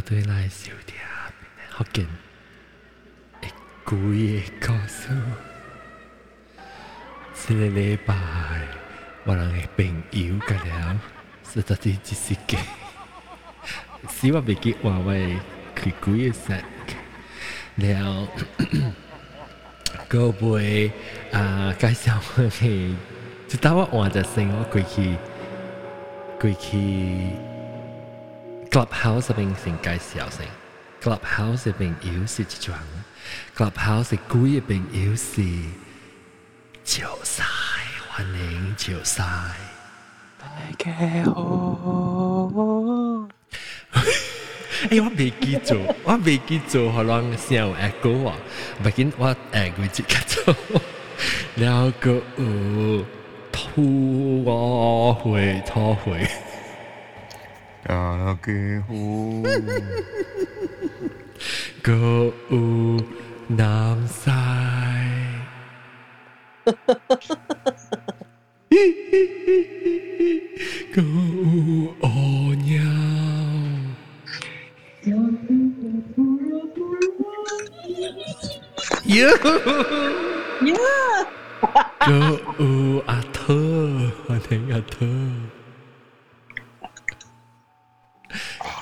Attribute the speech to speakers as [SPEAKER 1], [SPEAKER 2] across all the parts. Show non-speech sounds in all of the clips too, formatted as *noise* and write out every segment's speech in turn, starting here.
[SPEAKER 1] 对来笑点，好紧，一句的告诉，这个礼拜我俩的朋友个了，实在是只时间，希望别给话外开句的声，了，各位啊，介绍我的，就当我换在生，我过去，过去。Clubhouse 入边先介绍先，Clubhouse 入边有事即场，Clubhouse 故意入边有事，潮晒欢迎潮晒，大家好。哎、欸，我未记住，*laughs* 我未记住，好能先有 echo 啊，毕竟，我 echo 即刻做，*laughs* 两个呃，拖我回拖回。啊给
[SPEAKER 2] 唔给唔
[SPEAKER 1] 南塞呵呵呵呵呵呵呵嘿嘿嘿嘿嘿狗哦鸟哟呵
[SPEAKER 3] 呵
[SPEAKER 1] 呵哟啊特我的啊特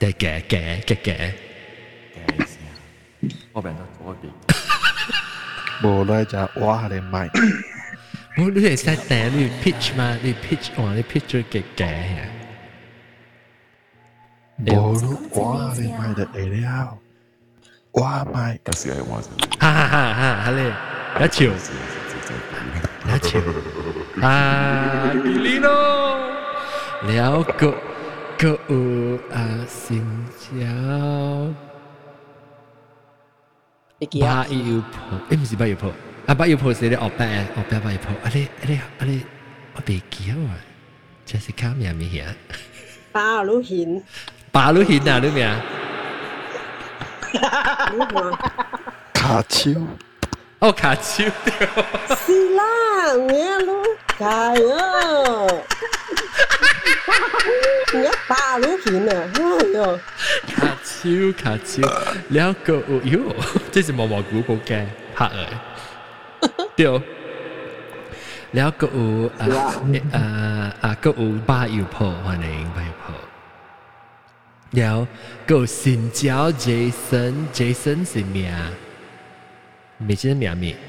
[SPEAKER 2] Tè kẻ kẻ kẻ kẻ.
[SPEAKER 4] Bố lại chả quá để mày.
[SPEAKER 1] Bố đứa này sai tè đi pitch mà đi pitch hoặc đi pitch cho kẻ kẻ hả?
[SPEAKER 4] Bố lúc quá để mày để để đi hao Quá
[SPEAKER 2] mày. Ha ha ha
[SPEAKER 1] ha ha lê Đã chịu, Đã chịu. À Kilino Léo cậu. 你咯，了个个有啊，先朝
[SPEAKER 3] 你记啊
[SPEAKER 1] 八？要破，诶唔是八要破，啊八要破是你学白诶，学白八要破，啊你啊你啊你我未记啊，Jessica 咩咩嘢？
[SPEAKER 3] 巴鲁显，
[SPEAKER 1] 八路显啊，你咩啊？
[SPEAKER 3] 你话
[SPEAKER 4] 卡超，
[SPEAKER 1] 哦，卡超
[SPEAKER 3] 是啦，我都系啊， 而家巴鲁显啊，哎呀，
[SPEAKER 1] 卡超卡超，แล้วก็哟，这是毛毛菇个嘅拍诶，对。แล้วก็อ่าอ่าอ่าก็บ้าอยู่พอ欢迎บ้าอยู่พอแล้วก็新交 Jason Jason 是咩啊？未知咩咩？
[SPEAKER 5] 女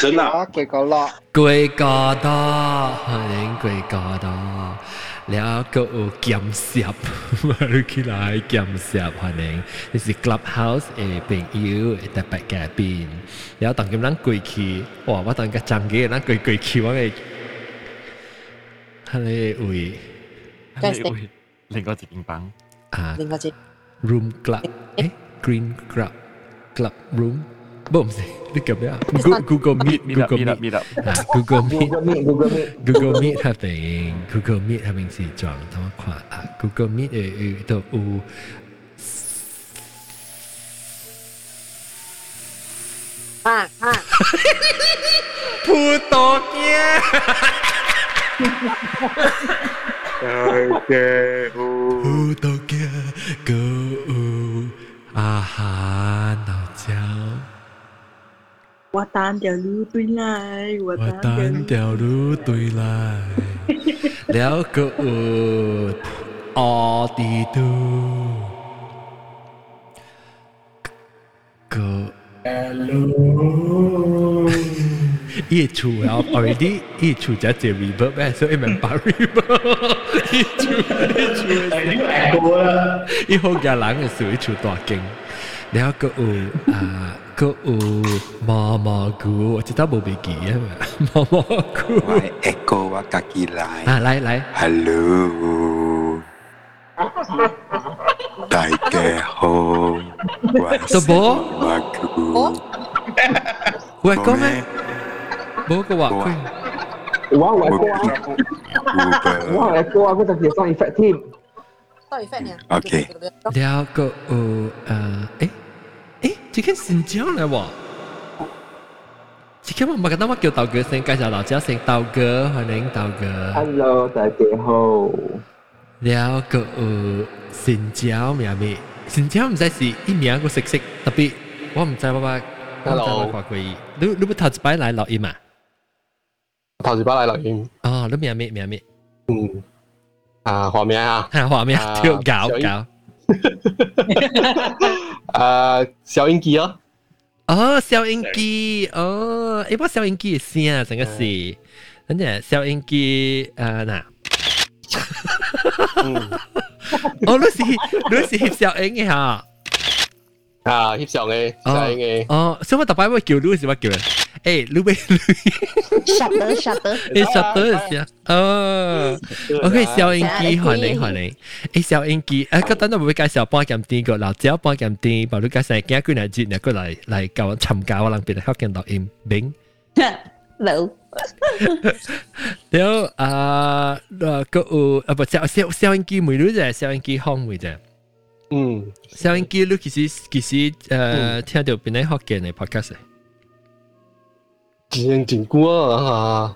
[SPEAKER 5] 生啊，
[SPEAKER 4] 啊，几个落，
[SPEAKER 1] 贵哥多，欢迎贵哥多。แล้วก็เกี่ยมเสียบมาดูกีฬาเกี่ยมเสียบ欢迎นี่是 clubhouse เอเป็นอิวแต่แปะแก่ปีนแล้วตอนกำลังกุยคี哇ว่าตอนกระจังเกนั้นกุยกุยคีว่าไงฮัลโหลอุ้ย
[SPEAKER 3] 该死
[SPEAKER 2] 会另外一间房，
[SPEAKER 1] อ่า
[SPEAKER 3] 另外一
[SPEAKER 1] room club เอ๊ะ green club club room Boom, look at that. Google, Google Meet,
[SPEAKER 2] meet
[SPEAKER 1] Google
[SPEAKER 2] Meet, Google
[SPEAKER 1] meet Google
[SPEAKER 2] meet up.
[SPEAKER 1] Google Meet,
[SPEAKER 5] Google Meet, Kia Meet
[SPEAKER 1] u Meet hà Meet 誒誒都有。
[SPEAKER 3] 啊啊！
[SPEAKER 1] 葡萄
[SPEAKER 5] 羹，
[SPEAKER 1] 葡萄羹，狗啊哈，老姜。
[SPEAKER 3] 我单条路对来，我
[SPEAKER 1] 单
[SPEAKER 3] 条路
[SPEAKER 1] 对来，了个我阿弟都个。Hello，一出啊，already 一出加只 reverb 哎，所以蛮把 reverb 一出一出，
[SPEAKER 5] 哎，你 echo 啦，
[SPEAKER 1] 一后家人的时候一出大惊，了个我啊。có o mama
[SPEAKER 6] ku Chị ta bộ bị *laughs* kỳ á.
[SPEAKER 1] Mama ku Wai
[SPEAKER 6] eko wa
[SPEAKER 4] kaki lại. À lại,
[SPEAKER 1] lại. Hello.
[SPEAKER 4] Đại ca
[SPEAKER 1] hô Tớ bố. Bố Wai có mẹ.
[SPEAKER 6] Bố có
[SPEAKER 4] wak
[SPEAKER 6] quên Wang
[SPEAKER 4] wai
[SPEAKER 6] ko Wang wai ko Aku tak kira sound effect team
[SPEAKER 3] Sound
[SPEAKER 4] effect
[SPEAKER 1] ni Okay Dia ko o Eh 这个新疆来哇！这个我们跟他们叫道哥先，介绍老家先，道哥欢迎道哥。
[SPEAKER 6] Hello，大家好。
[SPEAKER 1] 了个呃，新疆咩咩？新疆唔知是一名个熟悉，特别我唔知爸爸。Hello，你你不头一摆来录音嘛？
[SPEAKER 6] 头一摆来录音。
[SPEAKER 1] 啊、你咩咩咩咩？
[SPEAKER 6] 嗯，啊，画面啊，
[SPEAKER 1] 看画面、
[SPEAKER 6] 啊，
[SPEAKER 1] 跳搞搞。*laughs*
[SPEAKER 6] 啊，小英基哦，
[SPEAKER 1] 哦，小英基哦，一般小英基是仙啊，整个是。反正小英基啊，
[SPEAKER 6] 那。*laughs*
[SPEAKER 1] 哦，都是都是小英诶，哈。
[SPEAKER 6] 啊翕相嘅小英嘅
[SPEAKER 1] 哦，所以我特别会叫你是乜叫人？诶，你俾你
[SPEAKER 3] shutter shutter
[SPEAKER 1] 你实到嘅时候，哦，OK，小英机欢迎欢迎，诶，小英机，诶，个等阵会介绍帮咁啲个，嗱，只有帮咁啲，帮你介绍几句嚟节，你过嚟嚟教我寻教我能别嚟学见到音明。
[SPEAKER 3] no
[SPEAKER 1] 了啊，呃，个有啊不小小小英机每日就小英机好每只，
[SPEAKER 6] 嗯。
[SPEAKER 1] 小英機你其实其實誒聽到邊啲學嘅你 podcast
[SPEAKER 6] 真真久啊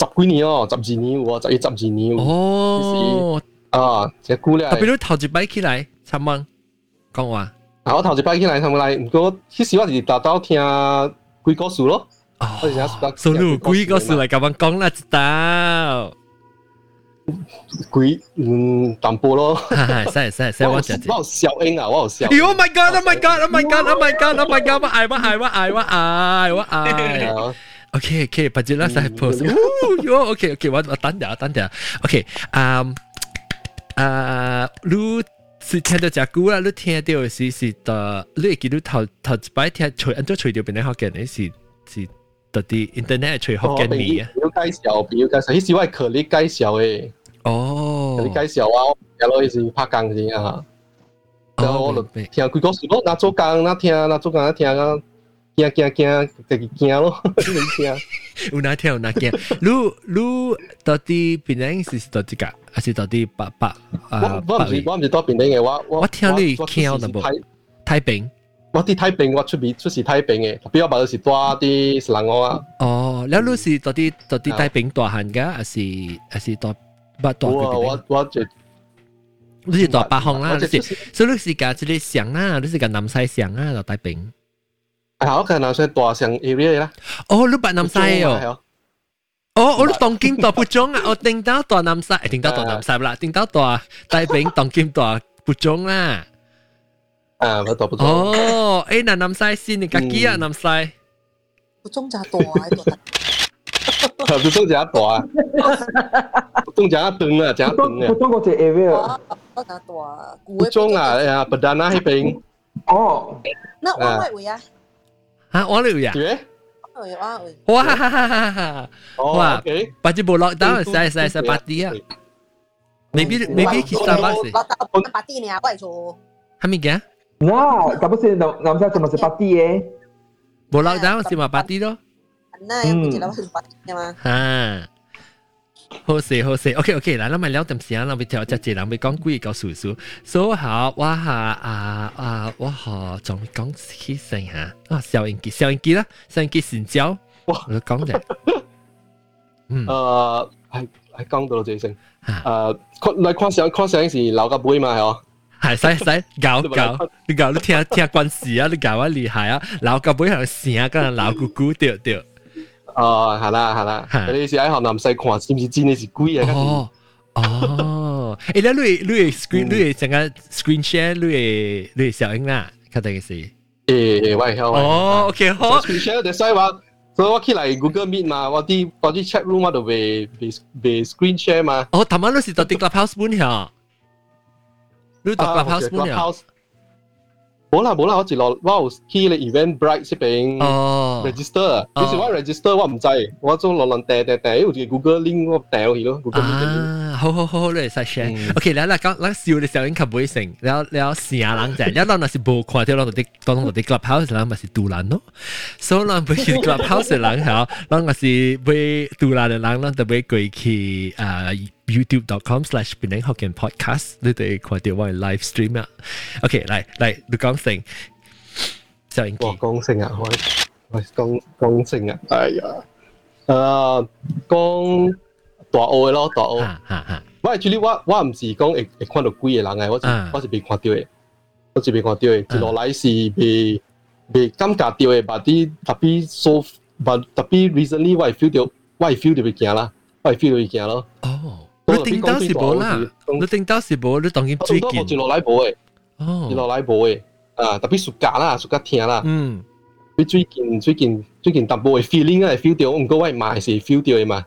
[SPEAKER 6] 十几年哦十二年有啊十一十二年有。
[SPEAKER 1] 哦，
[SPEAKER 6] 啊真久咧
[SPEAKER 1] 特別你頭一摆起來參問講話
[SPEAKER 6] 啊我头一摆起来他們來毋過迄時我是大到听鬼故事咯。我是想
[SPEAKER 1] 哦，所以有鬼故事嚟咁樣講啦，知道，
[SPEAKER 6] 鬼嗯淡薄咯
[SPEAKER 1] 哈哈，使使使我謝謝。
[SPEAKER 6] 我有小英啊我有笑
[SPEAKER 1] Oh my god! Oh my god! Oh my god! Oh my god! Oh my god! 我愛我愛我愛我愛我愛。
[SPEAKER 6] 啊
[SPEAKER 1] OK OK，不知啦，再 post。哦喲，OK OK，我我等下等下。OK，嗯，啊，你是聽到只歌啦，你聽到是是的，你會記得頭頭一擺聽隨按照隨條邊啲學嘅，你是是特啲 internet 隨學嘅你啊。
[SPEAKER 6] 要介紹，要介紹，迄時我係可你介紹誒，
[SPEAKER 1] 哦
[SPEAKER 6] 可你介紹啊，有咯，迄時拍工先啊，然後我就
[SPEAKER 1] 明白
[SPEAKER 6] 聽鬼故事咯，那做工那聽，那做工那聽啊，驚驚驚，自己驚咯，你聽。
[SPEAKER 1] 有哪聽有哪見，你你到底邊啲是是到啲噶，還是到啲八八啊
[SPEAKER 6] 我我唔是
[SPEAKER 1] 北
[SPEAKER 6] 我唔是多邊嘅，我我
[SPEAKER 1] 我聽你
[SPEAKER 6] 我
[SPEAKER 1] 聽的無
[SPEAKER 6] 我出時
[SPEAKER 1] 太平？
[SPEAKER 6] 我啲太平，我出边出时太平嘅，比较白是多啲斯兰我啊，
[SPEAKER 1] 哦，แล้ว你是到底到底大饼大汉噶，还是还是大不大
[SPEAKER 6] 我
[SPEAKER 1] 个
[SPEAKER 6] 我我就
[SPEAKER 1] 你是大北项啦，你是
[SPEAKER 6] 我就出时
[SPEAKER 1] 所以你是甲即个上啊，你是甲南西上啊，就大饼。
[SPEAKER 6] 啊，我可能算大上 area 啦，
[SPEAKER 1] 哦，你白南西哦，
[SPEAKER 6] 哦，
[SPEAKER 1] 哦，我你当今大不中啊，我听到大南西，听到大南西啦，听到大大饼当今大不中啦。
[SPEAKER 6] 啊，不多不多，
[SPEAKER 1] 哦，诶，那南西先你家己啊，南西。
[SPEAKER 3] 不中就大喺度，
[SPEAKER 6] 不中只大啊，不中只长啊，只长
[SPEAKER 7] 不
[SPEAKER 6] 嘅，
[SPEAKER 7] 中嗰只 area
[SPEAKER 3] 我就大，
[SPEAKER 6] 不中啊，哎呀，不单那迄边，
[SPEAKER 7] 哦，
[SPEAKER 3] 那我咪会啊，
[SPEAKER 1] 吓，我嚟呀！
[SPEAKER 6] 对，
[SPEAKER 3] 我会我会，
[SPEAKER 1] 哇哈哈哈哈哈！
[SPEAKER 6] 哦
[SPEAKER 1] 哇，
[SPEAKER 6] OK，
[SPEAKER 1] 不过冇 lockdown，使使使八啲啊！maybe maybe 其实巴士
[SPEAKER 3] 我到八啲呢，我系做，
[SPEAKER 1] 系咪嘅？
[SPEAKER 7] nah tapos si nam nam sa cuma sepati eh
[SPEAKER 1] 冇 lockdown 先话八啲咯。
[SPEAKER 3] 那有唔知啦，我系八啲嘛，
[SPEAKER 1] 啊，好势好势，OK OK，嗱，咱咪聊点时间，咱咪调只只人咪讲几个叔叔，所以好，我下啊啊，我下仲讲起先吓，啊，小英机小英机啦，小英机成交，
[SPEAKER 6] 哇
[SPEAKER 1] 我讲啫，嗯，
[SPEAKER 6] 诶，系系讲到这声，
[SPEAKER 1] 吓，
[SPEAKER 6] 诶，看来看相看相是老个妹嘛，系哦。
[SPEAKER 1] 係使 *laughs* 使搞搞，你搞你聽聽關事啊，你搞我 *laughs* 厲害啊，老個妹係聲跟老姑姑掉掉，
[SPEAKER 6] 哦，係啦係啦，
[SPEAKER 1] 係
[SPEAKER 6] 你是喺學南西看，是唔是真的是鬼啊？
[SPEAKER 1] 哦哦，誒，你你你 screen 你整個 screen share 你你小英啦，確定嘅事。
[SPEAKER 6] 誒，喂，好
[SPEAKER 1] 哦，OK，好。
[SPEAKER 6] ，screen share，所以話，所以我起嚟 Google Meet 嘛，我啲我啲 chat room 我度被被被 screen share 嘛。
[SPEAKER 1] 哦，頭晚都是到啲 clubhouse 本呀，你讀 clubhouse
[SPEAKER 6] 冇啦冇啦，我只攞我有 key 嘅 event bright 嗰邊 register，於是話 register 我唔知，我做攞攞訂訂訂，我只 Google link 我訂起咯，Google link。
[SPEAKER 1] 好好好好，你嚟晒 share。OK，你嗱講嗱笑嘅時候已經吸唔會成，你有你有成日冷靜，一諗嗱是冇看到，諗到啲當到啲 clubhouse 諗咪是杜蘭咯，所以諗唔係 clubhouse 諗下，諗我是會杜蘭嘅諗，諗特別貴去誒 youtube.com/slash 變成學人 podcast，你哋看到我嘅 live stream 啊。OK，嚟嚟你講成，就應
[SPEAKER 6] 我講成啊，我我講講成啊，哎呀，誒講。大澳嘅咯，大澳。
[SPEAKER 1] 嚇嚇嚇，
[SPEAKER 6] 我 actually 我我唔是講會會看到鬼嘅人嘅，我是
[SPEAKER 1] 啊。
[SPEAKER 6] 我是未看到嘅，我是未看到嘅，一路來是未未感覺到嘅，但啲特別 so 但特別 recently 我係 feel 到，我係 feel 到佢驚啦，我係 feel 到佢驚咯。
[SPEAKER 1] 哦，你頂到是冇啦，你頂到是冇，你當然
[SPEAKER 6] 我
[SPEAKER 1] 最近
[SPEAKER 6] 都一路來無嘅，一路
[SPEAKER 1] 哦，
[SPEAKER 6] 來無嘅，啊特別暑假啦，暑假聽啦。
[SPEAKER 1] 嗯。
[SPEAKER 6] 佢最近最近最近淡薄嘅 feeling 係 feel 到，唔過我係買是 feel 到嘅嘛，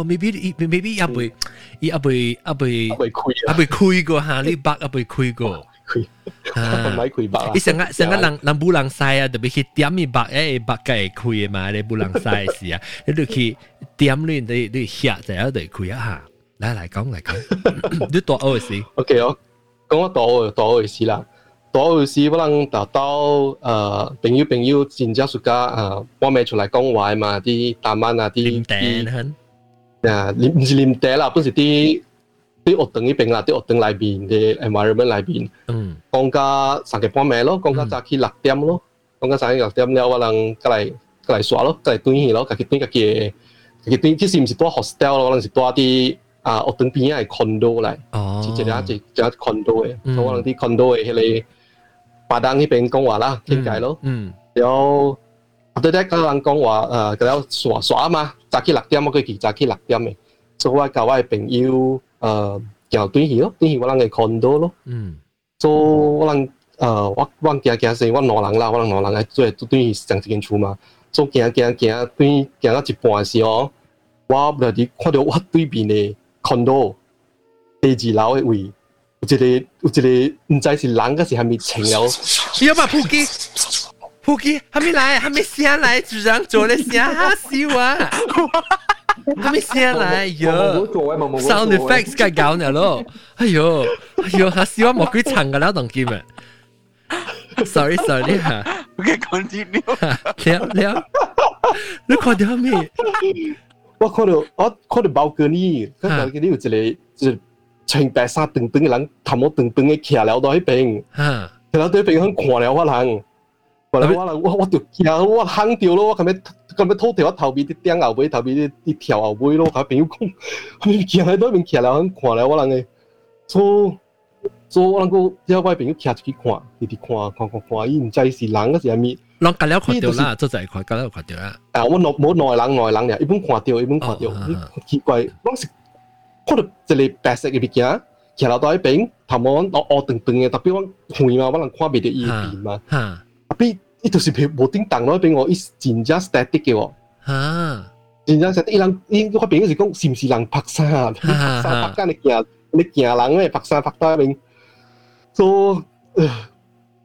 [SPEAKER 1] 哦，maybe maybe 一杯一杯一杯
[SPEAKER 6] 我系开
[SPEAKER 1] 一
[SPEAKER 6] 啊，
[SPEAKER 1] 杯开过吓，你白一杯开过
[SPEAKER 6] 开，唔
[SPEAKER 1] 啊！
[SPEAKER 6] 系开白啊
[SPEAKER 1] 你。成日成日人人不能晒啊，特别去点你白诶白嘅开嘅嘛，你不能晒嘅事啊，你就去点你你你下就有对开一下。嚟嚟讲嚟讲，你多欧事
[SPEAKER 6] OK 我讲我大学大学嘅事啦，大学嘅事我能达到诶朋友朋友真正暑假诶，我咪出嚟讲话嘛，啲大晚啊啲
[SPEAKER 1] 点
[SPEAKER 6] 啊，你唔是啉茶啦，本是啲啲學堂呢邊啦，啲學堂裏邊嘅 environment 裏邊。
[SPEAKER 1] 嗯
[SPEAKER 6] 講價三點半暝咯，講價早起六點咯，講價早起六點了，我能過來過來耍咯，過來轉去咯，家己轉家己嘅，家己轉，其實唔是住 hostel 咯，可能是住啲啊學堂邊嘅 condo 嚟，
[SPEAKER 1] 哦，
[SPEAKER 6] 是一隻一隻 condo 嘅，
[SPEAKER 1] 嗯
[SPEAKER 6] 所以可能啲 condo 嘅迄個巴登呢邊講話啦，傾偈咯，
[SPEAKER 1] 嗯
[SPEAKER 6] 然後後對咧個人講話誒，佢有耍耍嘛，早起六點我佢記早起六點嘅，所以我甲我嘅朋友誒行转去咯，转去我人嘅 condo 咯。
[SPEAKER 1] 嗯
[SPEAKER 6] 所以我人呃，我我行行先，我兩人啦，我人兩人嚟做對去上一間厝嘛。做行行行，對行到一半嘅時候，我不知看到我對面嘅 condo 第二樓嘅位，有一個有一個唔知是人還是係咪情了，
[SPEAKER 1] 你要把撲機扑机，还没来，还没下来，主人做了下哈笑啊，还没下来
[SPEAKER 7] 冇
[SPEAKER 1] 哟。
[SPEAKER 7] 做嘅，冇冇
[SPEAKER 1] sound effects 梗系搞你咯，哎呦，哎呦，下笑我冇几层噶啦，当剑啊，sorry sorry 吓，
[SPEAKER 8] OK continue
[SPEAKER 1] 你好你好，你看到咩？
[SPEAKER 6] 我看到我看到包哥呢，嗰包哥呢有一个就是穿白衫长长嘅人，头毛长长嘅徛了到喺边。
[SPEAKER 1] 吓，
[SPEAKER 6] 其实对边向看了我人， 看了我，我我就驚，我嚇掉咯，我咁樣咁樣偷條我頭邊啲釘後尾，頭邊啲啲條後尾咯，佢朋友講，佢驚喺對面徛了，看了我人嘅，做做我人個，之後我朋友徛出去看，一直看看看看，伊唔知是人嗰時係咪？
[SPEAKER 1] 啷隔了看到啦，做仔看，隔了看到啦，
[SPEAKER 6] 啊，我內冇內人內人嘅，一本看到，一本看到，奇怪，我是看到一個白色嘅物件，徛了到喺邊，頭毛我烏長長嘅，特别我遠嘛，我能看袂到伊嘅面嘛。
[SPEAKER 1] 嚇
[SPEAKER 6] 啊，比伊就是譬無叮當咯，俾我伊真正 static 嘅喎，
[SPEAKER 1] 嚇，
[SPEAKER 6] 真正 static。伊人伊我邊嗰時講是唔是人拍衫啊？你拍衫拍緊你行你行人咧拍衫拍到邊，所以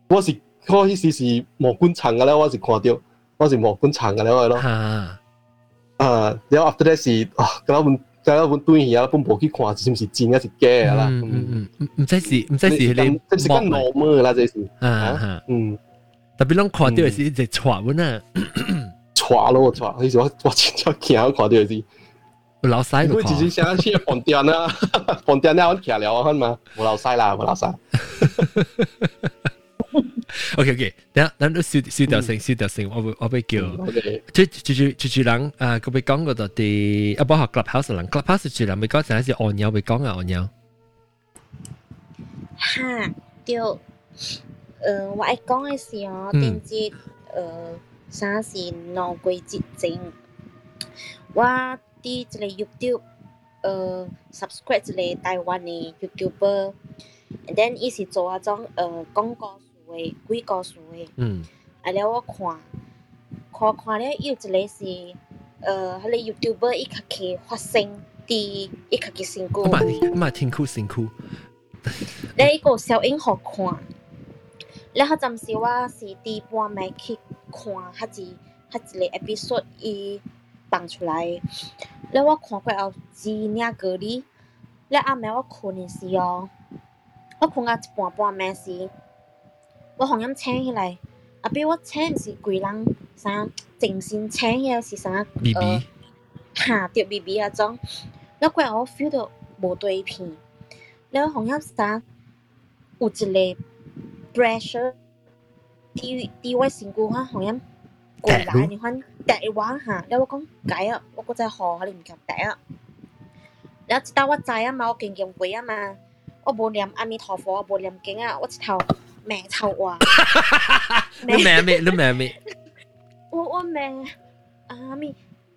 [SPEAKER 6] 我是我迄時是毛管長嘅咧，我是看到我是毛管長嘅咧我咯。
[SPEAKER 1] 嚇，
[SPEAKER 6] 啊，然後 after that 是啊，咁我本咁我本對而家本部去看是唔是真還是假啦。
[SPEAKER 1] 嗯嗯嗯，唔知是唔知是你
[SPEAKER 6] 這是講 normal 啦，這是
[SPEAKER 1] 啊嚇，
[SPEAKER 6] 嗯。
[SPEAKER 1] 特别拢看到是一只船文啊，
[SPEAKER 6] 船咯船，你说我真正惊啊，看到是。
[SPEAKER 1] 老
[SPEAKER 6] 塞，我只是想去饭掉啊，饭掉了，我徛了啊嘛，我老塞啦，我老塞。*laughs*
[SPEAKER 1] OK OK，等下，咱都收收掉声，收掉声，我我被叫。就就就就就人啊，佮佮讲个到底啊，包括 Clubhouse 人，Clubhouse 就人，咪讲成是鸟，咪讲啊鸟。
[SPEAKER 9] 哈，对。呃，我愛講嘅是哦，
[SPEAKER 1] 嗯。
[SPEAKER 9] 電節，呃，啥是腦鬼節症，我啲一個 YouTube，呃，subscribe 一個台灣嘅 YouTuber，and then 伊是做啊種呃講故事嘅，鬼故事嘅，
[SPEAKER 1] 嗯。
[SPEAKER 9] 啊了我看，看看了有一個是，呃，迄個 YouTuber 伊家己發生佇伊家己身軀。
[SPEAKER 1] 我嘛我嘛聽酷辛苦。*laughs*
[SPEAKER 9] 咧伊個小英好看，然后暂时我是第一波没去看哈子哈子的 abcd 一放出来，然后我看过后几领隔离，然后阿妹我困的时候，我困到一半半没时，我忽然醒起来，啊比我醒是鬼人啥精心醒起来是啥呃吓着 B B 啊种，然后我 feel 到无对片，然后忽然啥有一个。pressure 低低我身躯哈，好像過來你看第話嚇，你我講解啊，我嗰隻河你唔強第啊，你一到我知啊嘛，我勁勁會啊嘛，我冇念阿彌陀佛，我冇念經啊，我直頭命臭啊！
[SPEAKER 1] 你命咩？你命咩？
[SPEAKER 9] 我我命阿彌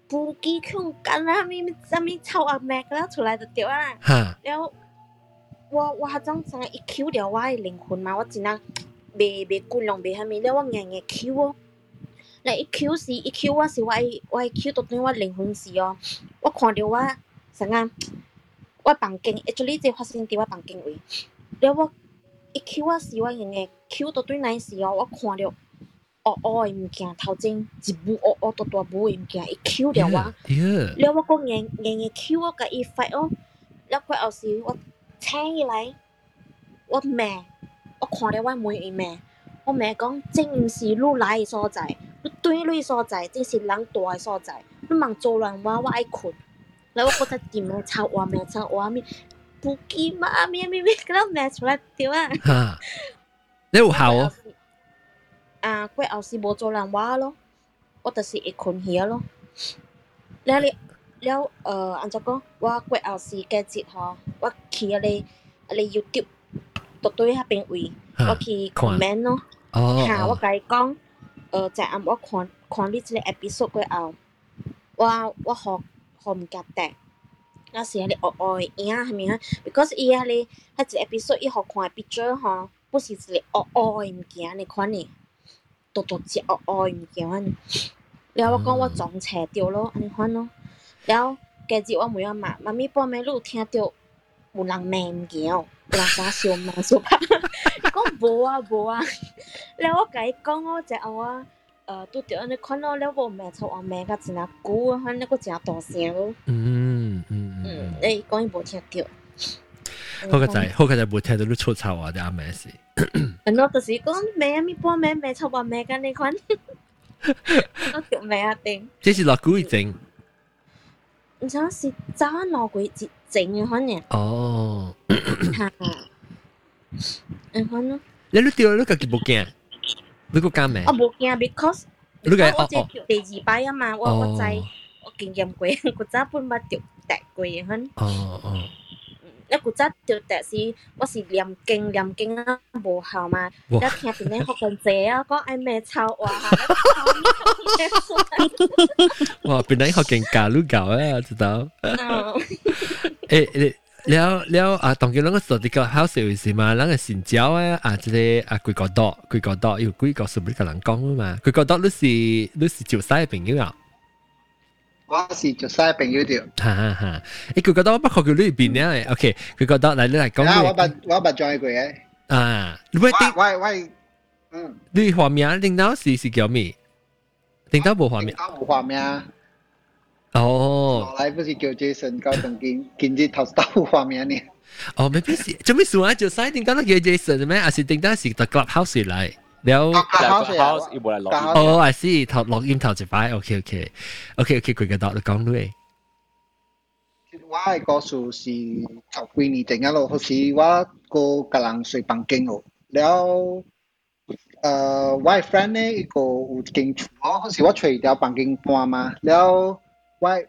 [SPEAKER 9] 不記強緊啊，咪咪咪臭阿命啦，出來就掉啊，然後。我我迄种啥一 Q 了，我诶灵魂嘛，我只能袂袂骨凉，袂虾米了，我硬硬 Q 哦。那一 Q 时，一 Q 我是我诶，我诶 Q 倒转我灵魂时哦，我看着我啥啊，我房间，一撮哩在发生伫我房间位。了我一 Q 我是，我硬硬 Q 倒转来时哦，我看着黑黑诶物件，头前一幕黑黑大大幕诶物件，伊 Q 了我，了我讲硬硬硬 Q 我，甲伊发哦，了快啊时我。请伊来，我骂，我看了我问伊骂，我骂讲，正毋是如来所在，你对你所在，正是人多的所在，你茫阻乱我，我爱困。然后我在地面擦画面，擦画面，不给妈咪咪咪，给他骂出来对吗？
[SPEAKER 1] 哈，你有好哦。
[SPEAKER 9] 啊，怪后是无阻人我咯，我就是一困起咯。那里。了呃，安怎講？我過後是假日吼，我去迄個迄個 YouTube，獨對迄邊位，我
[SPEAKER 1] 哈，
[SPEAKER 9] 去
[SPEAKER 1] 看
[SPEAKER 9] comment 咯。
[SPEAKER 1] 哦
[SPEAKER 9] 嚇，我
[SPEAKER 1] 哦，
[SPEAKER 9] 甲伊講，呃，在暗我看看你即個 episode 過後，我我互互毋夾得。那是迄個黑黑的影係咪啊？because 伊迄個迄一 episode 伊互看的 picture 吼，不是一個黑黑的物件你看呢，獨獨只黑黑的物件安尼。了我講我撞邪着咯，安尼款咯。然后隔日我问要妈，妈咪半暝路听到有人骂物哦，有人大声骂说怕，*laughs* 讲无啊无啊，然后我甲伊讲哦，然后啊，呃，拄着安尼款到了无骂出话骂甲真啊久啊，喊那个真大声咯。
[SPEAKER 1] 嗯嗯
[SPEAKER 9] 嗯，诶、
[SPEAKER 1] 嗯，
[SPEAKER 9] 讲伊无听到。
[SPEAKER 1] 好个仔，好个仔，无听到你出丑话的阿妈是。
[SPEAKER 9] 很多就是讲骂阿咪半暝骂出话骂甲你款，*laughs* 我叫骂阿丁。
[SPEAKER 1] 这是老古一种。
[SPEAKER 9] 嗯毋知影是早闹过一阵嘅款呢，
[SPEAKER 1] 哦。
[SPEAKER 9] 吓，诶款咯，
[SPEAKER 1] 你你掉你家己冇惊，你个惊咩
[SPEAKER 9] 我？无惊，because
[SPEAKER 1] 你个
[SPEAKER 9] 我
[SPEAKER 1] 哦哦
[SPEAKER 9] 这第二摆啊嘛，我我知
[SPEAKER 1] 哦
[SPEAKER 9] 我经验过，古早本捌着跌过嘅款，
[SPEAKER 1] 哦哦，
[SPEAKER 9] 一古早着跌是我是念经念经啊无效嘛，
[SPEAKER 1] 哇
[SPEAKER 9] 一听点咧学紧姐啊，讲爱咩臭话，
[SPEAKER 1] 哇！本来好劲假路搞啊，知道？
[SPEAKER 9] 嗯
[SPEAKER 1] 诶你。了了啊，当佢两个做啲个 house 有时嘛，两个成交啊啊，即系啊几个多几个多，有几个数唔个人讲啊嘛，几个多你是你是潮汕嘅朋友啊，
[SPEAKER 8] 我是做晒朋友条，
[SPEAKER 1] 哈哈哈！诶几个多不过佢呢边咧，OK，几个多嚟你嚟讲
[SPEAKER 8] 啊，我
[SPEAKER 1] 你
[SPEAKER 8] 捌我捌 join 过嘅，
[SPEAKER 1] 啊，你喂
[SPEAKER 8] 我
[SPEAKER 1] 定
[SPEAKER 8] 我我嗯，
[SPEAKER 1] 你画面定到是是叫咩？定到冇画面
[SPEAKER 8] 我冇画面，
[SPEAKER 1] 哦
[SPEAKER 8] 后来不是叫 Jason 交同见见啲头到画面呢，
[SPEAKER 1] 哦，未必是，做咩事啊？做晒定到都叫 Jason 咩？还是定到是特 clubhouse 嚟？ 了。
[SPEAKER 2] 但系
[SPEAKER 8] house
[SPEAKER 2] 个 house 要冇嚟落
[SPEAKER 8] 但
[SPEAKER 2] 雨。
[SPEAKER 1] 哦，I see，头录音头一摆，OK OK OK OK，佢嘅度你讲对。
[SPEAKER 8] 我嘅故事是头几年定一路，好似我个格人睡房间咯，了。诶，我嘅 friend 咧，一个有一间厝咯，好似我随条房间搬嘛，了我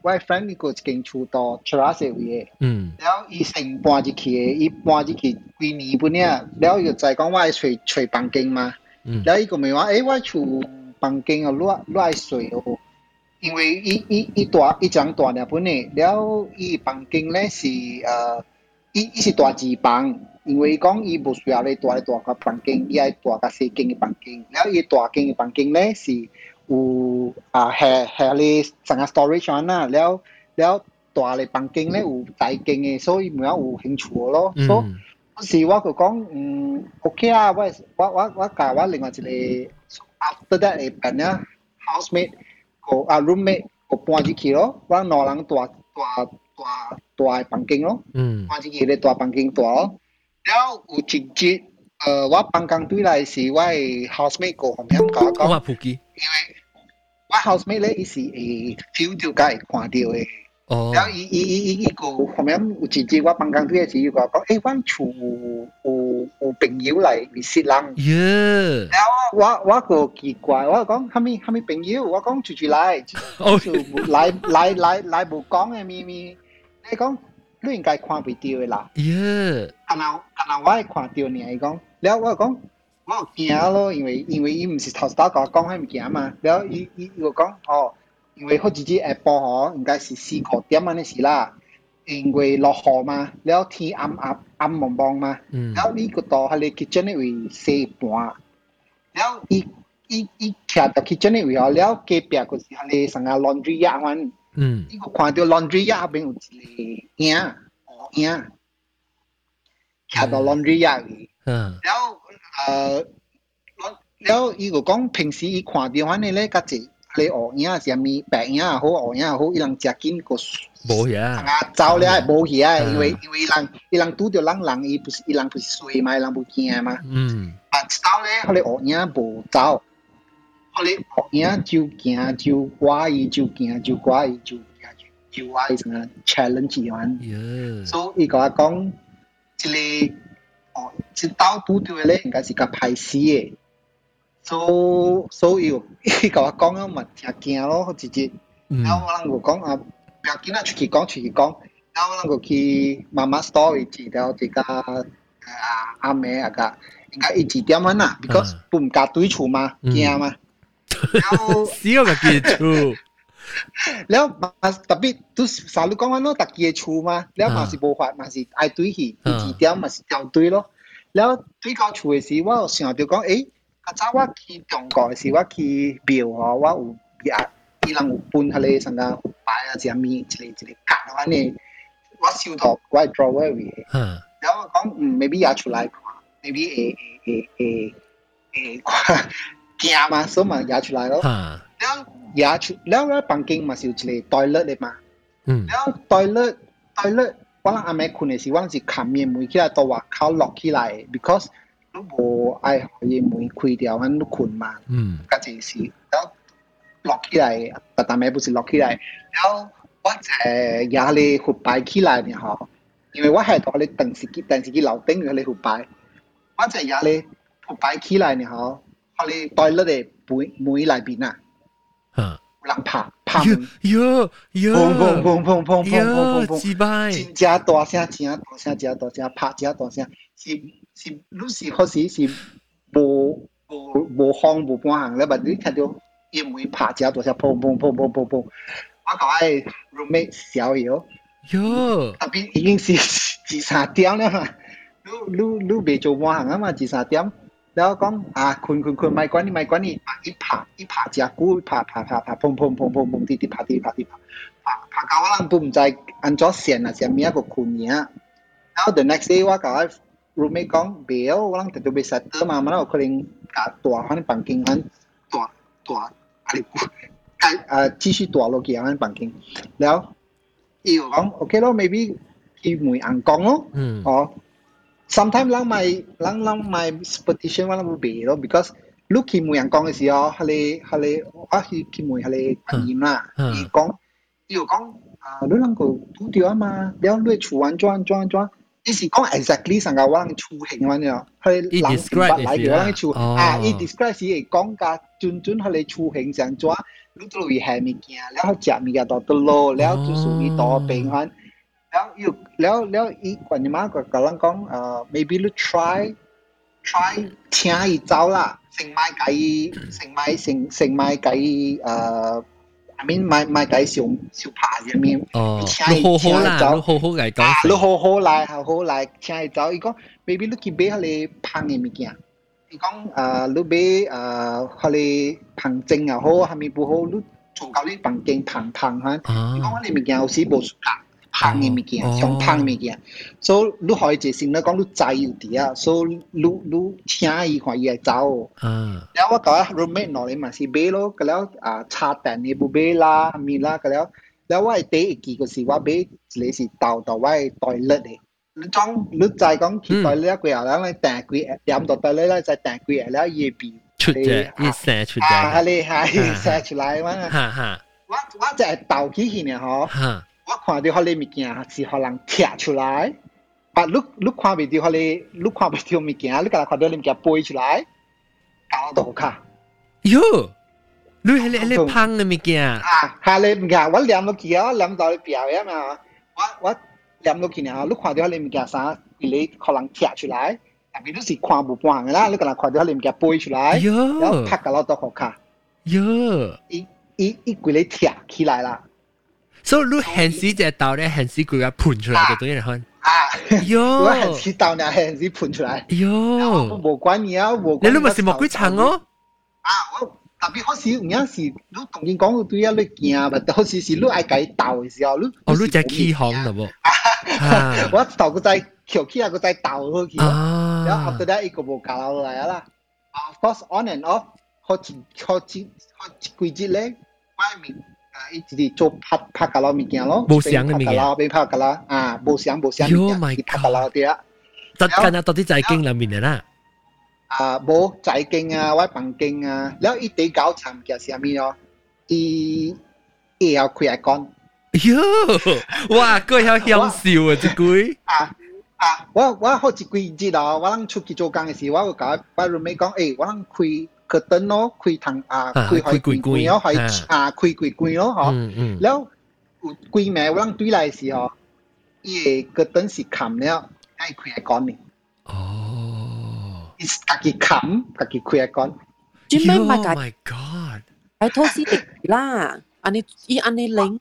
[SPEAKER 8] 我嘅 friend 一个一间厝到 terrace 位嘅。
[SPEAKER 1] 嗯
[SPEAKER 8] 了伊先搬入去的，伊搬入去几年本了，了伊就再讲我爱睡睡房间嘛，
[SPEAKER 1] 然
[SPEAKER 8] 后伊讲咪话，诶、欸，我厝房间啊，乱乱水哦，因为一一一大一张大了本呢，然后伊房间咧是呃，伊伊是大字房，因为讲伊无需要咧大咧大个房间，伊爱大个细间嘅房间，然后伊大间嘅房间咧是有啊下下咧三个 storage 啊，然后然后大咧房间咧有大间嘅，所以唔话有兴趣咯，
[SPEAKER 1] 嗯。
[SPEAKER 8] 时我就讲，嗯，OK 啊，我我我我教我另外一个 after that 嘅朋友 housemate 个啊 roommate 个搬入去咯，我两人大大大 大房间咯，
[SPEAKER 1] 嗯
[SPEAKER 8] 看一个咧大房间大咯。了有一节，呃，我办公对来是我的 housemate 个后面甲我讲，
[SPEAKER 1] 我普基
[SPEAKER 8] 因为我 housemate 咧伊是会 feel 到甲会看到嘅。
[SPEAKER 1] 哦
[SPEAKER 8] 然后伊伊伊伊伊个后面有一节我办公对嘅时，伊甲我讲，诶，阮厝有有有朋友嚟 visit 人。
[SPEAKER 1] 耶
[SPEAKER 8] 然后我我个奇怪，我讲虾米虾米朋友，我讲住住来，
[SPEAKER 1] 哦
[SPEAKER 8] 就来来来来无讲嘅咪咪，你讲你应该看袂到嘅啦，
[SPEAKER 1] 耶
[SPEAKER 8] 可能可能我会看到你，伊讲，然后我讲我有惊咯，因为因为伊毋是头先甲我讲迄物件嘛，然后伊伊伊个讲哦， 因为好似只下晡吼，应该是四五点安尼時啦，因为落雨嘛，然後天暗暗暗蒙蒙嘛。
[SPEAKER 1] 嗯。
[SPEAKER 8] 然後呢個度係你 kitchen 呢位四半，然後伊伊伊徛到 kitchen 呢位後，然後隔壁個是係你成個 laundry 一款，
[SPEAKER 1] 嗯。
[SPEAKER 8] 呢個看到 laundry 一後邊有一個影，黑影，徛到 laundry 一位，
[SPEAKER 1] 嗯。
[SPEAKER 8] 然後呃，然後伊個講平時伊看到反正咧，甲一你黑影是咪白影也好，黑影也好，伊人食紧个。
[SPEAKER 1] 冇嘢
[SPEAKER 8] 啊，走咧冇嘢啊，因为
[SPEAKER 1] 嗯
[SPEAKER 8] 因为伊人伊人拄着人人，伊不是伊人不是衰嘛，伊人不惊嘛。
[SPEAKER 1] 嗯
[SPEAKER 8] 啊，走咧，佢哋学影无走，佢哋学影就行就怪伊，就行就怪伊，就行就就怪伊成个 challenge 完。
[SPEAKER 1] 耶
[SPEAKER 8] 所以伊甲我讲，一个哦，一刀拄着咧，应该是较歹死嘅。 所所以伊甲我讲，我嘛真惊咯，直接。
[SPEAKER 1] 嗯
[SPEAKER 8] 然后我能够讲啊，不要紧啊，出去讲出去讲。然后我能够去妈妈 store 位置，然后这个啊阿妹啊个，应该一几点啊呐？because 不唔夹对厝嘛，惊嘛。*laughs* 然后
[SPEAKER 1] 死我*laughs* 个记住
[SPEAKER 8] แล้วมา特别都สารุ讲紧咯，特记嘅厝嘛，แล้ว嘛是无法，嘛是爱对去，第二点嘛是掉对咯。แล้ว对到厝嘅时，我有想到讲，诶，较 客家話佢用個是話佢表哦，我有伊伊人有搬下嚟，甚至擺啊一面一個一個格安尼，我收到我 draw 位
[SPEAKER 1] 嘅，
[SPEAKER 8] 然後講嗯 maybe 也出來看，maybe 會會會會看驚嘛，所以嘛也出來咯，然後也出，然後房間嘛是有一個 toilet 嘅嘛，然後 toilet toilet 我諗阿妹困嘅時，我諗是冚棉被起來到外口落起來，because 你
[SPEAKER 1] 無愛
[SPEAKER 8] 互伊門開掉，反正困嘛，較濟時，然後落起來，不但咪不是落起來，然後我在夜裏去擺起來呢吼，因為我係度咧等时机等时机樓顶嗰咧去擺，我在夜里去擺起來呢吼，我咧袋落嚟門門內邊
[SPEAKER 1] 啊，
[SPEAKER 8] 有人拍拍門，
[SPEAKER 1] 喲喲，
[SPEAKER 8] 砰砰砰砰砰砰砰砰砰，真正大聲，真正大聲，真正大聲，拍真正大聲，是。是，你是好似是无无无行无半行咧，但你听到因为拍真正大声，砰砰砰砰砰砰，我讲系 roommate 小妖，
[SPEAKER 1] 哟
[SPEAKER 8] 特别已经是二三点啦嘛，你你你未做半行啊嘛，二三点。แล้วก็อ่าคุณคุณคุณไม่กว่านี่ไม่กว่านี่อ่ะอีผาอีผาจากกูผาผาผาผาพงพงพงพงพงที่ที่ผาที่ผาที่ผาผาผาเกาลังปุ่มใจอันจอเสียนอ่ะเสียมีก็คุณเนี้ยแล้ว the next day ว่ากับ roommate con biểu orang tentu bisa tu mama mana aku ling kat tua kan banking kan tua tua kali ku kai ah 继续大落去啊，banking，然後伊又講 OK 咯，maybe 伊梅硬講咯，
[SPEAKER 1] 嗯，
[SPEAKER 8] 哦，sometimes 人咪人人咪 petition 我諗會俾咯，because 你去梅硬講嘅時候，佢哋佢哋我去去梅佢哋反應啦，伊講伊又講啊，你能夠拄到啊嘛，然後你處安裝安裝安裝。伊是講 exactly 上個我人出現咁樣，
[SPEAKER 1] 佢
[SPEAKER 8] 人
[SPEAKER 1] 唔捌嚟
[SPEAKER 8] 嘅，我人
[SPEAKER 1] 出
[SPEAKER 8] 啊，伊 describe 是講甲準準佢哋出現上咗，你都會係物件，然後食物件到得咯，然後就屬於多平衡，然後又然後然後伊關鍵嘛個個人講，誒，maybe 你 try try 請伊走啦，成買計成買成成買計誒。，I mean 买买计上上爬入面，
[SPEAKER 1] 哦
[SPEAKER 8] 请伊
[SPEAKER 1] 你好好
[SPEAKER 8] 请伊
[SPEAKER 1] 啦你
[SPEAKER 8] 走，
[SPEAKER 1] 好好嚟
[SPEAKER 8] 啊，
[SPEAKER 1] 讲
[SPEAKER 8] 你好好嚟好好嚟请伊走，伊讲 maybe 你去买迄个芳嘅物件，伊讲诶你买诶迄个芳精又好，系咪不好？你做到你房间芳芳吓。
[SPEAKER 1] 啊
[SPEAKER 8] 你讲我哋物件有时无夹 香嘅物件，
[SPEAKER 1] 哦
[SPEAKER 8] 上香嘅物件，所以你可以一先咧讲你知有啲啊，所以你你请伊看伊会走。
[SPEAKER 1] 啊
[SPEAKER 8] แล้วว่าก็ roommate หน่อยมาสิเบโลก็แล้วอ่าชาแต่นี่บุเบล่ามีล่าก็แล้ว แล้วว่า第一期嗰时我俾你是豆豆我系袋甩嘅，你装你就系讲去袋甩佢后咧，你订佢点到袋甩咧就订佢后咧夜边
[SPEAKER 1] 出啫，一射出
[SPEAKER 8] 啊，
[SPEAKER 1] 啫，
[SPEAKER 8] 你系写出来嘛？
[SPEAKER 1] 哈哈
[SPEAKER 8] 我我就系豆起去呢嗬。
[SPEAKER 1] 哈，
[SPEAKER 8] 我看到迄个物件是互人拆出来，啊，你你看袂到迄个，你看袂到物件，你甲看到你物件背出来，搞到好卡。
[SPEAKER 1] 哟，你系你系你胖嘅物件，
[SPEAKER 8] 啊，下你物件，我念落去啊，我念到你表呀嘛，我我念落去呢，你看到迄个物件啥，你互人拆出来，但系你是看无半嘅啦，你甲看到迄个物件背出来，然后
[SPEAKER 1] 哟
[SPEAKER 8] 拍搞到好卡，
[SPEAKER 1] 哟，
[SPEAKER 8] 伊伊伊规个拆起来啦，
[SPEAKER 1] 所以你现时只豆咧，现时佢嘅盘出嚟就等于嚟看，
[SPEAKER 8] 啊，我系
[SPEAKER 1] 哟
[SPEAKER 8] 知道呢，系是喷出来。�
[SPEAKER 1] 요，
[SPEAKER 8] 无关嘢啊，无关。
[SPEAKER 1] 你都咪是莫鬼层哦，
[SPEAKER 8] 啊，我特别好似有阵时，你同人讲对啊，你惊嘛？好似是你爱解斗嘅时候，你
[SPEAKER 1] 哦，你只起行嘞喎，啊
[SPEAKER 8] 我头个仔翘起啊，个仔斗好去咯。然后
[SPEAKER 1] 啊
[SPEAKER 8] after that 一个无教落嚟啦。Of course on and off，好似好似好似几日咧，外面 一直地做拍拍噶佬物件咯，
[SPEAKER 1] 无相嘅物件，
[SPEAKER 8] 边拍噶啦啊，无相无相物件，拍噶佬啲啊，
[SPEAKER 1] 得跟啊，到底在经里面嘅啦，
[SPEAKER 8] 啊，无在经啊，外房经啊，然后一地搞产嘅虾米咯，伊也要开下讲，
[SPEAKER 1] 哟，哇，个要享受啊，只鬼。
[SPEAKER 8] 啊啊，我我好几鬼知道，我啷出去做工嘅时，我有搞，我如咪讲，诶，我啷开。 个灯咯，开堂啊，
[SPEAKER 1] 啊
[SPEAKER 8] 开开
[SPEAKER 1] 开开
[SPEAKER 8] 关咯，系
[SPEAKER 1] 啊
[SPEAKER 8] 啊，开开关咯，嗬。
[SPEAKER 1] 嗯嗯，
[SPEAKER 8] แล้ว有几暝我谂对来嘅时候，伊个灯是冚了，系开下讲呢，
[SPEAKER 1] 哦
[SPEAKER 8] 伊自己冚，自己开下讲。
[SPEAKER 10] 专咩买
[SPEAKER 1] Oh
[SPEAKER 10] 解
[SPEAKER 1] my god，
[SPEAKER 10] 解拖斯迪啦，安尼伊安尼零，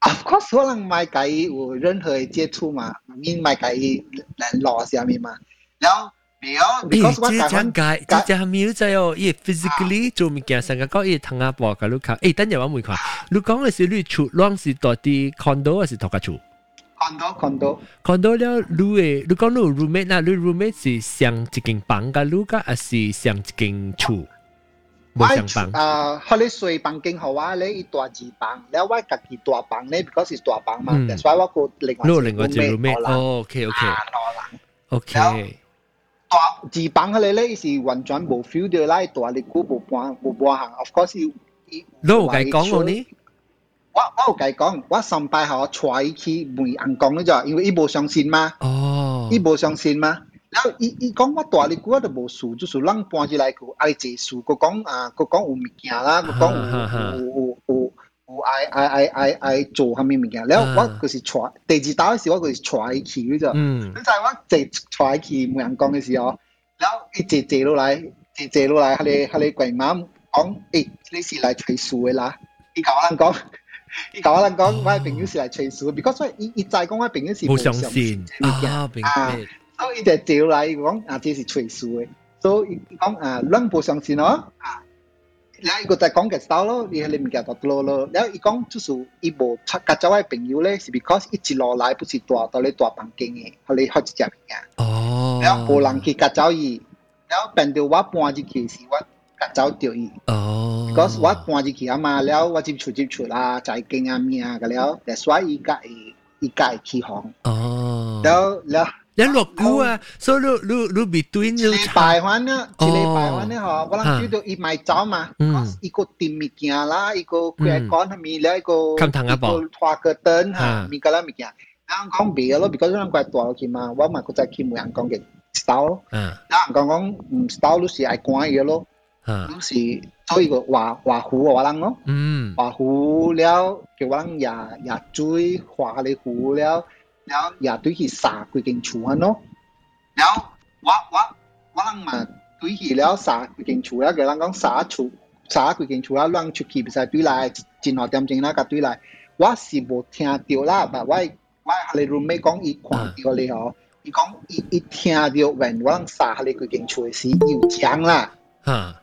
[SPEAKER 8] Of course，可能买计有任何接触嘛，面买计人攞下面嘛。แล้ว没有
[SPEAKER 1] 诶，
[SPEAKER 8] because
[SPEAKER 1] what
[SPEAKER 8] 这样
[SPEAKER 1] 解，这样秒仔哦，伊 physically 做物件，成个讲伊通阿婆个 look 看，诶，等下我问看，你讲嘅是你住，啷是到啲 condo 还是度假住
[SPEAKER 8] ？condo condo
[SPEAKER 1] condo 了，你诶，你讲你 roommate 啦，你 roommate 是上一间房噶，你噶还是上一间厝？冇上房。
[SPEAKER 8] 啊，佢哋睡房間好啊，你一大二房，你我隔幾大房咧，because 係大房嘛，所以我個另外
[SPEAKER 1] 另外一 roommate，OK OK。OK。
[SPEAKER 8] 大二房佢哋咧是完全冇 feel 到啦，大你估冇搬冇搬行，of course 要。
[SPEAKER 1] 你有計講我呢？
[SPEAKER 8] 我我有計講，我上拜後帶去問人講咧就，因为伊無相信嘛。
[SPEAKER 1] 哦，
[SPEAKER 8] 伊無相信嘛。然後伊伊讲我大你估我都無事，就是人搬起來個愛坐事，佢讲啊，佢讲有物件啦，佢讲有有有唔爱爱爱爱做下面嘅件，然后我佢是揣地址打嘅时，我佢是揣起嘅啫。
[SPEAKER 1] 嗯，
[SPEAKER 8] 咁就系我直揣起冇人讲嘅时候，然后一直借落来，借借落来，佢哋佢哋鬼妈讲，诶、呢，你是嚟催数嘅啦，你搞我讲。你甲我讲，我朋友是来催熟，because 伊伊在讲我朋友是
[SPEAKER 1] 无相信啊，啊，
[SPEAKER 8] 所以伊就招来讲啊，这是催数的，所以伊讲啊，人不相信哦，来一个在讲个少咯，然后你咪夹到咯咯。然后伊讲就是伊无出加州朋友咧，是 because 一直落来不是多到你大房间嘅，后你好始只面。
[SPEAKER 1] 哦。
[SPEAKER 8] 然后无人去加州伊，然后变到我搬入去是，我加州钓伊。
[SPEAKER 1] 哦。
[SPEAKER 8] cause 我搬入去啊嘛，然后我就出就出啦，再见啊面啊个了，但所以伊家伊家起哄。
[SPEAKER 1] 哦。
[SPEAKER 8] 然后然。ล้ว。
[SPEAKER 1] 你落股啊，所以你你你 between
[SPEAKER 8] 一礼拜翻啦，一礼拜翻咧嗬，我谂知道伊买走嘛，一个店物件啦，一个佢系讲系咪咧一个
[SPEAKER 1] 冚堂一部
[SPEAKER 8] 花个灯吓，咪个啦物件，啱讲别咯，because 咱怪大落去嘛，我咪个再去冇人讲嘅 style，
[SPEAKER 1] 嗯，
[SPEAKER 8] 嗱讲讲唔 style 都是爱讲嘢咯，
[SPEAKER 1] 嗯，
[SPEAKER 8] 都是做一个华华湖嘅话人咯，
[SPEAKER 1] 嗯，
[SPEAKER 8] 华湖了叫我人也也追华嘅湖了。 了也对佢殺佢間厝咯。了我我我人嘛對佢了殺佢間厝啦，個人講殺厝殺佢間厝啦，亂出去唔使對來，真好點正啦，甲對來。我是無聽到啦，但我我下你 roommate 講伊看到你哦，伊講伊伊聽到人我人殺下你佢間厝是要講啦。
[SPEAKER 1] 嚇，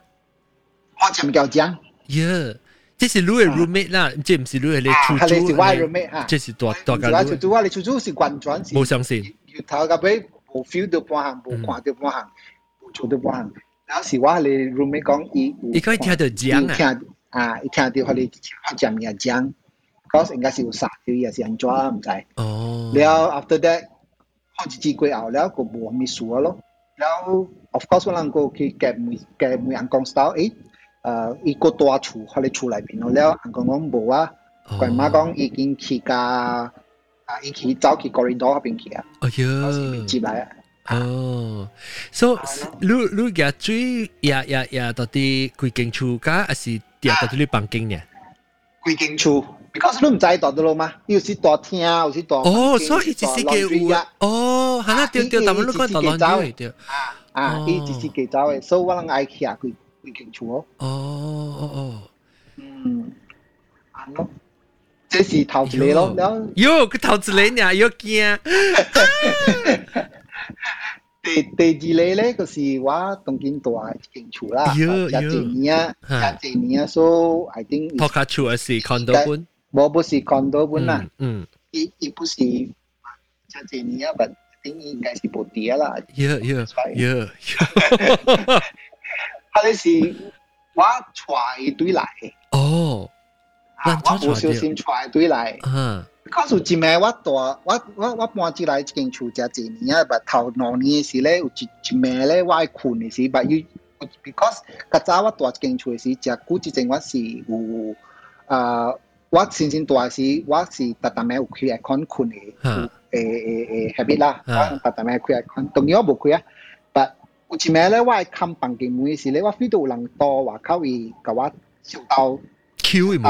[SPEAKER 8] 我唔叫講。
[SPEAKER 1] 耶。这是你的 roommate 啦，这唔是你的出
[SPEAKER 8] 系你是
[SPEAKER 1] 租，
[SPEAKER 8] 我 roommate 啊，
[SPEAKER 1] 这是大大
[SPEAKER 8] 家出租啊，你出租是完全是
[SPEAKER 1] 冇相信，
[SPEAKER 8] 月头嘅俾冇 feel 到半行，冇看到半行，冇做到半行。有时我你 roommate 讲伊，
[SPEAKER 1] 伊可以听到讲啊，
[SPEAKER 8] 听啊，伊听到佢哋佢讲嘢讲， ，cause 应该是有杀掉，也是安怎啊，唔知。
[SPEAKER 1] 哦，
[SPEAKER 8] 了 after that 开始过后了，个无咪数咯。了 of course 我能够去夹每夹每人讲 style，诶， 诶，伊个大厝，佢哋厝内边咯。了人讲讲无啊，佢妈讲已经去架啊，伊去走去 corridor 嗰边去啊，
[SPEAKER 1] 哎呀，
[SPEAKER 8] 接嚟啊。
[SPEAKER 1] 哦，so 你你嘅最呀呀呀到底几间厝㗎，还是跌到啲房间呢？
[SPEAKER 8] 几间厝，because 你唔知大到咯嘛，有时大厅，有时大
[SPEAKER 1] 哦，所以只是嘅有啊，哦，系啦，对对，但系你讲到浪鱼对，
[SPEAKER 8] 啊，伊只是几走嘅，所以我能爱去啊，几 几间厝哦。
[SPEAKER 1] 哦哦哦，
[SPEAKER 8] 嗯，系咯。这是头一个咯，了。
[SPEAKER 1] 哟，佢头一个呢，要惊。
[SPEAKER 8] 第第二个咧，就是我当见大一间厝啦，
[SPEAKER 1] 哟
[SPEAKER 8] 一几年啊，一几年啊，so I think
[SPEAKER 1] 托卡厝还是 condo 本？
[SPEAKER 8] 冇，不是 condo 本啦，
[SPEAKER 1] 嗯，
[SPEAKER 8] 伊伊不是一几年啊，but I think 应该是部碟啦。
[SPEAKER 1] 哟哟哟，
[SPEAKER 8] 佢哋是我带一堆嚟。
[SPEAKER 1] 哦。
[SPEAKER 8] 我无小心带对来，告诉一暝我大我我我搬进来一间厝遮几年啊，但头两年时咧有一一暝咧我爱困嘅时，但系 because 较早我住一间厝嘅时，遮久之前我是有啊，我先先住嘅时，我是特特暝有开 aircon 困嘅，诶诶诶 habit 啦，我特特暝开 aircon，当然我冇开啊， 但有一暝咧我爱看房间门嘅时咧，我 feel 到有人到外口伊甲我烧到。
[SPEAKER 1] Q
[SPEAKER 8] 梅，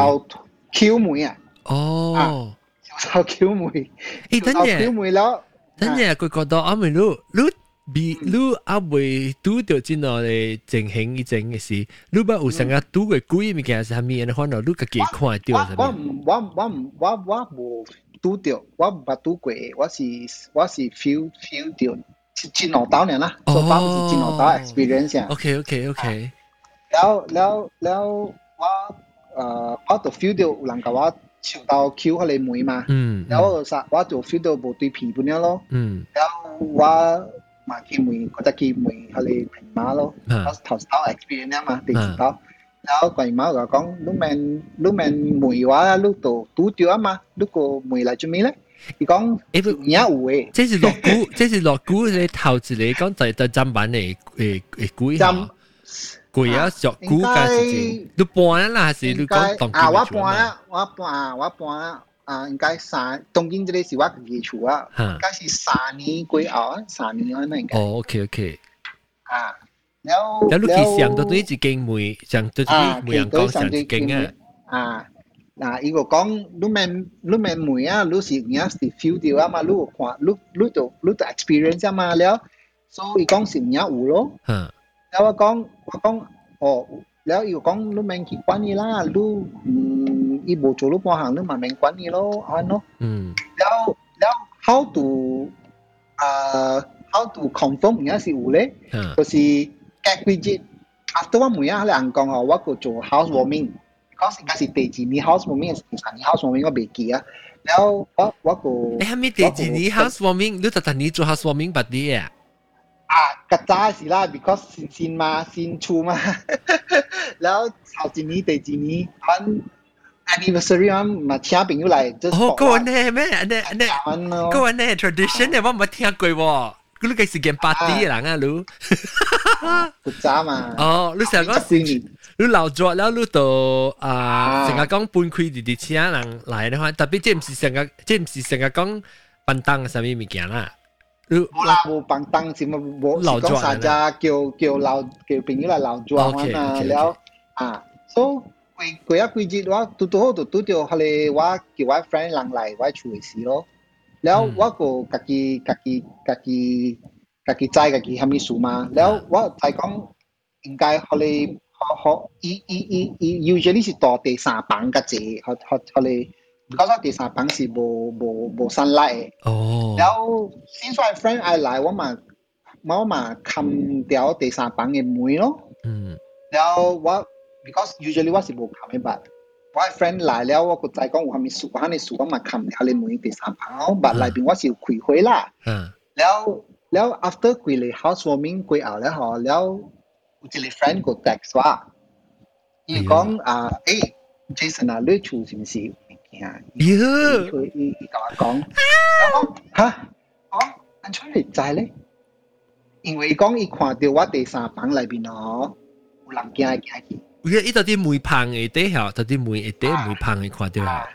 [SPEAKER 8] Q 梅啊！
[SPEAKER 1] 哦，
[SPEAKER 8] 就 Q 梅，
[SPEAKER 1] 诶，等阵，
[SPEAKER 8] Q 梅咯。
[SPEAKER 1] 等阵佢觉得阿妹你你比你阿未拄到真系嘅情形一整嘅事，你捌有成日拄过鬼物件是虾米？你可能你家己看到
[SPEAKER 8] 我唔我我唔我我无拄到，我唔捌拄过，我是我是 feel feel 到， 进老岛了啦，做包是进老岛 experience 啊。
[SPEAKER 1] OK OK OK。
[SPEAKER 8] 了了了，我呃，我就 feel 到有人甲我笑到 Q 迄个妹嘛。
[SPEAKER 1] 嗯。
[SPEAKER 8] 然后啥，我就 feel 到无对皮不了咯。
[SPEAKER 1] 嗯。
[SPEAKER 8] 然后我嘛去问，觉得去问迄个平妈咯，我头头 experience 嘛，第二刀。然後佢媽就講：你明你明梅話啦，你度賭掉啊嘛，你個梅嚟做咩咧？伊讲
[SPEAKER 1] 诶不，
[SPEAKER 8] 而家有诶，
[SPEAKER 1] 这是落股，这是落股你头一嚟讲就就砧板嚟诶诶鬼吓。贵啊，着估价是点？你搬啦，还是你讲当
[SPEAKER 8] 啊？我搬啦，我搬，我搬啦。啊，应该三东京这里是我自己厝啊，应该是三年几后啊，三年啊，那应该。
[SPEAKER 1] 哦，OK OK。
[SPEAKER 8] 啊，然后
[SPEAKER 1] 然后你其实到对一间妹，像对对妹人讲上一间啊。
[SPEAKER 8] 啊， 嗱，伊个讲你咪你咪妹啊，你是而家是 feel 到啊嘛，你有看，你你就你就 experience 啊嘛，了，所以讲是而家有咯。
[SPEAKER 1] 嗯。
[SPEAKER 8] แล้วว่าก้องว่าก้องอ๋อแล้วอีกก้องลูกแมงขี้กวนนี่ล่ะลูกอืมอีโบโจลูกปอหางลูกมาแมงกวนนี่แล้วอ๋อเนาะ
[SPEAKER 1] อืม
[SPEAKER 8] แล้วแล้ว how to อ่า how to confirm อย่างเงี้ยสิอูเลยก็是 get widget after ว่าหมู่ย่าเลยอังกองอ๋อว่าก็做 house warming because 应该是第二年 house warming 第三年 house warming 我未记啊แล้วว่าว่าก็
[SPEAKER 1] 诶系咪第二年 house warming 你特特年做 house warming 八啲啊？
[SPEAKER 8] อ่ะกระจายสิล่ะ because ซินซินมาซินชูมา แล้วชาวจีนี้แต่จีนี้มัน anniversary มันมา请朋友嚟 just
[SPEAKER 1] 哦，嗰个呢咩？呢呢嗰个呢 tradition 呢，我冇听过喎。嗰啲嘅时间 party 嘅人啊，你
[SPEAKER 8] กระจายมา
[SPEAKER 1] 哦，你成个 你留咗แล้ว你就啊，成日讲搬开啲啲车人嚟嘅话，特别即系唔是成日，即系唔是成日讲笨蛋什么物件啦。
[SPEAKER 8] 冇啦，冇棒灯，只冇冇是讲大家叫叫留叫朋友嚟留住啊嘛，แล้ว啊，so 佢佢一季节我嘟嘟好度嘟掉，后嚟我叫我 friend 人嚟我处嘅事咯，แล้ว我个家己家己家己家己知家己系咪数嘛，แล้ว我就讲应该后 好好，伊伊伊伊，usually 是到第三班噶子，好好好哩。嗰个第三班是无无无上
[SPEAKER 1] 来
[SPEAKER 8] 哦。然后，since my friend 爱来，我嘛我嘛砍掉第三班嘅妹咯。
[SPEAKER 1] 嗯。
[SPEAKER 8] 然后我，because usually 我是无砍嘅，但我 friend 来了，我个仔讲我还没输，我还没输，我嘛砍掉你妹第三班，但那边我是开会啦。
[SPEAKER 1] 嗯。
[SPEAKER 8] 然后，然后 after 归嚟 housewarming 归后咧，嗬，然后。ว有一个 friend 个 text 话，伊讲啊诶 Jason 啊，你厝是唔是？ 惊。
[SPEAKER 1] 哟，
[SPEAKER 8] 佢伊伊甲我讲，我讲吓，我讲安怎会知咧？因为伊讲伊看到我第三房里边哦，有人行来行去。
[SPEAKER 1] 伊伊到底梅芳嘅底下，到底梅嘅底梅芳嘅看到啊？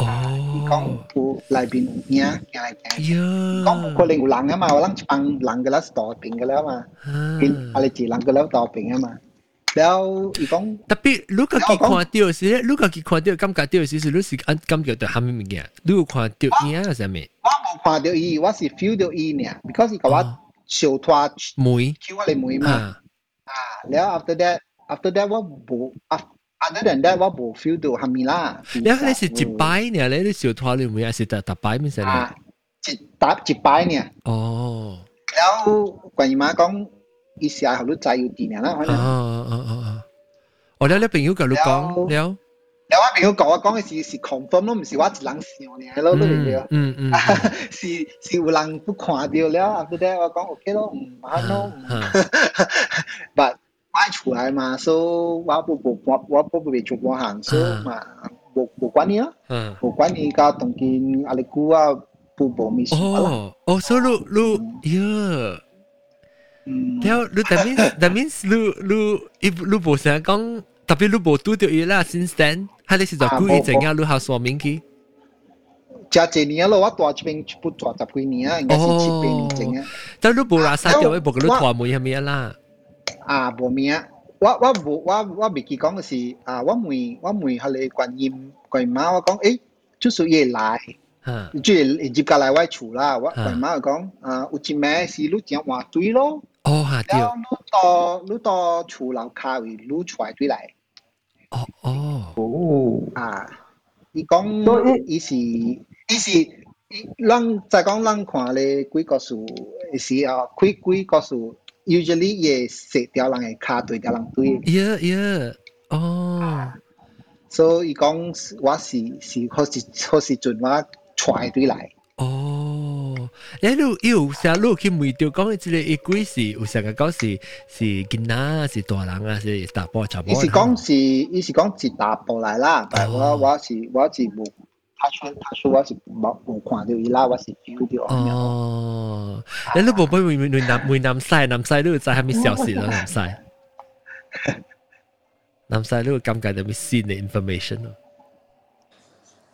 [SPEAKER 8] 伊
[SPEAKER 1] 哦，
[SPEAKER 8] 讲有里边有影行来行去。
[SPEAKER 1] 哟，
[SPEAKER 8] 讲冇可能有人啊嘛，我谂一帮人嘅啦是大病嘅啦嘛，变阿你自人嘅啦大病啊嘛。แล้ว伊讲
[SPEAKER 1] 特别你家己看到时咧，你家己看到感觉到时是你是感感觉到虾米物件？你有看到影系啥物？
[SPEAKER 8] 我冇看到伊，我是 feel 到伊呢，because 伊甲我小拖
[SPEAKER 1] 梅
[SPEAKER 8] 叫我嚟梅嘛。
[SPEAKER 1] 啊，
[SPEAKER 8] 啊，แล้ว after that after that 我冇 other than that 我冇 feel 到係咪啦。
[SPEAKER 1] 你你是一擺呢？你你小拖你唔係是特特擺咩事
[SPEAKER 8] 啊？一打一擺呢？
[SPEAKER 1] 哦。
[SPEAKER 8] 然後關姨媽講，伊時候都再要點樣啦？
[SPEAKER 1] 哦哦哦哦。我咧你朋友甲你講了。
[SPEAKER 8] 有我朋友講我講嘅是是 confirm 咯，唔是我一人想嘅咯，都嚟了。
[SPEAKER 1] 嗯嗯。
[SPEAKER 8] 是是有人不看到了，後尾我講 OK 咯，唔啱咯。唔。但卖出来嘛，所、so, 以我不不我我不不被出我行，所以嘛，不不管你
[SPEAKER 1] 啊，
[SPEAKER 8] 不管你搞东京阿里古啊，不不没事
[SPEAKER 1] 哦哦，所以路路哟，了路 that means that means 路路一路不想讲，特别路不拄着伊啦，since then，他那是在故意怎样路好说明去。
[SPEAKER 8] 加几年了，我大这边不大十几年啊，应该是七八年前啊。
[SPEAKER 1] 但路不拉萨掉，一部个路拖没下面啦。
[SPEAKER 8] 啊，無名，我我無我我未記講嘅是啊，我問我問下你觀音觀媽，我講誒，就是嘢來。
[SPEAKER 1] 嚇，
[SPEAKER 8] 即係接過嚟我厝啦，我觀媽就講啊，有一名是你正話對咯。
[SPEAKER 1] 哦嚇掉，
[SPEAKER 8] 然後你到你到厝樓卡位，你出來對嚟。
[SPEAKER 1] 哦哦，
[SPEAKER 7] 哦，
[SPEAKER 8] 啊，伊講伊是伊是，咱再讲咱看咧幾個數是啊，幾幾個數 ，usually 也食掉人嘅卡对掉人对。
[SPEAKER 1] yeah yeah，哦，
[SPEAKER 8] 所以伊讲我是是好是好是尽我出来对嚟。
[SPEAKER 1] 哦，你你有成日去问到讲即个一鬼是有成个讲是是囡仔是大人啊是大波查波？
[SPEAKER 8] 伊是讲是伊是讲是大步嚟啦，但系我我是我是冇 他說他說我是冇冇看到伊拉，我是 feel 到。
[SPEAKER 1] 哦，你都冇俾會會南會南西南西都要知係咪消息啦南西，南西都會感覺到咪新嘅 information 咯，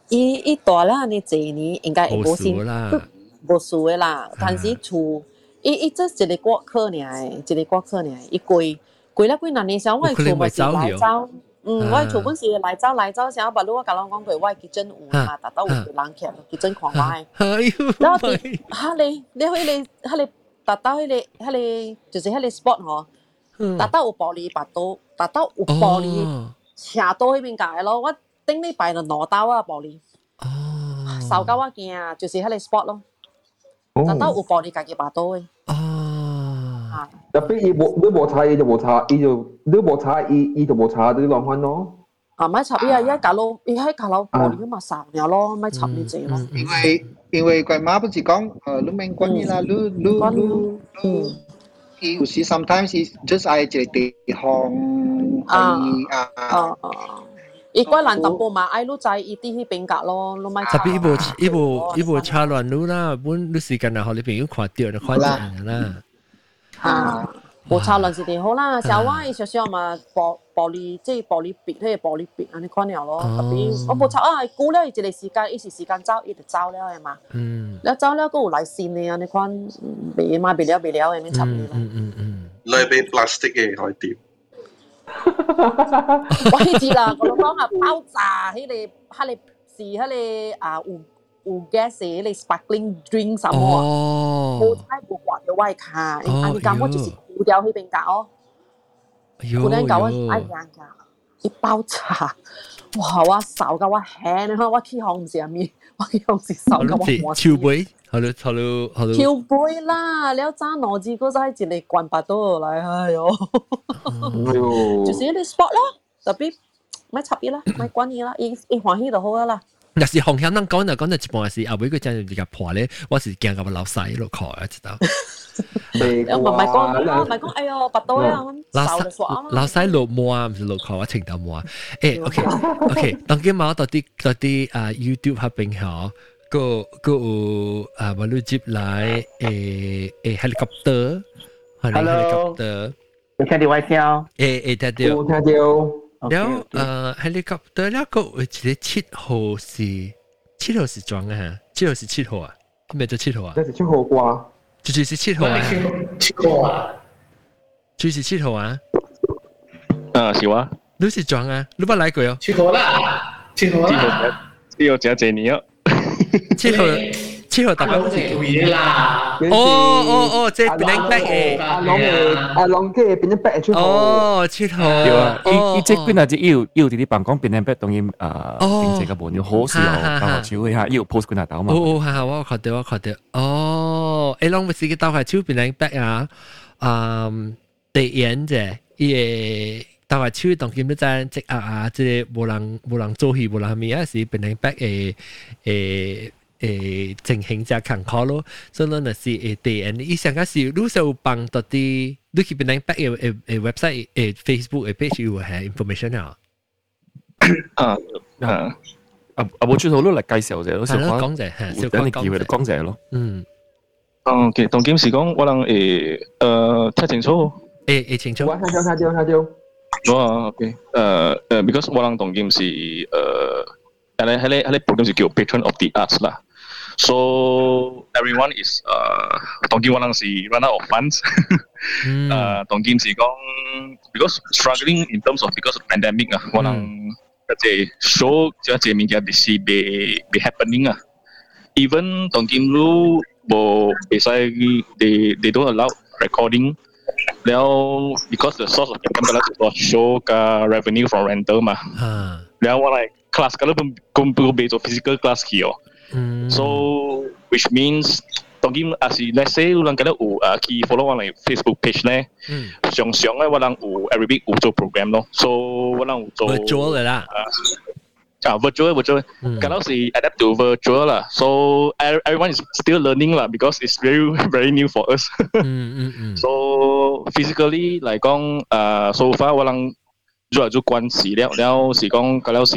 [SPEAKER 10] 伊伊大啦，你幾年應該會
[SPEAKER 1] 冇
[SPEAKER 10] 無先
[SPEAKER 1] 數啦，
[SPEAKER 10] 無數嘅啦，但是厝伊伊這一個國客爾誒，一個國客呢，伊貴貴了幾廿年時候，我厝咪是來走。嗯，我厝本时来走来走时候，把我甲人讲过，我基真有嘛，达到有人徛，基真看我诶。
[SPEAKER 1] 哎呦，
[SPEAKER 10] 然后啲吓你，你去你吓你达到迄个迄个就是迄个 spot 嗬，达到有玻璃白刀，达到有玻璃斜刀迄边界咯，我顶礼拜就攞刀啊玻璃，受到我惊，就是迄个 spot 咯，达到有玻璃家己白刀 诶。
[SPEAKER 1] 啊，
[SPEAKER 7] Tapi i bo dia bawa cara dia bawa cara i dia dia bawa cara i i dia bawa cara dia lawan no.
[SPEAKER 10] 啊，咪插伊啊！伊喺架路，伊喺架路玻璃嘛扫了咯，咪插你这咯。
[SPEAKER 8] 因为因为佢妈不是讲，诶，你免关系啦，你你你你，伊有时 sometimes is just 爱一个地方系啊
[SPEAKER 10] 啊啊！伊怪人淡薄嘛，爱你在伊啲迄边格咯，你咪
[SPEAKER 1] 特别一部一部一部车乱路啦，本你时间啊，好你朋友看到就看见啦。
[SPEAKER 10] 啊，無插輪是點好啦，小我伊少少嘛玻玻璃即係玻璃壁，迄個玻璃壁安尼看了咯。特別我無插啊，估了伊一個時間，一是時間走，伊就走了嘅嘛。
[SPEAKER 1] 嗯。
[SPEAKER 10] 了走了，佫有來線嘅安尼看，未嘛未了未了嘅免插你啦。
[SPEAKER 1] 嗯嗯嗯。
[SPEAKER 5] 你俾 plastic 嘅可以點？
[SPEAKER 10] 我迄次啦，我講啊爆炸，迄個迄個是迄個啊有 有 gas 嘅迄个 sparkling drink 什么啊，
[SPEAKER 1] 哦，
[SPEAKER 10] 冇猜冇刮到我嘅卡，安尼咁我就是糊掉迄边格哦，糊掉搞我哎呀噶，一爆炸，哇！我手到我hand 啊，我起行唔是阿咪，我起行是手到我
[SPEAKER 1] 我超杯，好了好了好了。
[SPEAKER 10] 跳杯啦，你揸攞字嗰阵一个棍拔到落嚟，哎呦！就是一啲 spot 咯，特别咪插伊啦，咪关伊啦，伊伊欢喜就好啦。
[SPEAKER 1] 若是红响人讲就讲就一半是后尾佢真系而家破咧，我是惊咁老细落课啊，知道？
[SPEAKER 10] 又唔系讲，唔系讲，哎呀，白刀啊，手就爽
[SPEAKER 1] 老西落摩啊，唔是落口啊，青豆摩啊。诶，OK OK，当今冇到啲到啲啊 YouTube 合并下，个个有啊，马路接来诶诶 helicopter，系 helicopter。
[SPEAKER 11] 有听到我声？
[SPEAKER 1] 诶诶，听到。
[SPEAKER 7] 有听到。
[SPEAKER 1] 你好呃，helicopter 那个我记得七号是七号是装啊，七号是七号啊，咩叫七号啊？
[SPEAKER 7] 那是七号瓜，
[SPEAKER 1] 就就是七号啊，
[SPEAKER 12] 七号啊，
[SPEAKER 1] 就是七号啊。
[SPEAKER 13] 啊，是哇，
[SPEAKER 1] 都是装啊，你不来过哟？
[SPEAKER 12] 七号啦，七号啦，
[SPEAKER 13] 七号姐姐你哟，
[SPEAKER 1] 七号。大家好似
[SPEAKER 12] 贵啦。
[SPEAKER 1] 哦哦哦，即系变成 back 嘅。
[SPEAKER 7] 阿龙嘅阿龙嘅变咗 back 出嚟。
[SPEAKER 1] 哦，七号。
[SPEAKER 4] 对啊，伊伊即边啊，只要要啲啲办公变成 back 当然啊，并且个门要好时候，当学超下要 post 嗰度嘛。
[SPEAKER 1] 哦哦，系系，我确定我确定。哦，诶，啷个是个当学超变成 back 啊？嗯，第演啫，伊个当学超当见到真即啊啊，即系冇人冇人做戏冇人咩啊，是变成 back 诶诶。 诶情形只坎坷咯，所以呢是诶第二，你想讲是你想帮到啲，你去边度 back 诶诶诶 website 诶 Facebook 诶 page 有系 information 啊？
[SPEAKER 13] 啊啊
[SPEAKER 4] 啊！啊冇转头都嚟介绍啫，好似
[SPEAKER 1] 讲者系，
[SPEAKER 4] 等你机会嚟讲者咯。
[SPEAKER 1] 嗯。
[SPEAKER 13] 哦，OK，当今时讲我能诶诶听清楚。
[SPEAKER 1] 诶诶清楚。
[SPEAKER 7] 我听到听到听到。
[SPEAKER 13] 哦，OK，诶诶，because 我能当今是诶，系咧系咧系咧 program 是叫 Patron of the Arts 啦。 So everyone is uh, Tonkin Wanang si run out of funds. mm. *laughs* uh, talking si gong because struggling in terms of because of pandemic ah, wanang hmm. kasi show kasi minyak busy be be happening ah. Even Tonkin lu bo besai they they don't allow recording. Now because the source of income is was show ka revenue from rental mah. Huh. Now what like class kalau pun pun pun physical class here. Mm. So which means 当然啊是 let's say 有人觉得有啊去 follow 我哋 Facebook page 咧，常常咧我人有 every week 有做 program 咯，so 我人有做
[SPEAKER 1] virtual 嘅啦。
[SPEAKER 13] 啊，virtual virtual，咁到时 adapt to virtual 啦，so everyone is still learning 啦，because it's very *laughs* very new for us
[SPEAKER 1] 。嗯嗯嗯。
[SPEAKER 13] So *laughs* physically 嚟讲，诶，so far 我人 咗做关系了，然后是讲嗰了是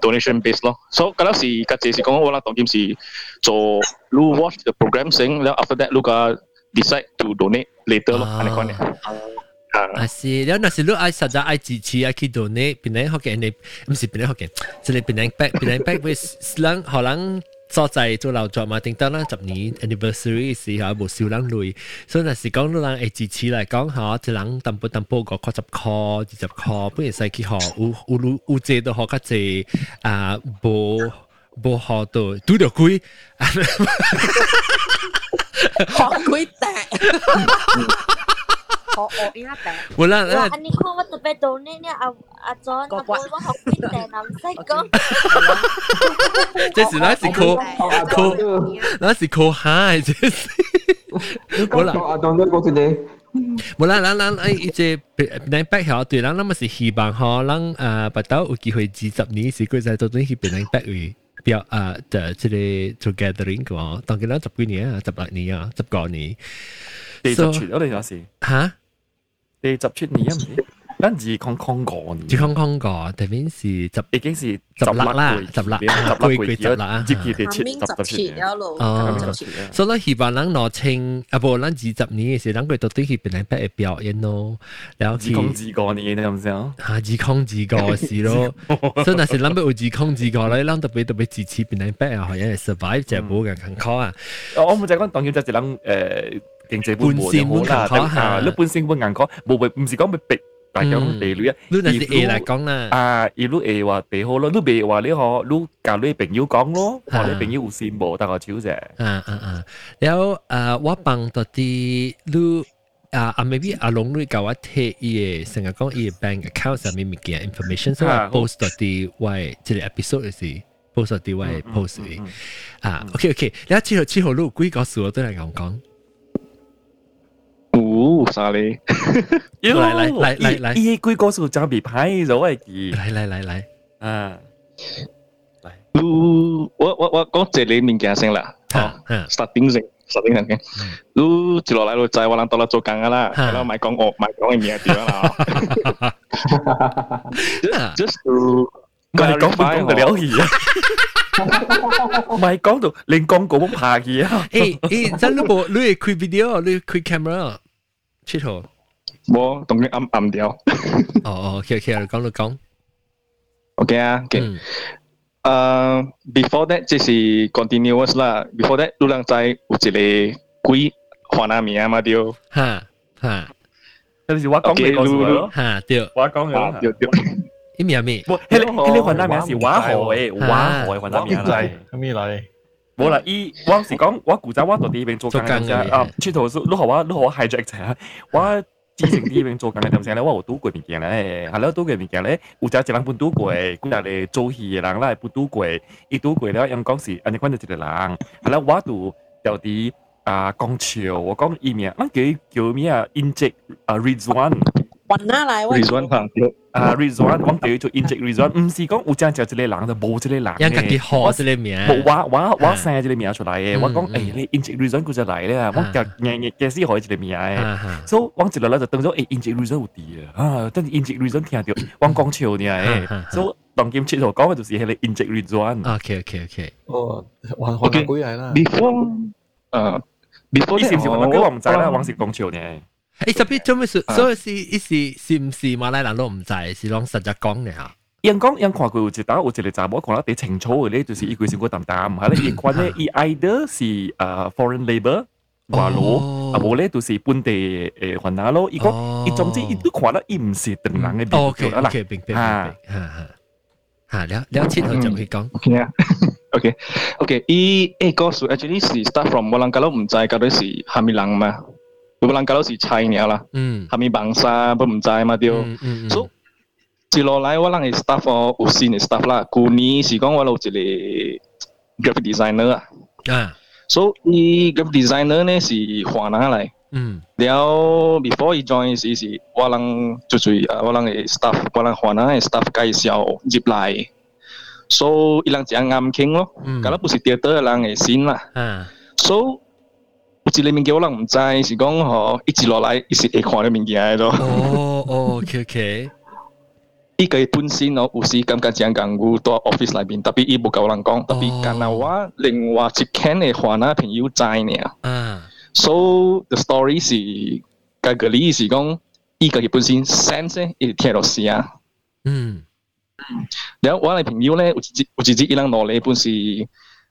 [SPEAKER 13] donation base 咯，所以嗰了是家姐是讲我啦，当今是做 lu watch the programing，然後 after that 如果 decide to donate later 咯，安尼讲咧。
[SPEAKER 1] 啊是，然后那是如果爱实在爱支持啊去 donate，变靓好嘅，你唔是变靓好嘅，即系变靓 back 变靓 back with 人可能。所在做老作嘛，定得啦十年 anniversary 時候無少人類，所以那是講到人會支持嚟講嚇，一人淡薄淡薄個確十塊、二十塊，不如使去學 *laughs* 有有有借都學較濟啊，無無學到拄着鬼，*laughs*
[SPEAKER 10] 學貴大。*laughs*
[SPEAKER 9] 我我应该病。
[SPEAKER 1] 冇啦，
[SPEAKER 9] 哇！你看我特别到呢呢阿阿 John 阿妹我学边定啊，唔使讲。
[SPEAKER 1] 这是那是 call call，那是 call high，这是。
[SPEAKER 7] 冇啦，阿 John 都讲住你。
[SPEAKER 1] 冇啦，咱咱诶，一只咱北校对，咱咱咪是希望嗬，咱诶，不到有机会二十年是佢在做啲去变咱北位。表啊的这个做 gathering 嘅话，当然啦，十几年啊，十八年啊，十九年。
[SPEAKER 4] 第十出我哋有时
[SPEAKER 1] 吓，
[SPEAKER 4] 第十出年啊唔知，咱自康康过年，
[SPEAKER 1] 自康康过，特别是十
[SPEAKER 4] 已经是
[SPEAKER 1] 十粒啦，十粒，
[SPEAKER 4] 十粒
[SPEAKER 1] 贵贵十粒啊，
[SPEAKER 4] 接住第七，
[SPEAKER 10] 十七了咯，
[SPEAKER 1] 哦，所以咱希望咱攞清，啊不，咱二十年嘅时，咱佢到底去边嚟俾嘅表演咯，然后
[SPEAKER 4] 自康自过年你咁想？
[SPEAKER 1] 吓，自康自过事咯，所以那时咱要有自康自过咧，咱特别特别支持边嚟俾啊，系因为 survive 就冇嘅坎坷啊。
[SPEAKER 4] 我冇就讲当然就系咱诶。 經濟搬線搬行嗰下，你搬線搬行嗰，無謂唔是講要逼大家講地女啊。
[SPEAKER 1] 你係啲嚟講啦，
[SPEAKER 4] 啊，如果誒話地好咯，你咪話你可，你教你朋友講咯，話你朋友有線無，但我少啫。
[SPEAKER 1] 啊啊啊！然後啊，我幫到啲你。啊！阿 maybe 阿龍女教我睇伊個，成日講伊個 bank account 上面物件 information，所以 post 到啲喂，即個 episode 是 post 到啲喂 post 嘅。啊，OK OK，你一之後之後，如果鬼講事我都嚟講講。
[SPEAKER 13] 哦，啥嘞？
[SPEAKER 1] 来来来来来，
[SPEAKER 4] 伊几个数就被拍咗嘅记。
[SPEAKER 1] 来来来来，
[SPEAKER 4] 啊，
[SPEAKER 13] 来。我我我讲这里物件先啦，
[SPEAKER 1] 吓，
[SPEAKER 13] starting 先。 十点嘅，都接落嚟就系我谂到啦做紧噶啦，咁咪讲我咪讲嘅名点啦。Just to
[SPEAKER 4] 唔系讲半讲嘅了儿啊，唔系讲到连广告都拍嘅啊。
[SPEAKER 1] 诶诶，真你部你系开 video，你开 camera， 切头。
[SPEAKER 13] 冇，当佢暗暗掉。
[SPEAKER 1] 哦哦，OK OK，讲到讲。
[SPEAKER 13] OK 啊，OK。诶，before that 即系 continuous 啦。before that 都两仔有一个鬼华南名嘛对。
[SPEAKER 1] 吓吓，
[SPEAKER 4] 嗰时我讲嘅嗰时咯。
[SPEAKER 1] 吓对，
[SPEAKER 4] 我讲嘅。
[SPEAKER 13] 对对。
[SPEAKER 1] 啲名咩？
[SPEAKER 4] 唔，迄个迄个华南名是华河嘅，华河嘅华南名啦。
[SPEAKER 2] 咩嚟？
[SPEAKER 4] 冇啦，伊我是講我古仔我到第一邊做緊嘅啊，出頭你學我你學我 hijack 啫，我。之前啲邊做緊嘅，點先咧？我有賭過物件咧，係咯，賭過物件咧，有隻一人半賭過，古日咧做戲嘅人啦，半賭過，伊賭過咧，因講是，安尼款就一個人，係啦，我就有啲啊講笑，我講伊名，我叫叫咩啊？inject 啊 Rizwan。
[SPEAKER 10] 揾下嚟，
[SPEAKER 13] Rizwan
[SPEAKER 4] 啊 Rizwan，我叫做 inject Rizwan，唔是讲有只就一个人就冇一个人嘅，
[SPEAKER 1] 因家己学一个名，
[SPEAKER 4] 冇我我我生一个名出来嘅，我讲诶你 inject Rizwan 佢就嚟咧，我夹硬硬嘅先学一个名嘅，所以我一落来就当咗诶 inject Rizwan 有啲啊，啊，等 inject Rizwan 听到我讲笑呢诶，所以当今出头讲嘅就是系你 inject Rizwan。
[SPEAKER 1] OK OK OK，
[SPEAKER 2] 哦，还还鬼系啦。
[SPEAKER 13] Before，诶，before
[SPEAKER 4] 以前是我我唔知啦，我是讲笑呢。
[SPEAKER 1] 诶，特别做咩事？所以是一时是唔是马来人都唔知，是讲实在讲嘅吓。
[SPEAKER 4] 人讲人看过有一打有一个查某看到啲清楚嘅咧，就是伊佢先个淡淡，系咧伊款咧伊 either 是诶 foreign labour 外劳，啊无咧就是本地诶云南咯。伊讲伊总之伊都看到伊唔是邓人嘅
[SPEAKER 1] 面。OK OK，明白明白。吓吓吓，了了切后就会讲。
[SPEAKER 13] OK 啊，OK OK，伊诶个数 actually 是 start from 我谂搞到唔知搞到是哈密人嘛。 有人搞到是菜鸟啦，
[SPEAKER 1] 嗯，
[SPEAKER 13] 下面帮沙不唔知嘛对，
[SPEAKER 1] 嗯
[SPEAKER 13] 所以接落来我人嘅 staff 哦，有新嘅 staff 啦，旧年是讲我有一个 graphic designer 啊，
[SPEAKER 1] 啊，
[SPEAKER 13] 所以 graphic designer 呢是华南嚟，
[SPEAKER 1] 嗯，
[SPEAKER 13] 了 before 伊 join 时是我人就最啊，我人嘅 staff，我人华南嘅 staff 介绍入来，所以伊人只啱倾咯，咁啦不是第二人嘅先啦，
[SPEAKER 1] 啊，
[SPEAKER 13] 所以 一個物件我人唔知，是講吼一直落來，伊是会看嘅物件咯。
[SPEAKER 1] 哦哦，OK OK。
[SPEAKER 13] 伊個本身哦，有時感覺真共有到 office 內邊，特別伊无甲人講，特別干那我另外一間嘅華南朋友知呢。
[SPEAKER 1] 嗯。
[SPEAKER 13] So the story 是個個理是講，伊個本身 sense 伊聽到聲。
[SPEAKER 1] 嗯。
[SPEAKER 13] 然后我嘅朋友咧，有一有一日伊人落嚟本是。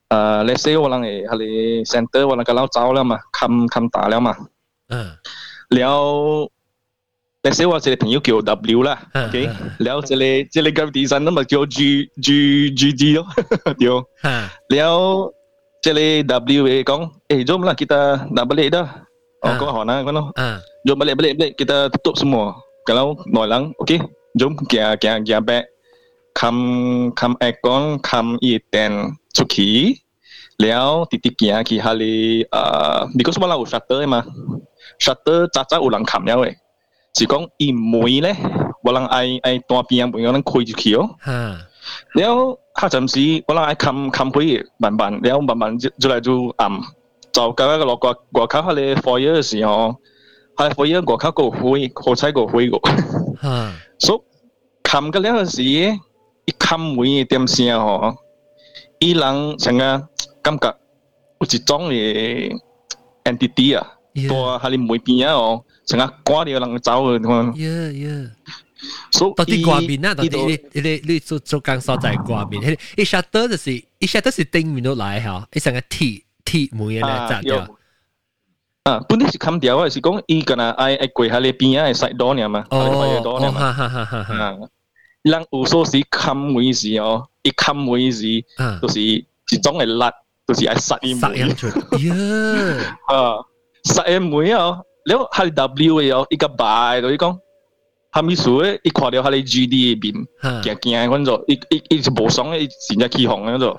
[SPEAKER 13] 呃，那些我啷个，他的山德我啷个老早了嘛，看看大了嘛。
[SPEAKER 1] 嗯。
[SPEAKER 13] 了，那些我这里朋友叫 à. W 啦，OK。了这里这里个第三那么叫 à, à. G G G G 咯，对。嗯。了这里 *laughs* W 会讲，诶，jom lah kita nak balik dah. Oh, kau hona kau no. Jom balik balik balik kita tutup semua. Kalau nolang, okay. Jom kia kia kia back. Kam kam ekon kam iten. aqui, léo ti ti kia ki hali à đi có số bao lâu shutter mà shutter cha cha u lăng khám nhau ấy chỉ có im mũi lẽ bao lăng ai ai to biên bụi lăng khui chịu ha léo ha chậm gì bao lăng ai khám khám khui bản bản léo bản bản rồi lại du ẩm cho cái cái lọ quả quả khá hali foyer gì ho hali foyer quả khá cổ khui cổ trái cổ khui cổ ha so khám cái léo gì 一看每一点声吼，伊人成个感觉有一种嘅 entity 啊，多喺你每边啊哦，成个赶住人走嘅，看。
[SPEAKER 1] Yeah yeah。
[SPEAKER 13] 所以
[SPEAKER 1] 到底外面啊，到底你你你做做工所在外面，迄一 shutter 就是一 shutter 是顶面都来吓，一成个铁铁门嘅咧砸掉。
[SPEAKER 13] 啊，本嚟是冚掉啊，是讲伊个呐爱爱跪喺你边啊，细多呢嘛，
[SPEAKER 1] 哦
[SPEAKER 13] 哦，
[SPEAKER 1] 哈哈哈哈哈。
[SPEAKER 13] 人有所时冚每时哦， 一砍梅子，就是一種嘅辣，就是係殺
[SPEAKER 1] 一梅。
[SPEAKER 13] 啊，殺一梅啊，然後係 W 嘅哦，一個白，就是講，佢咪所謂一看到佢哋 G D 嘅面，驚驚嗰種，一一一就無爽嘅，成隻起紅嗰種。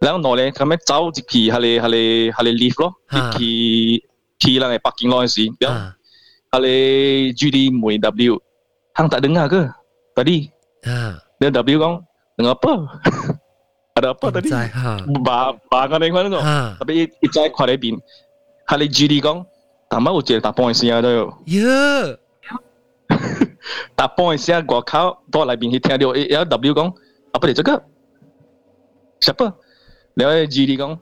[SPEAKER 13] 然後我咧，咁樣走一期，佢哋佢哋佢哋 leave 咯，一期期人哋北京嗰陣時，然後佢哋 G D 梅 W，行大 đứng 下個，
[SPEAKER 1] 大
[SPEAKER 13] 啲，然後 W 講。apa? ada apa tadi? Ba ba kan yang mana tu? Tapi一在看那边，他的 GD 讲，他妈我觉得打半时啊都有。
[SPEAKER 1] 呀，
[SPEAKER 13] 打半时啊，我靠，到那边去听到 L W 讲，apa dia cakap? Siapa? Dia GD 讲，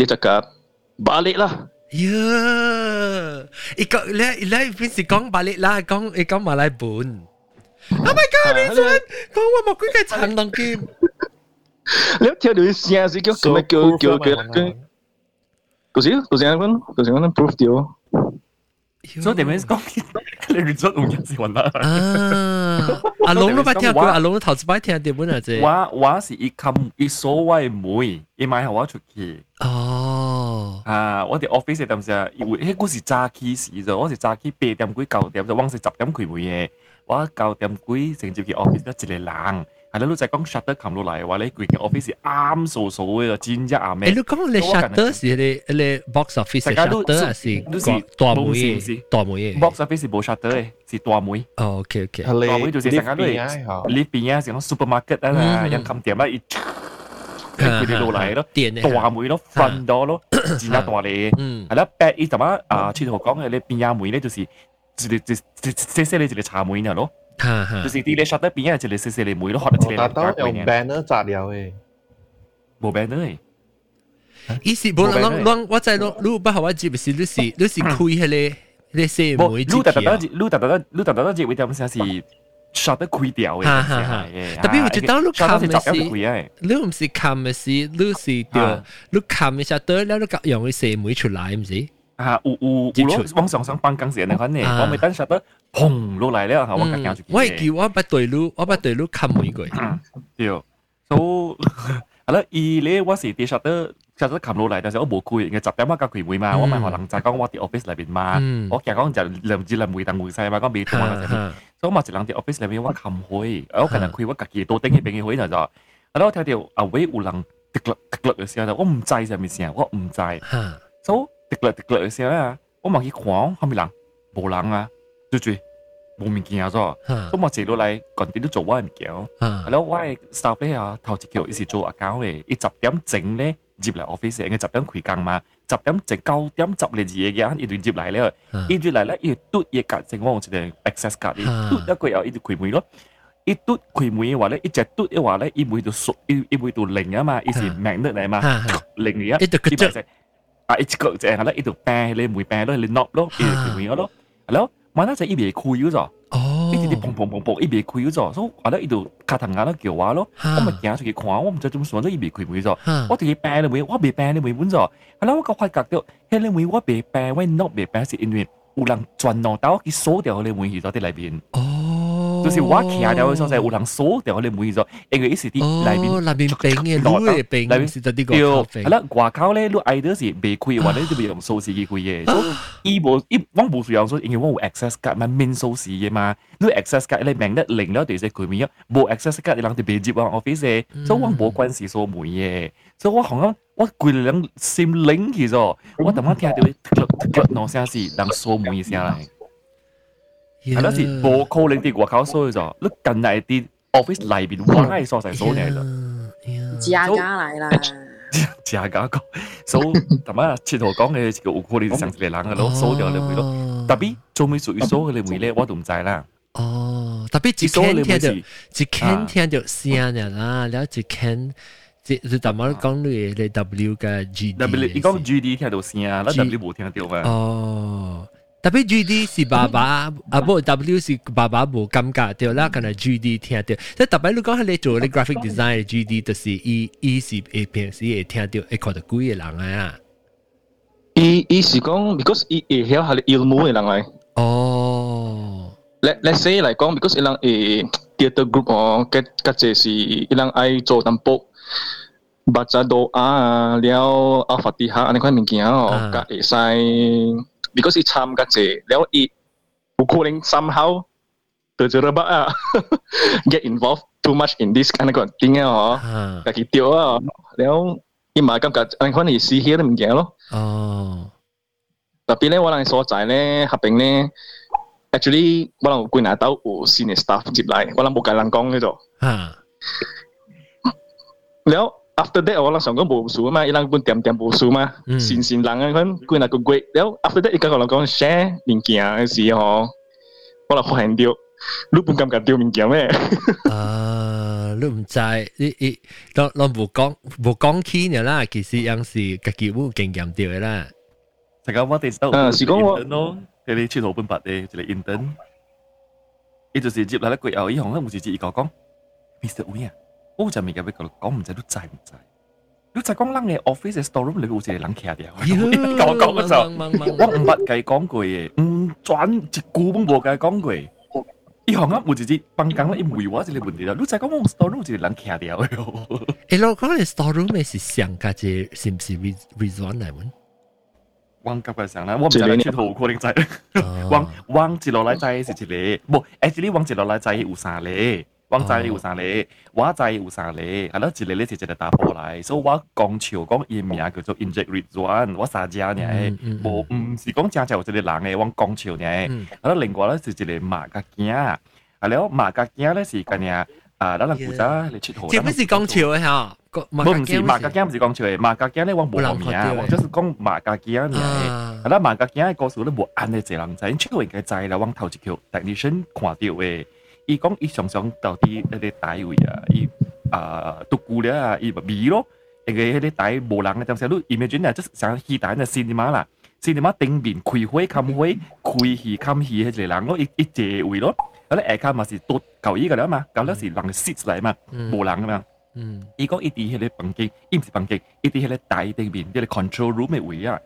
[SPEAKER 13] dia cakap baliklah.
[SPEAKER 1] Ya, ikut lah, lah, mesti kong balik lah, kong, ikut malai bun. Oh my god, ni tuan, kong 我冇佢嘅长龙剑。
[SPEAKER 13] 你听到啲声是叫咁样叫叫叫叫，就是就是咁样，就是咁样 proof 掉。
[SPEAKER 4] 所以点样讲？你乱咗用人是混啦。
[SPEAKER 1] 啊，阿龙都捌听过，阿龙都头一摆听到本啊啫。
[SPEAKER 4] 我我是一冚一所谓妹，伊买我出去。
[SPEAKER 1] 哦。
[SPEAKER 4] 啊，我哋 office 当时啊，因为迄个是早起时啫，我是早起八点几九点就往时十点开会嘅， 我九点几成接去 office 一个人。系啦，老细讲 shutter 冚落嚟，话你佢嘅 office 啱数数嘅，尖一啊咩？
[SPEAKER 1] 诶，你讲你 shutter 是你你 box office shutter 还是大妹嘅？大妹嘅
[SPEAKER 4] box office 冇 shutter 嘅，是大妹。
[SPEAKER 1] 哦，OK OK。
[SPEAKER 4] 大妹就是成间都系呢边啊，成个 supermarket 啊，人冚店啊，一佢哋落嚟咯，大妹咯，瞓到咯，尖一大嚟。系啦，back 依阵啊，啊，切头讲嘅你边呀妹咧，就是 就是就是即系你就系茶妹呢咯。就是啲你 shot 得边啊，就你细细你妹咯，学得出嚟。
[SPEAKER 6] 但系都用 banner 摘了诶，
[SPEAKER 4] 冇 banner 诶。
[SPEAKER 1] 意思冇啷啷，我在啷，你不好我接是你是你是开迄个你细妹。
[SPEAKER 4] 你特特特，你特特特，你特特特接会点先是 shot 得开掉嘅。
[SPEAKER 1] 特别我觉得你看嘅是，你唔是看嘅是，你是掉，你看嘅 shot 得了，你用嘅细妹出来唔是？
[SPEAKER 4] 啊，有有有咯，往上上办公室那款呢，我咪等实得砰落嚟了，我夹硬住。
[SPEAKER 1] 我系叫我不对路，我不对路冚每个。
[SPEAKER 4] 对，所以系啦，而咧我是啲实得实得冚落嚟，但系我冇开，嘅十点我夹佢会嘛，我咪可能就讲我啲 office 里边嘛，我其实讲就两至两每等每细嘛，讲未同我嗰阵，所以我咪就两啲 office 里边我冚开，我可能开我自己多顶嘅边嘅开就就，系咯，我听到啊喂有人滴落滴落嘅时候，我唔知系咪先，我唔知，所以。 滴落滴落嘅时候啊，我望去看，后面人冇人啊，对住冇物件咗，咁我坐落嚟，赶啲都做我嘅物件，系咯，我嘅 staff 咧啊，头一桥一时做 account 嘅，一十点整咧接嚟 office，嘅十点开工嘛，十点整九点十嚟字嘅嘢，一段接嚟咧，一段嚟咧，一嘟嘢格整我用一个 access card，嘟一个又一直开门咯。一嘟开门嘅话咧，一只嘟嘅话咧，一每度数一一每度零啊嘛，一时 magnet 嚟嘛，零嚟啊，
[SPEAKER 1] 一度佢就。
[SPEAKER 4] 啊，一个就系啦，一度病你每病咯，你 knock 咯，一条尾咯，系咯，万一就一边开咗咗，哦，一啲啲砰砰砰砰一边开咗咗，所以话咧一度卡藤眼都叫话咯，我咪行出去看，我唔知点算，都一边开门咗，我条病你每，我未病你每本咗，系啦，我个发觉到，系你每我未病，我 knock 未病是因为有人转脑到佢锁掉你每去咗啲里边，哦。 就是我徛掉嘅所在，有人锁掉你每咗，因为一时啲里边
[SPEAKER 1] 里边病嘅路嘅病，里边是得啲个
[SPEAKER 4] 咖啡。系啦，外口咧，你爱到是未开，或者你就用数字去开嘅。所以伊无伊我无需要说，因为我有 access 卡嘛，免数字嘅嘛。你 access 卡你明得零了，对些佢咪冇 access 卡，你人哋别接往 office 嘅，所以我冇关系数每嘅。所以我行啊，我攰两心灵去咗，我突然听到突突突喏声是人数每声嚟。 系咯，是冇可能啲外口所以就，你近嚟啲 office 里边揾系所在所嚟啦，
[SPEAKER 10] 加加嚟啦，
[SPEAKER 4] 加加个，所以同埋切头讲嘅个有可能上嚟人嘅咯，锁掉你会咯，特别做咩属于锁嘅你会咧，我都唔知啦。
[SPEAKER 1] 哦，特别一听听到，一听听到声嘅啦，然后一听。即系特别讲你你 W 嘅 G
[SPEAKER 4] D，W 你讲 G D 听到声啊，那 W 冇听到嘛？
[SPEAKER 1] 哦。 tapi GD 是爸爸，啊不 W 是爸爸冇感觉对啦，可能 GD 听到。即特别你讲你做你 graphic design 嘅 GD，就是伊伊是会平时会听到，会看到几个人啊。
[SPEAKER 13] 伊伊是讲，because 伊会晓系 ilmu 嘅人嚟。
[SPEAKER 1] 哦。
[SPEAKER 13] Let let's say 嚟讲，because 伊人诶 theatre group 哦，嘅嘅即是伊人爱做淡薄。baca doa 了阿法蒂哈安尼款物件哦，甲会使。 because 伊参加者，然後伊有可能 somehow 對住佢啊 *laughs* get involved too much in this kind of thing 啊，嗬，佢掉啊，然後伊咪感覺可能係私氣都唔驚咯。
[SPEAKER 1] 哦，
[SPEAKER 13] 特別咧，我哋所在咧合併咧，actually 我哋貴拿到有 senior staff 接嚟，我哋冇計人講呢度。
[SPEAKER 1] 啊，
[SPEAKER 13] 然後。after that 我谂上讲无数啊嘛，伊人本点点无数嘛，善善人啊，佢佢那个贵，然后 after that 伊个个人讲 share 物件嘅时候，我嚟发现掉，你本感觉掉物件咩？
[SPEAKER 1] 啊，你唔知，你你，当当无讲无讲起嘅啦，其实样是家己有经验掉嘅啦。
[SPEAKER 4] 大家我哋都
[SPEAKER 13] 啊，是讲我
[SPEAKER 4] 咯，佢哋出头本白嘅，就嚟 intern，伊就是接嚟咧贵后，伊行咧冇直接伊个讲，Mr. Wee 啊。 我就未嘅俾佢講唔知都制唔制？你就講人嘅 office 嘅 store room 裏邊好似係冷企掉，*laughs* 我講嘅時候，我唔捌計講句嘅，唔轉一句都冇計講句。伊行啊，冇直接辦公咧，伊唔會話這個問題啦。你就講我 store room 好似冷企掉。誒，*laughs*
[SPEAKER 1] 我講嘅 store room 係上家姐是唔是 resort 嚟揾？
[SPEAKER 4] 汪急嘅時候咧，我唔知你出圖可能制。汪汪接落嚟制是一個，唔，actually 汪接落嚟制有三個。我知有啥咧，我知有啥咧，係咯，一個咧就一個打波嚟，所以我講笑講伊名叫做 Inject Rizwan，我三隻呢，無唔是講正正有一個人嘅，我講笑呢，係咯，另外咧是一個馬甲鏡，係咯，馬甲鏡咧是咁樣，啊，咱人負責你出圖。
[SPEAKER 1] 這不是講笑嘅嚇，
[SPEAKER 4] 冇唔是馬甲鏡，唔是講笑嘅，馬甲鏡咧我冇講名，我就是講馬甲鏡呢，係啦，馬甲鏡嘅故事咧冇按你一人知，出嚟嘅知啦，我頭一條 technician 看到嘅。伊讲伊常常到底迄个台位啊，伊啊独孤了啊，伊咪咯，因为迄个台无人嘅，当时你 imagine 啊，即系像戏台嘅 cinema 啦，cinema 顶面开会冚会，开戏冚戏迄个人咯，一一座位咯，嗰啲下骹嘛是多旧衣嘅啦嘛，旧咧是人 sit 嚟嘛，无人嘅嘛。伊讲伊啲迄个房间，伊唔是房间，伊啲迄个台顶面，即系 control room 嘅位啊，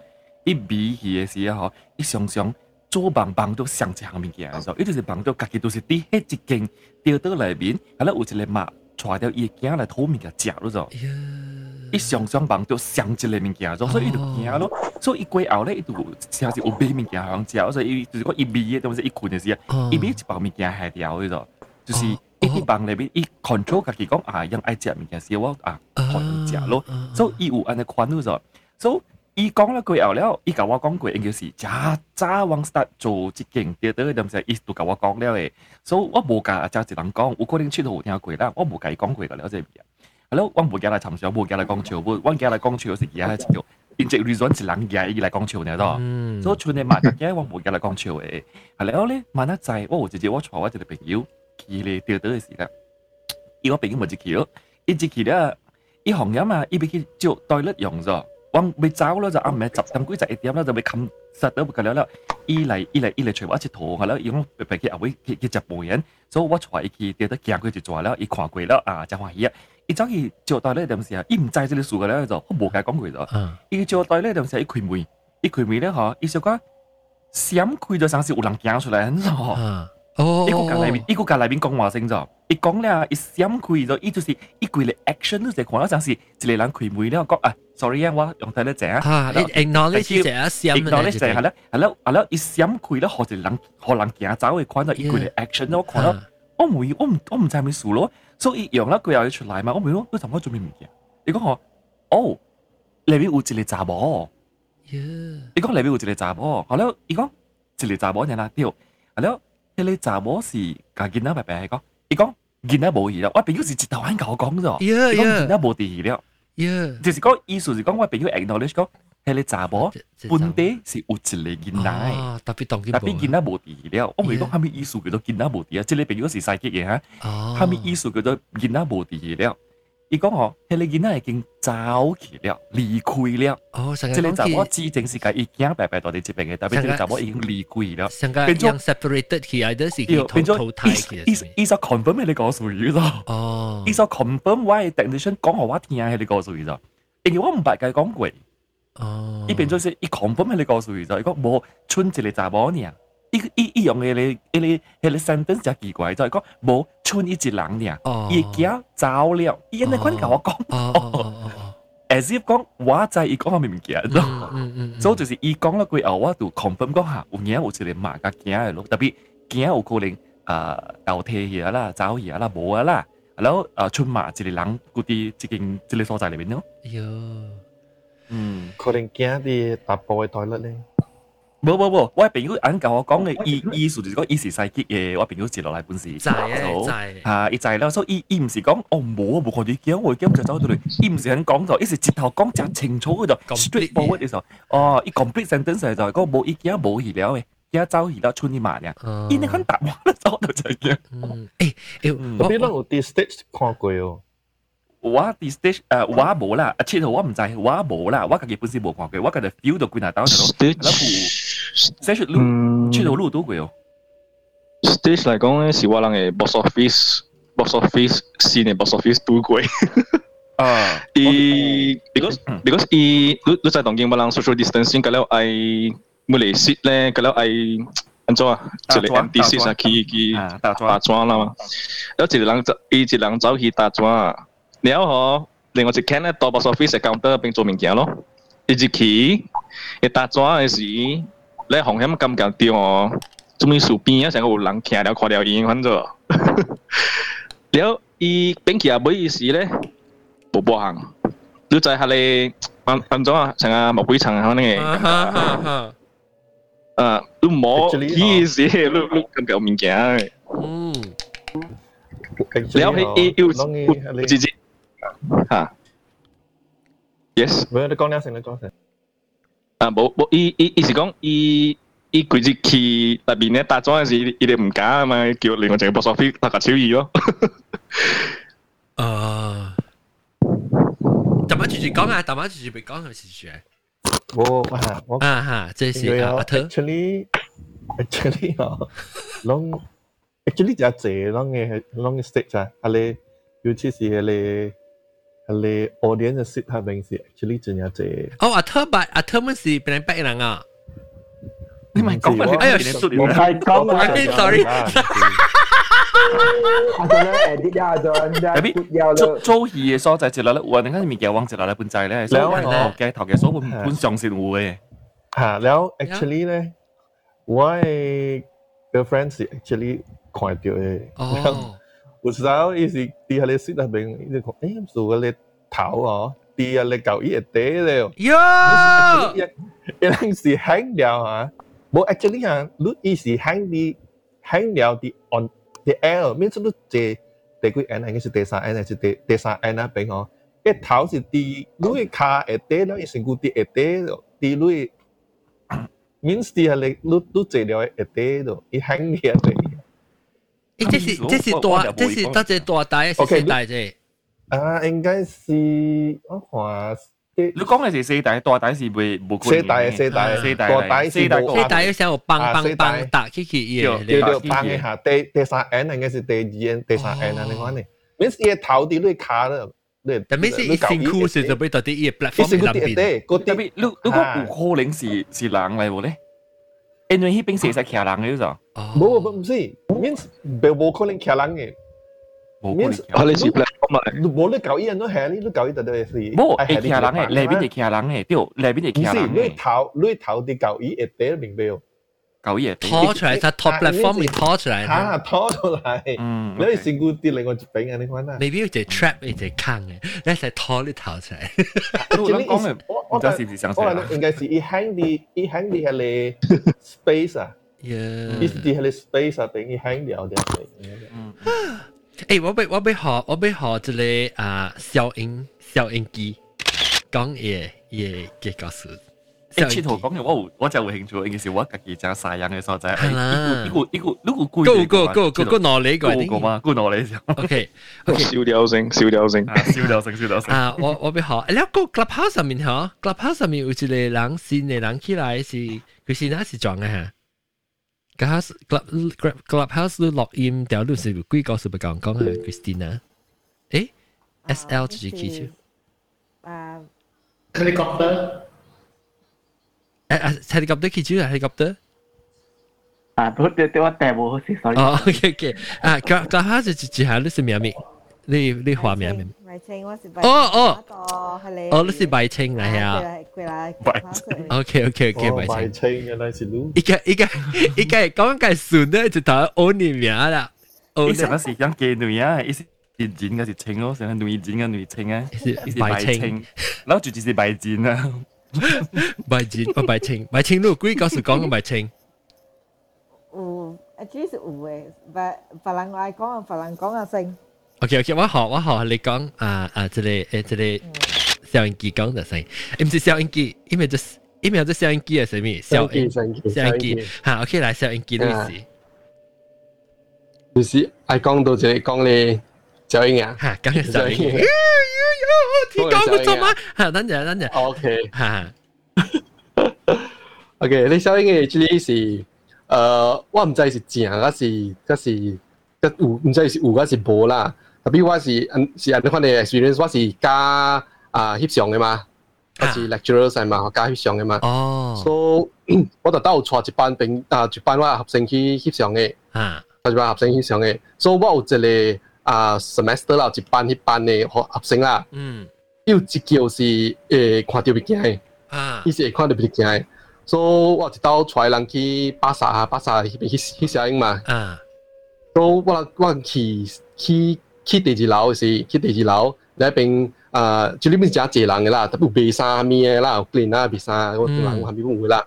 [SPEAKER 4] 伊比戏嘅时候，伊常常。 做棒棒到上一项物件嘅时候，伊就是棒到家己都是佇迄一间吊到内面，係啦有一個馬帶條伊嘅囝來討物件食咯就，伊常常棒到上一个物件咗，所以伊就惊咯。所以伊过后咧，伊就成日有買物件向食，所以伊就是讲伊味嘅东西伊困嘅時候，伊買一包物件係掉嘅就，就是伊啲棒裏邊伊 control 家己讲啊，讓愛食物件時我啊可以食咯，所以伊有安尼款咯就，所以。伊講了句後了，伊甲我講過，應該是早早往 start 做即件啲啲，咁就伊都甲我講了誒，所以我無甲只一人講，有可能出頭聽過啦，我無甲伊講過噶了這嘢。係咯，我無甲來參詳，無甲來講笑，無我甲來講笑是而家一條，因隻 reason 是人家伊來講笑呢咯。所以像你萬日嘅，我無甲來講笑誒。係了咧，萬一在我有直接我帶我一個朋友去咧釣到嘅時啦，伊我朋友咪就去咯，伊就去了，伊紅飲啊，伊俾佢做代率用咗。往未走咯，就暗暝十點幾十一點啦，就被冚實到不夠了。伊嚟伊嚟伊嚟隨我一隻圖，係啦，伊講白白嘅後尾佢佢隻無人，所以我帶伊去跌得行佢就做了，伊看過了啊，真歡喜啊！伊走去招待咧點時啊，伊唔知這個數嘅咧就我無解講佢咗。伊招待咧點時伊開門，伊開門咧嗬，伊就講閃開咗，像是有人行出來，嗬。哦，伊個隔內面，伊個隔內面講話聲咗，伊講咧，伊閃開咗，伊就是伊規個 action 都係看到像是一个人開門咧，講啊。sorry 啊，我用睇咧正啊。啊，你 acknowledge 啊，acknowledge 就係咧，係咯，系咯，伊閃佢咧，學就人學人行走嘅款就伊佢嘅 action 我看到，我唔，我唔我唔知係咪数咯，所以一樣啦，佢又要出嚟嘛，我唔咯，佢尋日做咩物件？你讲我，哦，裏邊有一個查某，你講裏邊有一個查某，係咯，伊讲一個查某人啦，對，係咯，迄個查某是家囡仔白白講，伊講囡仔無去了，我朋友是一頭眼甲我講咗，伊講囡仔無地去了。就是講意思是講我朋友 acknowledge 講，係你查某本地是有一個囡仔，特別當特別囡仔無地了。我唔係講蝦米意思叫做囡仔無地啊，即係朋友是細嘅嘢嚇，蝦米意思叫做囡仔無地了。伊講哦，迄個囡仔已經走去了，離開了。哦，即係查某指定是甲伊囝白白到你這邊嘅，但係即係查某已經離開了。變咗
[SPEAKER 1] separated 起來，都是變咗淘汰嘅。
[SPEAKER 4] 伊伊所 confirm 係你個屬於咗。哦，伊所 confirm 我係 technician 講互我聽係你個屬於咗，因為我唔白計講過。哦，伊變咗是伊 confirm 係你個屬於咗，伊講冇春一個查某呢。伊伊伊用嘅你，你你你 sentence 就奇怪，就系讲冇村一只人呢，伊惊走了，伊安尼款甲我讲，as if 讲我知伊讲我物件咯，所以就是伊讲咗句后，我就 confirm 讲下，有影有一个马甲惊嘅咯，特别惊有可能啊倒退去啦，走去啦，无啊啦，然后啊春马一个人嗰啲即间即个所在里面咯。
[SPEAKER 6] 嗯，可能惊啲搭步嘅台率咧。
[SPEAKER 4] 無冇冇冇，我朋友啱教我講嘅意意思就是講醫是世傑嘅，我朋友接落嚟本事。
[SPEAKER 1] 知啊知
[SPEAKER 4] 啊，伊知啦，所以伊伊唔是講哦冇啊冇看到驚，我驚就走到嚟，伊唔是肯講就，伊是直頭講就清楚嘅就 straight forward 嘅時候，哦，伊 complete sentence 就係講冇伊驚冇預料嘅。而家走而家出啲慢呀，伊你肯答我走到就驚。
[SPEAKER 1] 嗯，誒誒，
[SPEAKER 14] 嗰邊都有啲 stage 看過哦。
[SPEAKER 4] 我啲 stage 誒我冇啦，啊，切頭我唔知，我冇啦，我家己本身冇看過，我家己 feel 到幾難打嗰種。
[SPEAKER 13] stage
[SPEAKER 4] 路切頭路多貴哦。
[SPEAKER 13] stage 嚟講咧，是我人嘅 box office，box office 先嘅 box office 多貴。
[SPEAKER 4] 啊，
[SPEAKER 13] 伊 because because 伊，你你在東京冇人 social distancing，咁了係冇嚟 sit 咧，咁了係。安怎啊？一個 NDC 啊，去去打磚啦嘛。然後一個人走，伊一人走去打磚啊。然後另外一間咧 double office 嘅 counter 變做物件咯，一入去，一打轉嘅時，你風險感覺到哦，做咩樹邊啊，成個有人徛了看了伊，反正，了伊變起啊，尾意思咧，無無行，你在下咧，安安怎啊，成啊木鬼層啊，那個，啊，你冇意思，你你感覺物件，
[SPEAKER 1] 嗯，
[SPEAKER 13] 了伊伊有有直接。嚇。Yes。
[SPEAKER 14] 喂，你講呢一成，你講一成。
[SPEAKER 13] 啊，冇冇，伊伊伊是講伊伊佢只去入邊咧打裝嗰時，伊哋唔假啊嘛，叫另外一個 box office 拍個超二咯。
[SPEAKER 1] 啊！大媽住住講啊，大媽住住別講，係咪住住啊？
[SPEAKER 14] 我啊，我
[SPEAKER 1] 啊哈，即係阿特。
[SPEAKER 14] Actually, actually 哦，攏 actually 就係這攏嘅攏嘅 stage 啊，阿你尤其是阿你。系你 audience 嘅 sit 下边是 actually 真系济。
[SPEAKER 1] 哦，阿特白阿特们是别人白人啊。
[SPEAKER 4] 你咪讲乜？
[SPEAKER 1] 哎呀，
[SPEAKER 7] 我系讲啊，
[SPEAKER 1] sorry。
[SPEAKER 7] 阿俊咧，edit 啊，阿俊，
[SPEAKER 4] 特别做做戏嘅所在，一落咧，我哋嗰啲物件往一落咧本仔咧，所以头嘅头嘅所本本上线会嘅。
[SPEAKER 14] 吓，แล้ว actually 咧，我嘅 girlfriend 是 actually 看到嘅。
[SPEAKER 1] 哦。
[SPEAKER 14] 有时候伊是啲喺你 sit 入边，伊就讲，诶，做个你头哦，啲啊你旧衣系嗲了。
[SPEAKER 1] 呀！
[SPEAKER 14] 一定是 hang 掉啊！冇 actually 啊，你伊是 hang 啲 hang 掉啲 on the air，面出你借第几 n 系是第三 n 还是第第三 n 啊？边哦，一头是啲你嘅卡系嗲咯，一成个啲系嗲咯，啲你 means 啲系你你你借了系嗲咯，伊 hang 掉嚟。
[SPEAKER 1] 诶，这是这是大，这是得只大大，是四大啫。
[SPEAKER 14] 啊，应该是我看。
[SPEAKER 4] 你讲嘅是四大，大大是会冇
[SPEAKER 14] 四大四大
[SPEAKER 4] 四大
[SPEAKER 14] 大大
[SPEAKER 1] 四大四大有时候棒棒棒打起去
[SPEAKER 14] 嘢，对对棒一下，第第三 N 应该是第二 N 第三 N 啊，你讲呢？means 嘢头啲你卡啦。
[SPEAKER 1] 但系是一辛苦时就俾到啲嘢 platform
[SPEAKER 14] 入边。
[SPEAKER 4] 特别如如果有可能是是人嚟喎咧， 因为迄边是使骑人嘅就。
[SPEAKER 14] 冇冇唔是，means 冇冇可能骑人嘅。means
[SPEAKER 13] 啊，你是 platform 嚟。
[SPEAKER 14] 冇你搞依人都系，你都搞依度都系。
[SPEAKER 4] 冇系骑人嘅，里边系骑人嘅，对，里边系骑人嘅。
[SPEAKER 14] 唔是，你头你头啲搞依系第明白？
[SPEAKER 4] 搞 依系
[SPEAKER 1] 拖出嚟，就 top platform 嚟拖出嚟。
[SPEAKER 14] 吓，拖出嚟。嗯。你系成个啲另外一边嘅，你讲啦。
[SPEAKER 1] 未必要只 trap，要只坑嘅，你系拖你头出嚟。
[SPEAKER 4] 我讲嘅，我就是唔是想
[SPEAKER 14] 我应该是一 hang 啲一 hang 啲系你 space 啊。
[SPEAKER 1] Yeah。
[SPEAKER 14] 一啲系你 space 啊，俾你 hang 掉啲。
[SPEAKER 1] 嗯。诶，我俾我俾学我俾学一个啊消音消音机讲嘢嘢嘅故事。
[SPEAKER 4] 诶，切头讲嘅我我就有兴趣，件事我自己真晒人嘅所在。
[SPEAKER 1] 系啦，
[SPEAKER 4] 呢个呢个呢个贵。
[SPEAKER 1] 个个个个攞你个
[SPEAKER 4] 个嘛，个攞你就。
[SPEAKER 1] OK，
[SPEAKER 13] 烧掉声，烧掉声，
[SPEAKER 4] 烧掉声，烧掉声。
[SPEAKER 1] 啊，我我俾学，你个 Clubhouse 上面嗬，Clubhouse 上面有一个人线嘅人起来是佢是哪是撞嘅吓？Clubhouse Club Clubhouse 都录音掉都是几个是不讲讲啊，Christina。诶，SL 自己记住。
[SPEAKER 11] 啊，helicopter。
[SPEAKER 1] 诶诶，helicopter 记住啊，helicopter。
[SPEAKER 11] 啊，都对对我带冇好似 sorry。
[SPEAKER 1] 哦，*laughs* OK OK。啊，Clubhouse 就就系你是咩名？你你话咩名？
[SPEAKER 15] 白青，我是
[SPEAKER 1] 白。哦哦。
[SPEAKER 15] 哦，
[SPEAKER 1] 你是白青嚟啊？
[SPEAKER 15] 过来，
[SPEAKER 1] 白。OK OK OK，白青。
[SPEAKER 14] 白青原来是你。
[SPEAKER 1] 依家依家依家讲紧顺咧，就头我念名啦。
[SPEAKER 4] 你成日时间记女啊，一时年剪嘅是青咯，成日女剪嘅女青啊，
[SPEAKER 1] 是白青。
[SPEAKER 4] 然后就就是白剪啊。
[SPEAKER 1] 白钱，我白清，白清，你有几告诉讲个白清？
[SPEAKER 15] 有，actually 是有嘅，别别人爱讲啊，别人讲啊声。
[SPEAKER 1] OK OK，我学我学你讲啊啊，这个诶这个收音机讲就先，唔是收音机，因为就是因为这收音机系什么？
[SPEAKER 6] 收音机收音机
[SPEAKER 1] 收音机，吓 OK 来收音机的意思。
[SPEAKER 6] 就是爱讲到这讲咧 小英啊，
[SPEAKER 1] 嚇咁嘅收音機。你講個做乜？嚇，等陣等陣。
[SPEAKER 6] OK
[SPEAKER 1] 嚇。*laughs*
[SPEAKER 6] OK，你小英嘅這裡是誒，我唔知是正，還是還是個有，唔知是有還是無啦。特別我是嗯是安尼款嘅 experience，我是加啊翕相嘅嘛，我是 lecturer 係嘛，加翕相嘅嘛。
[SPEAKER 1] 哦。
[SPEAKER 6] 所以 *coughs* 我就兜帶一班兵啊，一班我學生去翕相嘅。
[SPEAKER 1] 啊。
[SPEAKER 6] 一班學生翕相嘅，所以我有一個啊 semester 啦，一班一班嘅學學生啦。
[SPEAKER 1] 嗯。
[SPEAKER 6] 有一叫是誒看到物件嘅。
[SPEAKER 1] 啊。
[SPEAKER 6] 伊是會看到物件嘅。所以我一兜帶人去巴薩啊，巴薩迄邊去去攝影嘛。
[SPEAKER 1] 啊。
[SPEAKER 6] 所以我我去去去第二樓是去第二樓，那邊啊，就裏面真濟人嘅啦，特別賣衫咩嘅啦，有 clean 啊賣衫，我人有下面會啦。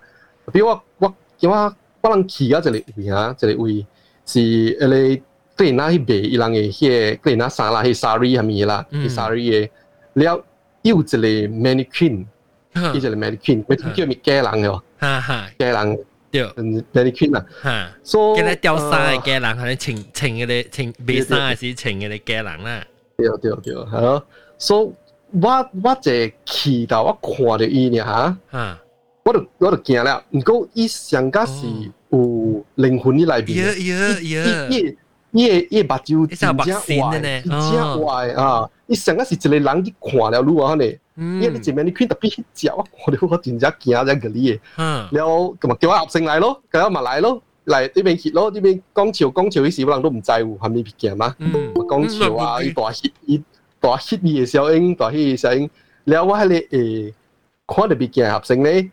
[SPEAKER 6] 比如我我叫我我人去啊一個位啊，一個位是迄个 clean 啊去卖伊人嘅迄个 clean 啊衫啦，迄 sari 下面啦，迄 sari 嘅，了有一个 mannequin。伊就系 mannequin，佢叫咪假人嘅，
[SPEAKER 1] 哈哈，
[SPEAKER 6] 假人，
[SPEAKER 1] 对，
[SPEAKER 6] mannequin 啊，
[SPEAKER 1] 哈，
[SPEAKER 6] 所以
[SPEAKER 1] 佢咧吊衫嘅假人，可能穿穿嘅咧穿卖衫嘅时穿嘅咧假人啦，
[SPEAKER 6] 对对对，系咯，所以我我就去到我看到伊呢吓，
[SPEAKER 1] 吓，
[SPEAKER 6] 我就我就惊啦，唔过伊上加是有灵魂喺内边，
[SPEAKER 1] 耶耶耶，
[SPEAKER 6] 越越把酒
[SPEAKER 1] 真正坏，
[SPEAKER 6] 真正坏啊！你上个是一个人去看了路啊呢？因为你前面你看特别焦，我哋我真正惊在隔离嘅。嗯，然后咁嘛叫阿生来咯，佢阿嘛来咯，来呢边去咯，呢边讲潮讲潮，啲时有人都唔在乎，还没别见。嗯，讲潮啊，大吸大吸你嘅声音，大吸嘅声音。然后我你诶，看到别见阿生咧，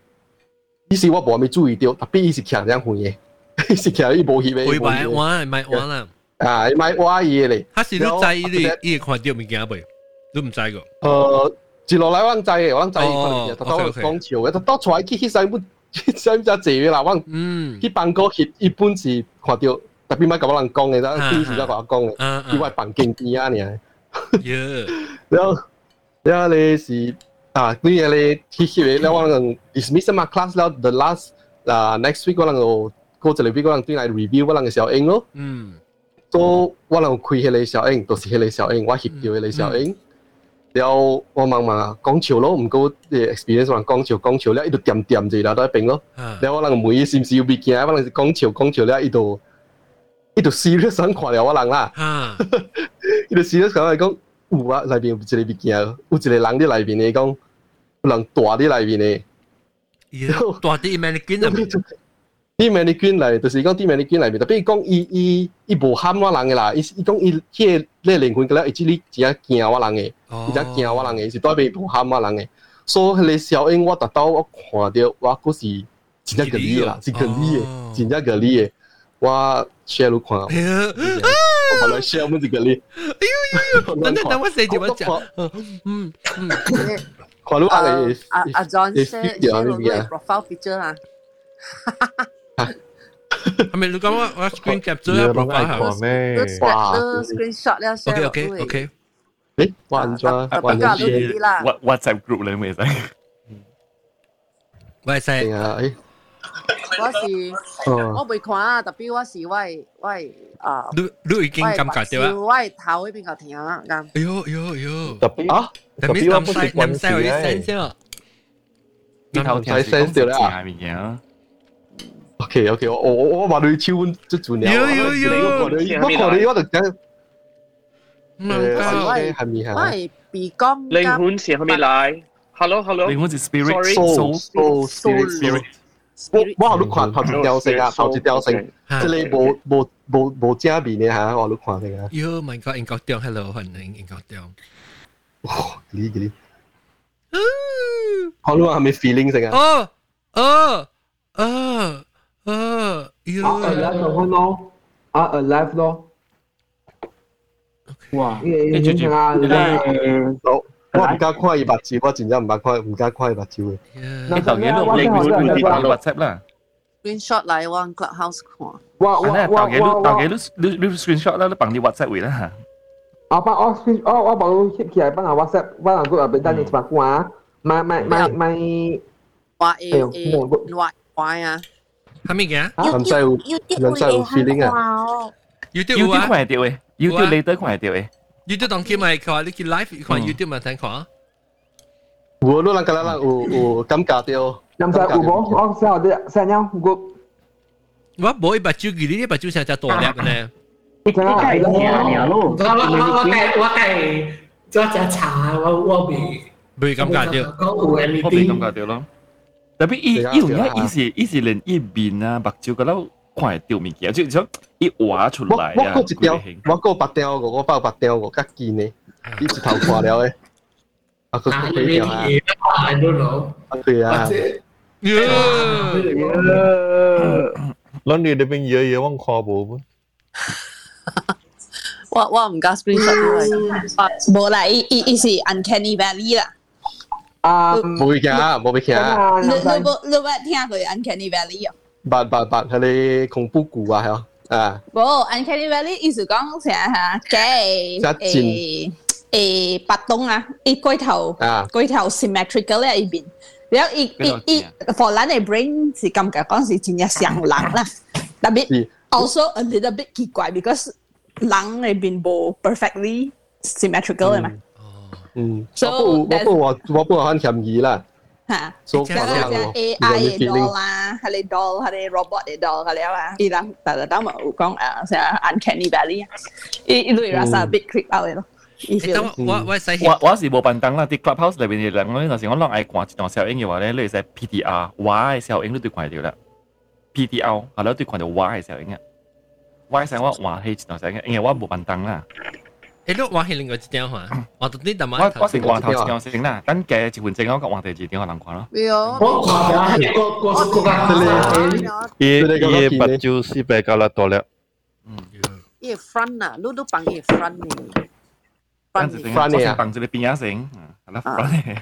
[SPEAKER 6] 啲时我冇咪注意到，*laughs* 特别一时强这嘅，一时强一波吸咪。
[SPEAKER 1] 回白玩，买啦。
[SPEAKER 6] 啊，買玩嘢嚟。
[SPEAKER 1] 他是都知你伊看到物件未？都唔知個。
[SPEAKER 6] 誒。接落嚟我知嘅，我知佢特登講潮嘅，特登出來去去洗本洗本只謝啦，我去辦公室一般是看到特別乜咁人講嘅，但係時都話講嘅，因為辦經紀啊呢。然後然後你是啊，呢嘢你去去咧，我能 dismiss 嘛 class 了，the last 啊 next week 我能夠過一個 week 我能對嚟 review 我能嘅小英咯。
[SPEAKER 1] 嗯。
[SPEAKER 6] 都我能开起来小影就是起来小应，我协调起小影然。了，我慢慢讲笑咯，唔夠 experience 话讲笑讲笑了，一度掂掂住啦，都一边咯。了，我人每一时要 begin，我人讲笑讲笑了，一度一度看了我人啦。*laughs* 一度 serious 讲，有啊，内边有一个驚有一个人啲内边嚟讲，有人大啲内边
[SPEAKER 1] 咧，大啲 *laughs*
[SPEAKER 6] 啲 mannequin 嚟，就是講啲 mannequin 嚟面，特別講伊伊伊無喊我人嘅啦，伊伊講伊迄個靈魂嘅咧，伊知你真驚我人嘅，伊真驚我人嘅，是代表無喊我人嘅。所以你小英我特到我看到我嗰是真正個你啦，是個你嘅，真正個你嘅，我 share 都看，*laughs* 我來 share 乜是個你。
[SPEAKER 1] 哎呦呦，*laughs* 等等等我寫住我講，嗯嗯，*laughs*
[SPEAKER 6] 看
[SPEAKER 10] 阿阿 John share 去 profile picture 啊。
[SPEAKER 1] 係咪你讲我我 screen cap 咗一 profile
[SPEAKER 6] 系咩？
[SPEAKER 10] 哇！screenshot 咧
[SPEAKER 1] OK OK OK。
[SPEAKER 6] 诶，换咗换
[SPEAKER 10] 咗啦。
[SPEAKER 4] WhatsApp group 咧咪使？
[SPEAKER 1] 喂使
[SPEAKER 6] 啊！
[SPEAKER 10] 我是我未看啊，特别我是我我啊，
[SPEAKER 1] 你你已经感觉到啊？
[SPEAKER 10] 我系头嗰边个听啊，咁。
[SPEAKER 1] 哎呦呦呦！
[SPEAKER 6] 特别啊，
[SPEAKER 1] 特别南西南西有啲声先啊。
[SPEAKER 4] 边头听是讲字下面嘅。
[SPEAKER 6] OK OK，我我我话你超即做鸟，
[SPEAKER 1] 有有有，
[SPEAKER 6] 我看你我看你我就讲，
[SPEAKER 10] 诶
[SPEAKER 6] 系咪
[SPEAKER 10] 我系鼻光
[SPEAKER 16] 灵魂是系咪嚟？Hello Hello，
[SPEAKER 4] 灵魂是 spirit
[SPEAKER 6] soul soul spirit。我我喺度看头一条线啊，头一条线，即系冇冇冇冇正面嘅吓，我喺度看嘅啊。
[SPEAKER 1] Yo my god，英国调，hello，欢迎英国调。
[SPEAKER 6] 哇，呢啲，我谂系咪 feeling 成啊？
[SPEAKER 1] 哦哦哦。 啊，
[SPEAKER 7] alive 咯咯，啊 alive 咯，哇，
[SPEAKER 16] 你最近
[SPEAKER 7] 啊，
[SPEAKER 16] 诶，
[SPEAKER 6] 我唔敢看伊目睭，我真正唔敢看，唔敢看伊目睭嘅。
[SPEAKER 4] 你当然录你会会跌到 WhatsApp 啦。
[SPEAKER 10] screenshot 嚟往 clubhouse 看。
[SPEAKER 7] 我我
[SPEAKER 4] 啊，
[SPEAKER 7] 我
[SPEAKER 4] 当然
[SPEAKER 7] 我
[SPEAKER 4] 当然你你你 screenshot 啦，你bằng 你 WhatsApp 会啦。
[SPEAKER 7] 啊，帮我我我帮我贴起来，帮我 WhatsApp，帮我个俾单你八卦，咪咪咪咪，
[SPEAKER 10] 话诶诶话话啊，
[SPEAKER 1] 系咩嘅？
[SPEAKER 6] 人真有人真有 feeling 啊！
[SPEAKER 1] YouTube
[SPEAKER 4] YouTube
[SPEAKER 1] 啊
[SPEAKER 4] 看得到嘅，YouTube 你都看得到嘅。
[SPEAKER 1] YouTube 当佢咪佢话你见 live 看 YouTube 咪睇看。
[SPEAKER 6] 我都人个人有有感觉到。
[SPEAKER 7] 咁就有冇？我先我啲先nhau 我
[SPEAKER 1] 我冇一把酒，佢呢把酒成只大粒嘅咧。
[SPEAKER 7] 你睇下系
[SPEAKER 11] 咯，
[SPEAKER 12] 我我我计我计做只茶，我我未
[SPEAKER 1] 未感觉到。
[SPEAKER 12] 讲有诶
[SPEAKER 4] 我未感觉到咯。 特别伊伊有影，伊是伊是连伊面啊、目睭嗰度看得到物件，即系想伊画出来
[SPEAKER 6] 我
[SPEAKER 4] 啊。
[SPEAKER 6] 我一条，我个白条个，我包白条个，较坚嘅，伊一头看了嘅。啊，佢佢佢条啊，
[SPEAKER 12] I don't know。
[SPEAKER 6] 啊对啊。
[SPEAKER 14] 攞你哋边嘢嘢往跨步本。
[SPEAKER 10] 我我唔加 screenshot 嚟。
[SPEAKER 17] 冇啦，伊伊伊是 uncanny valley 啦。
[SPEAKER 7] 啊，
[SPEAKER 6] 冇会嘅，冇会嘅。
[SPEAKER 17] 你你冇你冇听过 uncanny valley 啊？
[SPEAKER 6] 白白白系你恐怖谷啊，系啊，啊，
[SPEAKER 17] 冇 uncanny valley 意思讲成吓嘅
[SPEAKER 6] 一
[SPEAKER 17] 诶诶白洞啊，伊龟头
[SPEAKER 6] 啊
[SPEAKER 17] 龟头 symmetrical 咧呢边。然后伊伊伊，for 咱嘅 brain 是感觉讲是真系像人啦，特别 also a little bit 奇怪，because 人嘅边冇 perfectly symmetrical 嘅嘛，
[SPEAKER 6] 嗯，
[SPEAKER 17] So
[SPEAKER 6] 我不我不我我不很嫌疑啦，
[SPEAKER 17] 吓。
[SPEAKER 6] 所以
[SPEAKER 17] 即系 AI 嘅 doll 啦，系你 doll，系你 robot 嘅 doll 系你啊，伊人大家都冇讲诶，成 uncanny valley，伊伊类 rasa bit creep out 嘅咯。
[SPEAKER 1] 我我使
[SPEAKER 4] 我我是冇笨等啦，啲 clubhouse 里边嘅人，我有时我攞爱挂一段小影嘅话咧，你系 PTR，哇嘅小影都对看到啦，PTR 系咯对看到哇嘅小影啊，哇嘅小影我话系一段小影，因为我冇笨等啦。
[SPEAKER 1] 诶，你话系另外一张吓，我到呢度买
[SPEAKER 4] 我我是话头一张先啦，等嘅结婚证我个话第二张可能看咯。
[SPEAKER 12] 我挂咗，个个个个
[SPEAKER 14] 伊伊目睭四百九啦多了。
[SPEAKER 10] 伊 front 啊，你都bằng 伊 front 嘅。
[SPEAKER 4] 跟住我先bằng住你变一成，系啦，front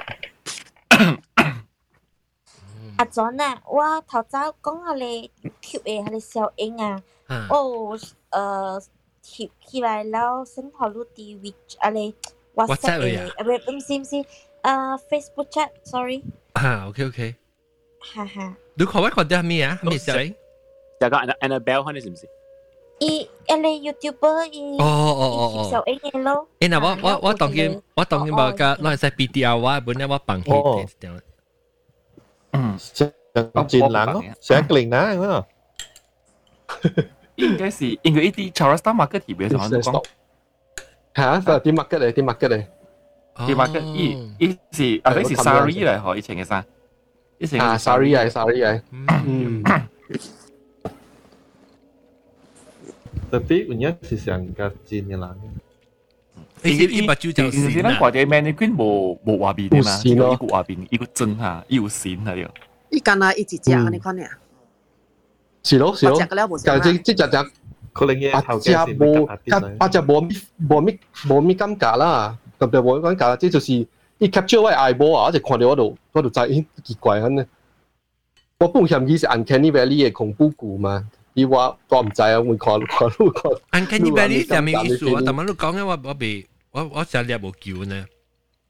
[SPEAKER 9] 阿 John 啊，我头早讲下你 YouTube 嘅系你小影啊，哦，诶 翕起來了，先頭路啲 which 啊咧 WhatsApp 誒，啊唔唔是唔是，啊 Facebook chat，sorry。
[SPEAKER 1] 啊，OK OK。
[SPEAKER 9] 哈哈。
[SPEAKER 1] 你看我看到咩啊？咩事？
[SPEAKER 18] 就講 Annabelle 看你是唔是？
[SPEAKER 9] 伊啊咧 YouTuber 伊。
[SPEAKER 1] 哦哦哦哦。
[SPEAKER 9] 小 A 嘅咯。
[SPEAKER 1] 誒，嗱我我我當佢我當佢冇個，攞嚟使 BDR 我本來我幫佢。
[SPEAKER 4] 嗯，
[SPEAKER 14] 成個戰狼咯，成個零啊，係咪
[SPEAKER 4] 啊？应该是因为一啲 Charleston market 特别上都讲，
[SPEAKER 6] 吓，就啲 market 嚟，啲 market 嚟，
[SPEAKER 4] 啲 market 伊伊是啊，你是 Sari 嚟嗬，以前嘅衫，以前
[SPEAKER 6] 啊，sorry 啊，sorry 啊，嗯，
[SPEAKER 14] Tapi punya si siangkat Chin yang lang.
[SPEAKER 1] 伊伊目睭就
[SPEAKER 4] 是
[SPEAKER 1] 线啦。
[SPEAKER 4] 咱看啲 mannequin 无无画面嘅嘛，
[SPEAKER 6] 有线咯
[SPEAKER 4] 伊个画面，伊个真吓，伊有
[SPEAKER 10] 线系
[SPEAKER 6] 是咯是咯，
[SPEAKER 10] 八只嘅了无
[SPEAKER 6] 但系即即只只。
[SPEAKER 14] 可能嘅
[SPEAKER 6] 八只冇，八只冇咩冇咩冇咩感觉啦，特别冇感觉啦，即就是一 capture 我 eyeball 啊，我就看到嗰度嗰度就咦奇怪紧咧。我本嫌伊是 uncanny valley 嘅恐怖谷嘛，伊话我唔知啊，会看看看。
[SPEAKER 1] Uncanny Valley 系咩意思啊？但系你讲嘅我我未我我成日冇叫呢，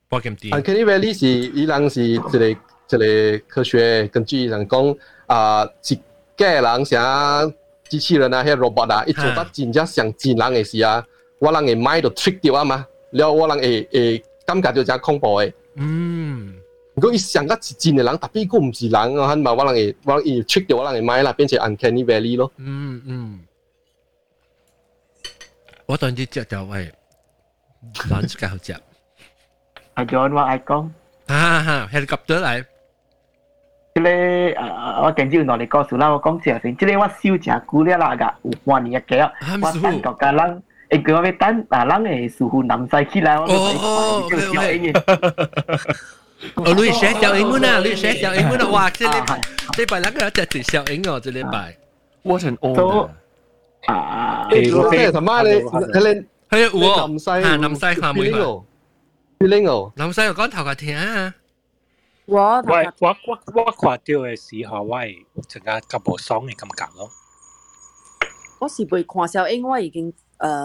[SPEAKER 1] 我咁啲。
[SPEAKER 6] uncanny valley 是伊人是一个一个科学根据人讲啊，一 个人像机器人啊，迄 robot 啊，伊做得真正像真人嘅事啊，我人嘅 mind 就 trick 掉啊嘛，了我人会会感觉到真恐怖嘅。
[SPEAKER 1] 嗯，
[SPEAKER 6] 如果伊想个是真嘅人，特别佢唔是人啊，嘛我人会我人会 trick 掉我人嘅 mind 啦，变成 uncanny valley 咯。
[SPEAKER 1] 嗯嗯，我当时只就系揽住嚿只。
[SPEAKER 11] 阿 John 话爱讲，
[SPEAKER 1] 哈哈，helicopter 嚟。
[SPEAKER 11] 即个诶，我近朝同你讲数啦，我讲少先，即个我烧只股咧啦噶，有半年嘅嘅，我等个家人，诶佢话等啊人诶似乎南西起来，我
[SPEAKER 1] 哦
[SPEAKER 11] 就小英嘅。
[SPEAKER 1] 哦，你写小英文啊？你写小英文啊？哇！这礼拜这礼拜那个只小英哦，这礼拜。
[SPEAKER 4] 我成 old
[SPEAKER 11] 啊！
[SPEAKER 6] 诶，我系他妈你，佢哋
[SPEAKER 1] 系啊，我
[SPEAKER 6] 南西
[SPEAKER 1] 啊南西下妹嘛。
[SPEAKER 6] 你拎哦，
[SPEAKER 1] 老细又讲头壳听啊，
[SPEAKER 10] 我
[SPEAKER 12] 我我我我看到嘅时候，我系阵间咁无爽嘅感觉咯。
[SPEAKER 10] 我是未看小英，我已经诶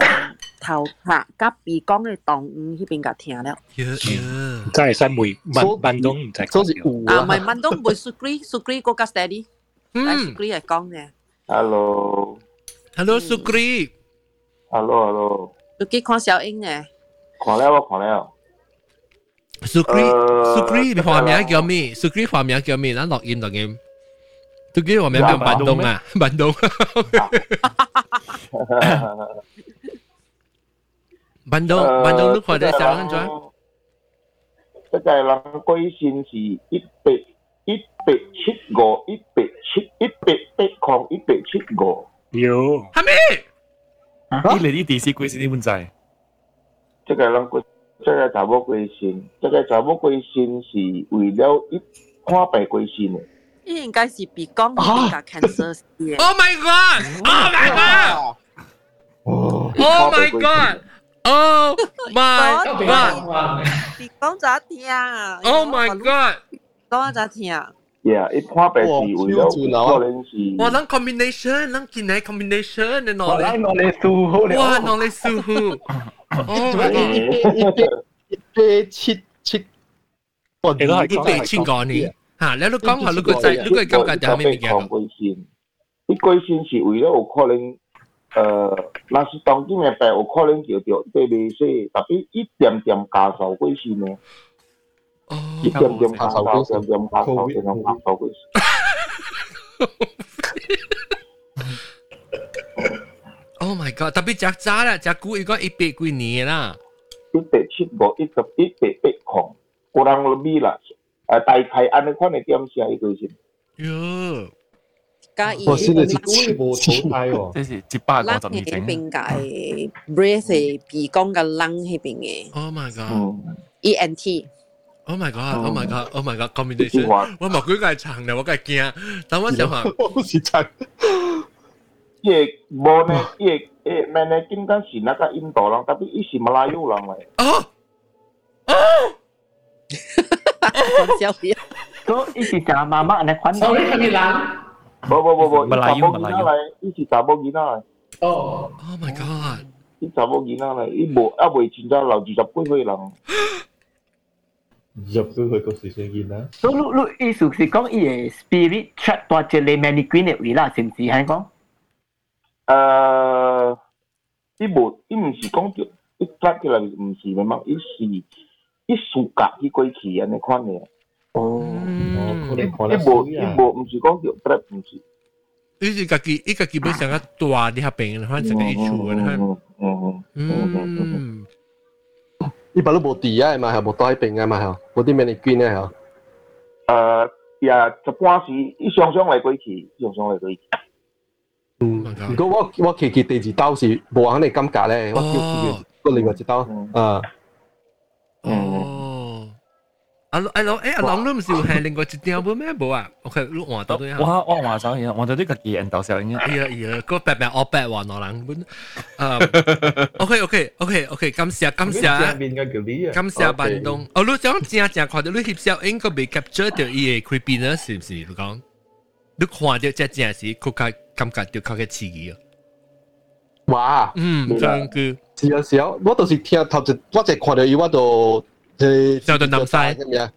[SPEAKER 10] 头壳甲鼻讲嘅动物迄边甲听了。
[SPEAKER 1] 呀呀，
[SPEAKER 12] 真系新梅文文东唔使
[SPEAKER 6] 讲笑。
[SPEAKER 10] 啊，唔系文东唔会 Sugri Sugri 嗰个 steady，但 Sugri 系讲嘅。
[SPEAKER 19] Hello。
[SPEAKER 1] Hello Sugri。
[SPEAKER 19] Hello Hello。
[SPEAKER 10] 你几看小英嘅？
[SPEAKER 19] 看了我看了。
[SPEAKER 1] Sugri Sugri 化名叫咩？Sugri 化名叫咩？咱录音录音。Sugri 化名叫文东啊，文东。文东文东，你看在啥人做？
[SPEAKER 19] 这个人贵姓是一百一百七五一百七一百八抗一百七五。
[SPEAKER 12] 有。
[SPEAKER 1] 系咩？
[SPEAKER 4] 呢你啲电视贵姓你本仔？
[SPEAKER 19] 这个人贵， 这个查某贵姓，这个查某贵姓是为了一看病贵姓嘅。
[SPEAKER 10] 呢应该是鼻讲嗰边甲 cancer 嘅。
[SPEAKER 1] Oh my god! Oh my *laughs* god! Oh my god! Oh my god!
[SPEAKER 10] 鼻讲咋听？
[SPEAKER 1] Oh my god!
[SPEAKER 10] 讲咋听？
[SPEAKER 19] Yeah，一看病是为了可能是。
[SPEAKER 1] 哇，咱 combination，咱见嚟 combination 嘅
[SPEAKER 11] 我嚟我嚟数好了。
[SPEAKER 1] 哇，我嚟数 好。Oh my god！
[SPEAKER 6] 一百七七，
[SPEAKER 1] 一百七個年。嚇，你都講下，你個仔，你個感覺就係咩物件？
[SPEAKER 19] 貴姓，你貴姓是為了有可能，呃，若是當今嘅病有可能叫着對未死，特別一點點加數貴姓呢？一點點加數，一點點加數，一點點加數貴姓。
[SPEAKER 1] Oh my god！特别只渣啦，只股依个一百几年啦，
[SPEAKER 19] 一百七五，一十一百八控，有人落米啦。诶大概安尼款嘅点写一个先。
[SPEAKER 1] 哟，
[SPEAKER 10] 加以
[SPEAKER 6] 我现在是气无投胎哦，
[SPEAKER 4] 即是一百五十二
[SPEAKER 10] 迄
[SPEAKER 4] 整。
[SPEAKER 10] 边嘅 breath 系鼻讲嘅 lung 迄边嘅
[SPEAKER 1] Oh my god！
[SPEAKER 10] E N T。
[SPEAKER 1] Oh my god！Oh my god！Oh my god！combination，我冇举个系长嘅，我梗系惊。等我想下，
[SPEAKER 6] 我是
[SPEAKER 1] 长。 Cik,
[SPEAKER 10] bonek cik, eh
[SPEAKER 11] manekin kan Cina kan intolang tapi isi Melayu lah
[SPEAKER 12] mai. Oh. Oh. *laughs* Kau isi
[SPEAKER 19] cara mama anak kuan.
[SPEAKER 4] Sorry kami lang. Bo bo bo
[SPEAKER 19] bo. Melayu Melayu. Eh. Isi tabo gina.
[SPEAKER 12] Oh.
[SPEAKER 1] Oh my god.
[SPEAKER 19] Isi tabo gina ah, lah. Ibu abu cinta lah juta pun
[SPEAKER 14] kau lang. Dập cứ hơi câu sự suy
[SPEAKER 11] nghĩ đó. So lúc lúc ý sự sự con ý spirit chat toa chơi lên mannequin ấy là xem gì hay không? 系讲？
[SPEAKER 19] 诶，伊无，伊毋是讲着，伊 trap 起来毋是咩嘛，伊是伊暑假去过去安尼款嘅。
[SPEAKER 11] 哦，
[SPEAKER 19] 伊无伊无，毋是讲着 trap，毋是。
[SPEAKER 1] 伊是家己，伊家己要成个大啲下病，反正个一处嘅，
[SPEAKER 19] 嗯嗯
[SPEAKER 1] 嗯。
[SPEAKER 6] 伊把你无地啊嘛，系无带病啊嘛，系无啲咩你捐啊系。
[SPEAKER 19] 诶，也一般时伊常常嚟过去，常常嚟过去。
[SPEAKER 6] 嗯，如果我我期期第二刀是无肯定感觉咧，我叫佢个另外一刀啊。
[SPEAKER 1] 哦，阿阿老诶阿郎都唔是系另外一条本咩冇啊？OK，你换到对啊。
[SPEAKER 4] 我我换咗嘢，换咗啲个人到时候应该。
[SPEAKER 1] 哎呀哎呀，个白白我白换我人本。诶，OK OK OK OK，感谢感谢。感谢板东。哦，你讲正正看到你翕相应该被 capture 到伊嘅 creepiness 是唔是？你讲，你看到只正是佢个 感覺到佢嘅刺激啊。
[SPEAKER 6] 哇，
[SPEAKER 1] 嗯，真嘅。
[SPEAKER 6] 是啊是啊，我都是聽頭一，我就看到伊，我就誒，
[SPEAKER 1] 就 *laughs* 到南西
[SPEAKER 6] 咁樣。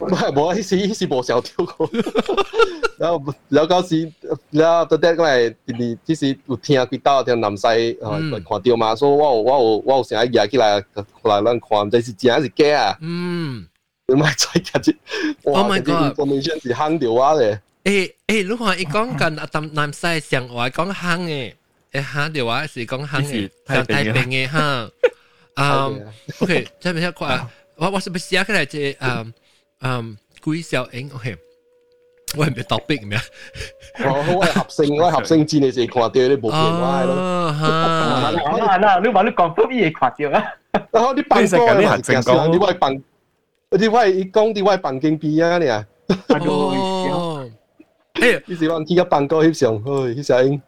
[SPEAKER 6] 唔係冇，迄時迄時無小跳過。然後然後到時，然後到底我係第即時有聽幾道聽南西啊看到嘛，所以我有我有我有成日舉起來來咱看，這是真係是假啊？
[SPEAKER 1] 嗯，
[SPEAKER 6] 你咪再夾住，哇
[SPEAKER 1] ！Oh my god
[SPEAKER 6] information 是坑掉啊咧。
[SPEAKER 1] 诶诶，你看伊讲紧阿南南西上话讲坑嘅。诶吓条话是讲肯嘅，上太平嘅吓。嗯，OK，即系咩一个啊？我我是不写起来即嗯嗯鬼小英 OK，我系咪 topic 咩？
[SPEAKER 6] 哦，我系合成，我系合成战你时看到你冇变坏咯。
[SPEAKER 11] 啊嗱嗱，你话你讲乜嘢看到啊？
[SPEAKER 6] 然后你办公你系成讲，你话办，你话伊讲啲话办经边啊你啊？
[SPEAKER 1] 哦，
[SPEAKER 6] 诶，你是话去个办公翕相，唉，翕相。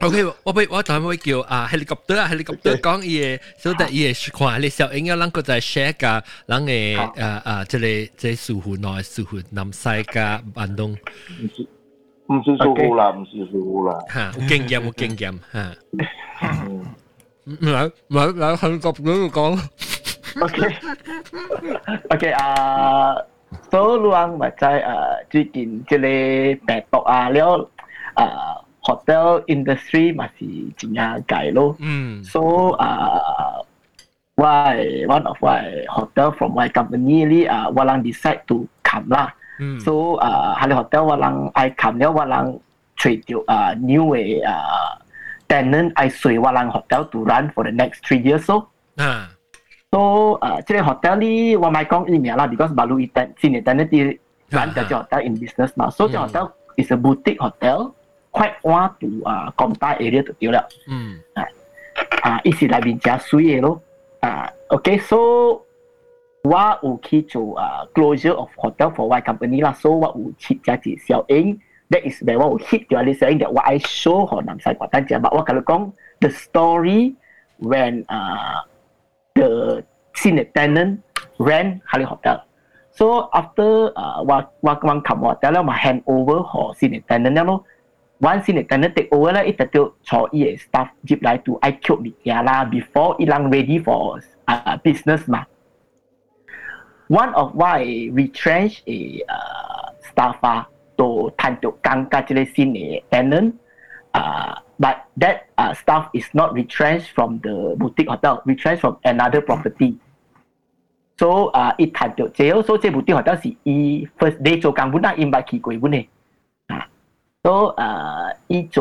[SPEAKER 1] OK，我俾我台会叫啊 helicopter 啊 helicopter 讲伊嘅，所以伊嘅看你小影啊，啷个在 share 噶，啷嘅啊啊，即系即系苏湖内苏湖南西噶板东。
[SPEAKER 19] 唔是苏湖啦，唔是苏湖啦。
[SPEAKER 1] 吓，有经验有经验吓。唔系唔系，嚟 helicopter 讲。
[SPEAKER 11] OK OK 啊， 所 luang 最近即係病毒啊，了啊。hotel industry masih punya guy lo.
[SPEAKER 1] Mm.
[SPEAKER 11] So uh, why one of why hotel from my company li uh, walang decide to come lah.
[SPEAKER 1] Mm.
[SPEAKER 11] So uh, hali hotel walang I come dia walang trade uh, new way uh, tenant I sui walang hotel to run for the next three years so.
[SPEAKER 1] Ah.
[SPEAKER 11] So uh, actually hotel ni Wan Mai Kong ini lah because baru itu sini tenant di ah, run kerja ah. hotel in business now. So mm. hotel is a boutique hotel quite want to uh, Komta area tu dia lah.
[SPEAKER 1] Hmm.
[SPEAKER 11] Ah, ah, uh, isi lah bin jia sui eh. Uh, okay so what will key to uh, closure of hotel for Y company lah. So what will cheat jia ji that is where what will hit purely saying that what I show ho nam sai kwa tan jia kalau kong the story when uh, the senior tenant ran 下啲 hotel。So after 啊我我我 come hotel 咧，我 hand over 和 senior tenant 咯。one senior tenant take over lah, ita tu cho ie staff jeep lai tu I killed ni ya lah before ilang ready for uh, business ma. One of why retrench a uh, staff ah to tan tu kang ka chile senior tenant Uh, but that uh, staff is not retrenched from the boutique hotel, retrenched from another property. So uh, it tu jail, so je boutique hotel si i first day cho kang buna im ba ki koi bune. So uh, it's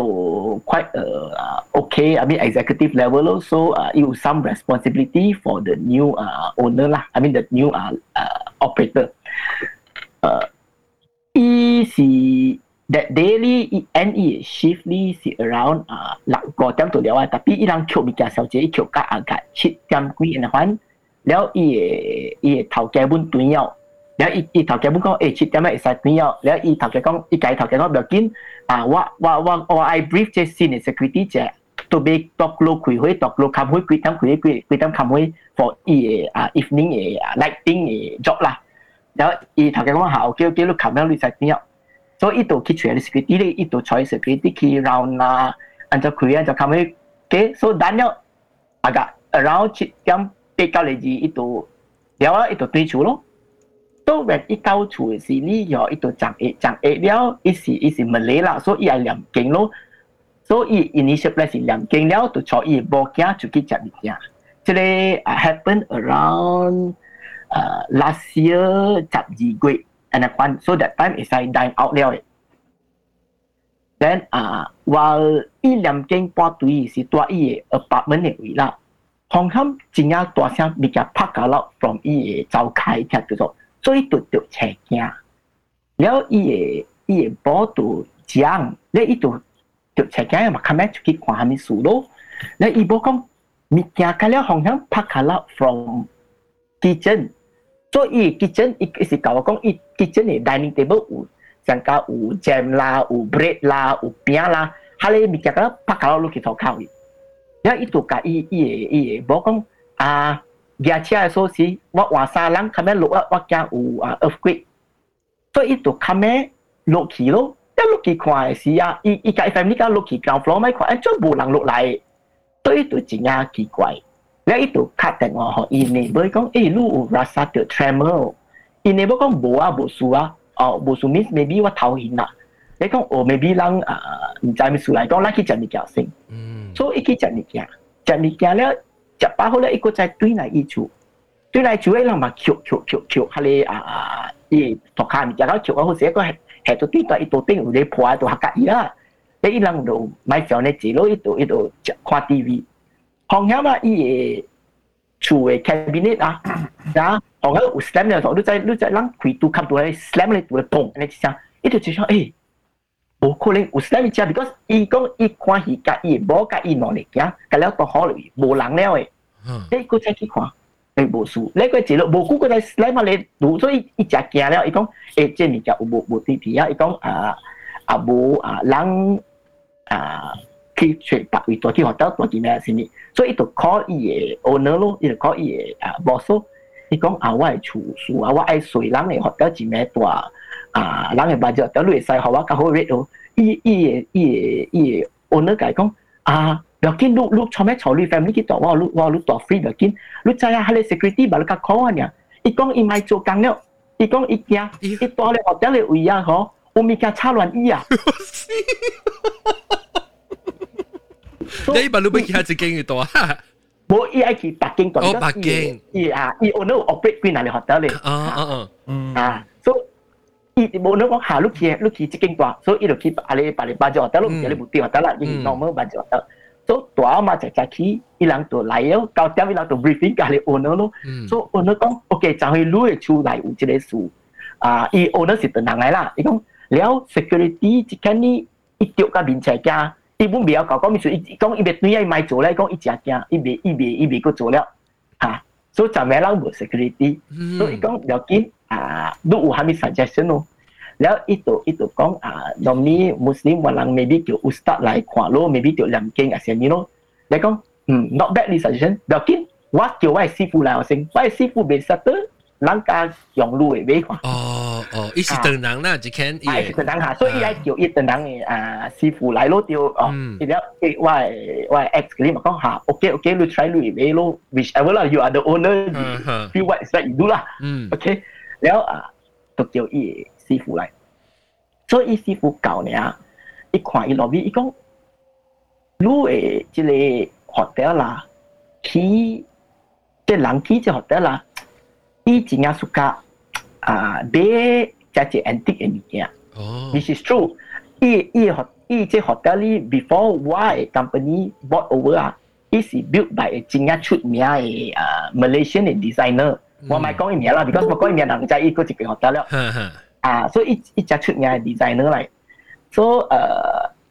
[SPEAKER 11] quite uh, okay. I mean, executive level also, uh, it was some responsibility for the new uh, owner lah. I mean, the new uh, uh, operator. Uh, that daily any shiftly si around uh, lak go jam tu lewa tapi ilang kyo mi kya sao je kyo ka aga chit jam kui en han leo i i tao ke bun tu yao leo i i tao ke bun ko e chit jam ai sa tu yao leo i tao ke kong i kai tao ke no be kin a wa wa wa or i brief je sin in security je to be talk lo kui hoi talk lo kam hoi kui tam kui kui kui tam kam hoi for i uh, evening uh, lighting uh, job lah แล้วอีทางแกก็ว่าหาโอเคโอเคลูกขับแล้วรีไซเคิล 所以 itu kita cari sikit, ini itu cari sikit, kita round na, anjak kuya anjak kami, okay, so Daniel agak around yang pekau lagi itu, dia lah itu tujuh loh. So when 一到处是你要一度讲诶讲诶了，一时一时唔理啦，所以也两经咯。所以 initial plan 是两经了，就坐伊无惊就去食物件。即个 happen around 呃 last year 十二月。and at one so that time is I dine out there. Eh. Then uh while I keng po tu yi si tua yi apartment ni wi la. Hong jing ya tua pak ka lao from yi e zao kai ka tu zo. So yi tu tu kia. Yi yi bo tu jiang le yi tu tu che kia ma ka me kwa su lo. Le yi bo kong mi kia ka hong pak ka lao from kitchen. 所以伊 kitchen 伊是甲我讲，伊 kitchen 的 dining table 有上加有 jam 啦，有 bread 啦，有饼啦，哈咧物件个拍卡落去头烤伊。然伊就甲伊伊个伊个，无讲啊，牙车的锁匙，我换三人，卡咩落啊，我惊有啊 earthquake，所以伊就卡咩落去咯。一落去看的时啊，伊伊家 family 家落去 ground floor 咪看，哎，全部人落来，所以就真啊奇怪。วitu 卡电话和伊呢，佢讲诶，你有 rasa 到 tremor，伊呢冇讲冇啊冇数啊，哦冇数 means maybe 我头晕啦，你讲哦 maybe 人啊唔知咩数嚟讲，拉去食物件先，所以去食物件，食物件咧。食饱好咧，一个再对嚟伊厝，对嚟厝咧，人嘛翘翘翘翘，下咧啊，伊托卡咪食到翘，好似一个系系到对到伊度顶有啲破喺度吓伊啦，你伊人度买上咧字咯，伊度伊度看 TV， 紅險啊，伊厝嘅 cabinet 啊，啊，紅險有 slam 嘅時候，你在你在人開度吸到咧 slam 咧，度咧嘣，你聲，伊就就想誒。冇可能有 slam 只，because 伊講伊看伊無甲伊攞嚟行，甲了到好嚟，無人了誒。你個再去看，誒無事，你個一路無久個在 slam 如所以伊只驚了，伊講誒即物件有無無地皮啊，伊講啊啊無啊人啊去找别位大去學得大件咩先咪，所以伊就 call 伊嘅 owner 咯，伊就 call 伊嘅啊 boss 咯。伊講啊，我係廚師啊，我爱水人嘅學得一咩大啊，人嘅 budget 得你會使學我较好 rate 咯。伊伊嘅伊嘅伊嘅 owner 講講啊，不要緊，你你做咩炒你 family 去做我你我你做 free 不要緊，你知啊，係你 security 把你甲 call 啊呢。伊講伊咪做工了，伊講伊惊，*laughs* 伊大咧學得咧位啊吼，我咪驚插亂伊啊。*laughs*
[SPEAKER 1] 你把你不去下一间嘅多啊？
[SPEAKER 11] 冇，伊爱去北京度。
[SPEAKER 1] 哦，北京。
[SPEAKER 11] 伊啊，伊 owner operate 几难嚟学得咧。
[SPEAKER 1] 啊啊啊。嗯。
[SPEAKER 11] 啊，所以伊冇能讲下你去，你去一间大，所以伊就去阿你把你巴就学得咯，唔系你冇调学得啦，因为 normal 巴就学得。所以大嘛就就去，伊人就嚟咯，九点伊人就 briefing 隔离 owner 咯。所以 owner 讲，OK，就系你嘅厝内有一个事，啊，伊 owner 是等人嚟啦，伊讲了 security 一间呢，一丢个面前家。 伊本未有讲讲，咪说伊讲伊别对伊买做咧，讲伊真惊，伊未伊未伊未个做了，吓，所以就咩人无 security，所以讲要紧啊，你有虾米 suggestion 咯？แล้วอีตัวอีตัวกองอ่านอมนี้มุสลิมวันหลัง maybe เกี่ยวอุสตาหลายขวาโล maybe เกี่ยวลำเก่งอาเซียนนี่เนาะแล้วก็อืม not bad suggestion เดี๋ยวกินว่าเกี่ยวไว้ซีฟูแล้วสิไว้ซีฟูเป็นสเตอร์ 人家用路的买看。
[SPEAKER 1] 哦哦，伊是等人啦，一看
[SPEAKER 11] 伊。哎，是等人哈，所以伊来叫伊等人的啊师傅来咯，就哦，伊了诶，我我 ex 佮你嘛讲哈，OK OK，你 try 你买咯，whichever 啦，you are the owner，feel what is right you do 啦。嗯，OK，了啊，就叫伊师傅来，所以师傅教你啊，伊看伊落尾伊讲，你诶即个 hotel 啦，起即人起即 hotel 啦。伊真正 suka 啊买只只 antique 嘅物件。哦，which is true。伊伊学伊即学得哩 before why company bought over 啊，伊是 built by 真正出名嘅啊 Malaysian 嘅 designer。我咪讲伊名啦，because 我讲伊名人知伊个一个学得了。啊，所以伊伊只出名嘅 designer 嚟。所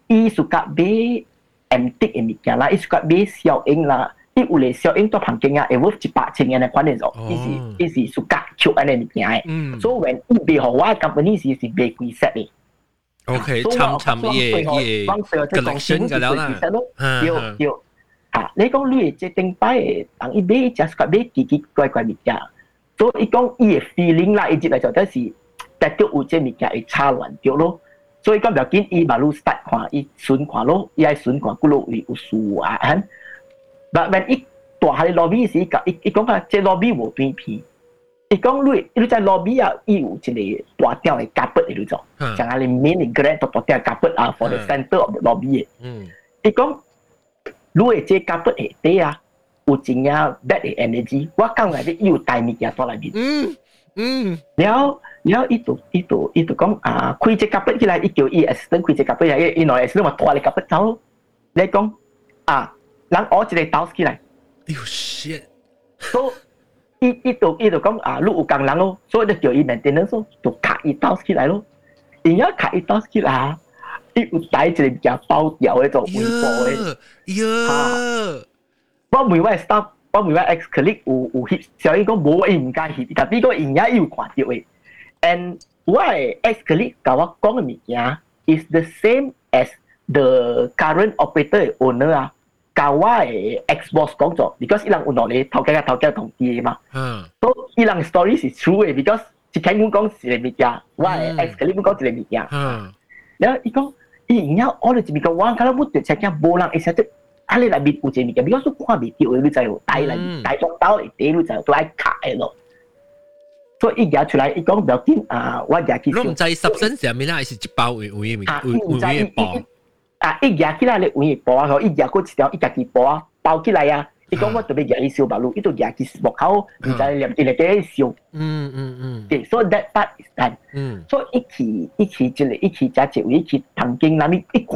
[SPEAKER 11] 以诶，伊 suka 买 antique 嘅物件啦，伊 suka 买小型啦。 啲烏嚟少，因為旁邊啊，誒烏是八千嘅，你講點做？嗯，佢是佢是蘇格超，誒你聽下。嗯，所以講你俾好話，咁佢呢時是未規則嘅。
[SPEAKER 1] O K，沉沉嘅嘢，嘅嘢。格老深
[SPEAKER 11] 嘅咯，嗯嗯。嚇，你講你係即頂牌，但係你 just 講你奇奇怪怪物件，所以講伊嘅 feeling 啦，一直嚟講，但是但係有啲物件係錯亂咗咯。所以講不要緊，伊一路睇下，伊巡下咯，依家巡下佢落嚟有事啊！But when it 大下 lobby 时，佢佢讲啊，即 lobby 无断片，佢讲你，你在 lobby 啊，伊有一个大吊嘅夹板嚟做，像阿你 mini grand 大吊夹板啊，for the center of the lobby 嘅。嗯，佢讲，你即夹板系底啊，有怎样 bad energy？我讲嚟啲有大物件坐嚟边。嗯嗯，然后然后伊就伊就伊就讲啊，开只夹板起来，伊叫伊 assistant 开只夹板，伊伊来 assistant 话拖嚟夹板走，你讲啊。人我一個倒起來。
[SPEAKER 1] 哎呦 shit！
[SPEAKER 11] 所以伊伊就伊就講啊，你有工人咯，所以就叫伊 maintenance 咯，就卡伊倒起來咯。而家卡伊倒起來，伊有帶一個件包掉嘅做微波嘅。
[SPEAKER 1] 呀！
[SPEAKER 11] 我每位 staff，我每位 ex colleague 有有翕，小英講冇伊唔敢翕，但呢個人家有看到嘅。And 我嘅 ex colleague 甲我講嘅物件 is the same as the current operator owner 啊。教我嘅 Xbox 讲咗，because 伊人有落嚟头家嘅头家同意嘛。嗯。所以伊人 story 是 true 嘅，because 一听我讲一个物件，我嘅 ex 佢哋讲一个物件。嗯。然后伊讲，伊而家我哋一个我睇到冇对只嘅无人会识得，啊你内面有只物件，because 看未到嘅你就系大嚟大装刀嚟啲，你就都系卡嘅咯。所以伊夹出来，伊讲唔要紧啊，我夹起。
[SPEAKER 1] 你唔知十身上面咧，系一包会会会会会包。
[SPEAKER 11] 啊，一夹起来咧 le unyi poa, yakuut setiap ikaki poa
[SPEAKER 1] tau kila ya.
[SPEAKER 11] Ikawatobe 所以，那 that part is done. 嗯。所以一揭一 ikhi cile, ikhi cace, ikhi 一度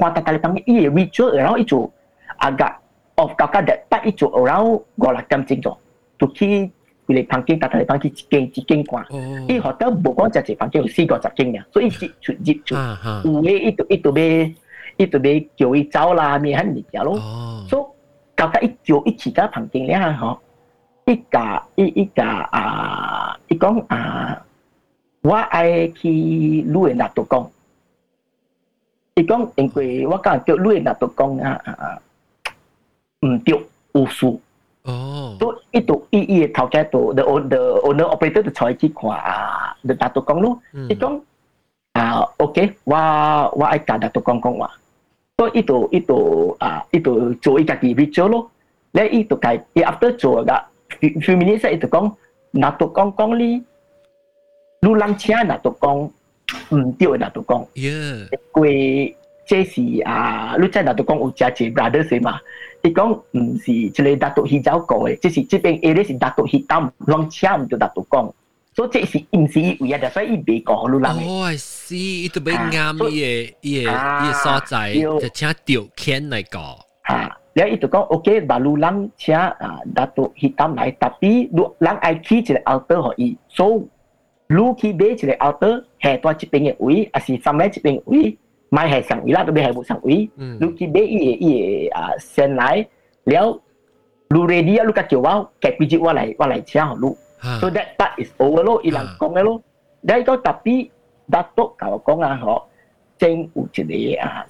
[SPEAKER 11] 没 withdraw，of that part 一组，around 五 Toki boleh tangking tatale pangki cikeng, 到咩伊就咪叫一招啦，咪喊你家咯。所以到一叫一起家旁边了好，一家一一家啊，一共啊，我爱去路人那度讲，一讲因为我感叫路人那度讲啊啊，唔对，有事。
[SPEAKER 1] 哦，
[SPEAKER 11] 都一度一一头家都，the the owner operator 都采取话，the 大讲咯，啊，OK，我我爱打大都讲讲。所以伊度伊度啊，伊度做伊家己 video 咯。咧伊度计，伊 after 做个 few minutes 伊度讲，那都讲讲你，路人车那都讲。唔对那都讲，
[SPEAKER 1] 因
[SPEAKER 11] 为这是啊，你在那都讲有只只 brother 是嘛？伊讲唔是即个大都去走过嘅，即是这边 area 是大都去担乱车唔对大都讲， So cik si im si u ya that's why i be ko lu lang.
[SPEAKER 1] Oh I see. Itu be ngam ye ye ye
[SPEAKER 11] so zai the cha tiu kian nai ko. Ha. Dia itu kau okay balu lang cha datuk hitam lai tapi lu lang ai ki chi alter ho i. So lu ki be chi alter he to chi ping ye ui asi sam lai chi ping ui mai hai sang ila to be hai bu sang ui. Lu ki be i i a sen lai. Liao lu ready lu ka kiu wa kai pi ji wa lai wa lai cha lu. so that part is over lo ilang công lo đây có tapi dato kalau công à họ trên u chỉ để à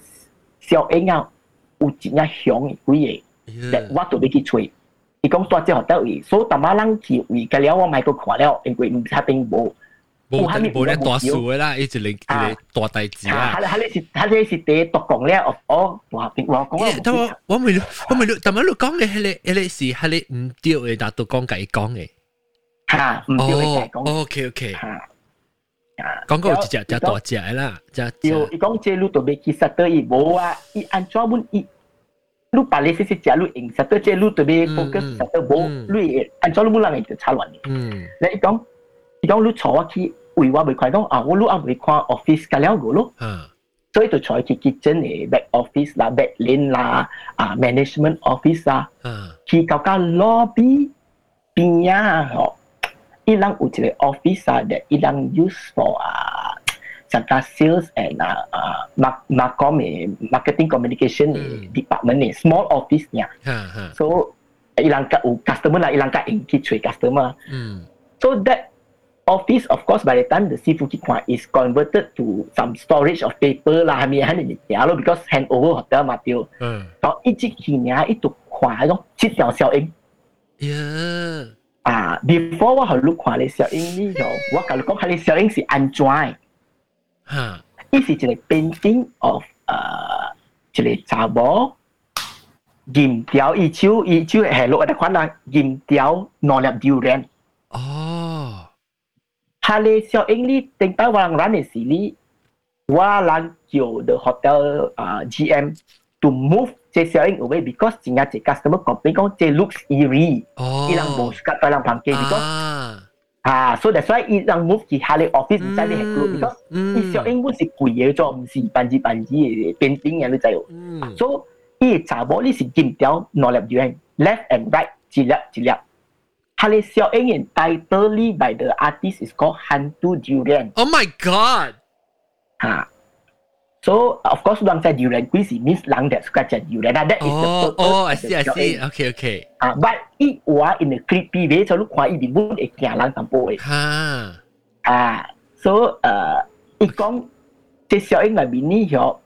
[SPEAKER 11] xiao anh nhau u chỉ nhà hiong quý gì that what to be cái chơi 伊讲多只学得位，所以大马人去为个了，我买个看了，因为唔差定无。
[SPEAKER 1] 冇冇咧大数嘅啦，一直嚟一个大代志啦。
[SPEAKER 11] 系系你是系你是第独讲咧，哦哦，话我讲。
[SPEAKER 1] 但我我未我未，但系你讲嘅系你系你是系你唔对嘅，但独讲计讲嘅。
[SPEAKER 11] 吓，唔对嘅
[SPEAKER 1] 讲。OK OK。讲过一只就大只啦，就
[SPEAKER 11] 就伊讲这路都未其实都伊无啊，伊按专门伊。lu paling sisi cia lu ing satu cia lu tu be focus satu bo lu按照lu mulang itu calon ni. Nah ikong ikong lu cawa ki 为话未快讲啊，我攞阿未看 office 嘅了个咯，所以就采去 kitchen 嘅 back office 啦、back lane 啦、啊 management office 啦，去搞搞 lobby 边啊， 嗬，伊朗有一个 office 啊，that 伊朗 use for 啊，像个 sales and 啊啊 mark marcom 嘅 marketing communication 嘅 department 嘅 small office 呀，so 伊朗个有 customer 啦，伊朗个 engage 吹 customer，so that office of course by the time the seafood kwan is converted to some storage of paper lah *laughs* hami han ni ya lo because hand over hotel ma tiêu mm. đó ít chỉ khi nhà ít tục khóa đó chỉ tiểu xiao in
[SPEAKER 1] yeah
[SPEAKER 11] à before 我去录看你小英呢就我甲你讲，你小英是安怎？
[SPEAKER 1] 哈，
[SPEAKER 11] 伊是一个 painting of 呃一个查某，银条伊手伊手系落嚟款啦，银条攞粒榴莲。
[SPEAKER 1] 哦。
[SPEAKER 11] 哈嘞小英哩顶到我人 run 的时哩，我人叫 the hotel 啊 GM to move 제 selling away because 진짜 제 customer complain oh, kong 제 looks eerie. Oh. Ilang bos kat ilang pangke because ah. So that's why ilang move ki hale office mm. inside the group hmm. because mm. 이 selling was 이 kuye jo msi banji banji painting yang lu zayo. Mm. So 이 자보 리 시킴 雕 knowledge yuan left and right jilap jilap. Hale selling in title by the artist is called Hantu Durian.
[SPEAKER 1] Oh my god.
[SPEAKER 11] Ha. So of course, orang cakap durian kuisi means lang that suka cakap durian. Nah, that is the
[SPEAKER 1] purpose. Oh, I see, I see. Okay, okay.
[SPEAKER 11] Ah, but it was in a creepy way. So, lu kuat ini pun eh kia lang tampo eh.
[SPEAKER 1] Ha.
[SPEAKER 11] Ah, so uh, ikong 这小英那边呢，有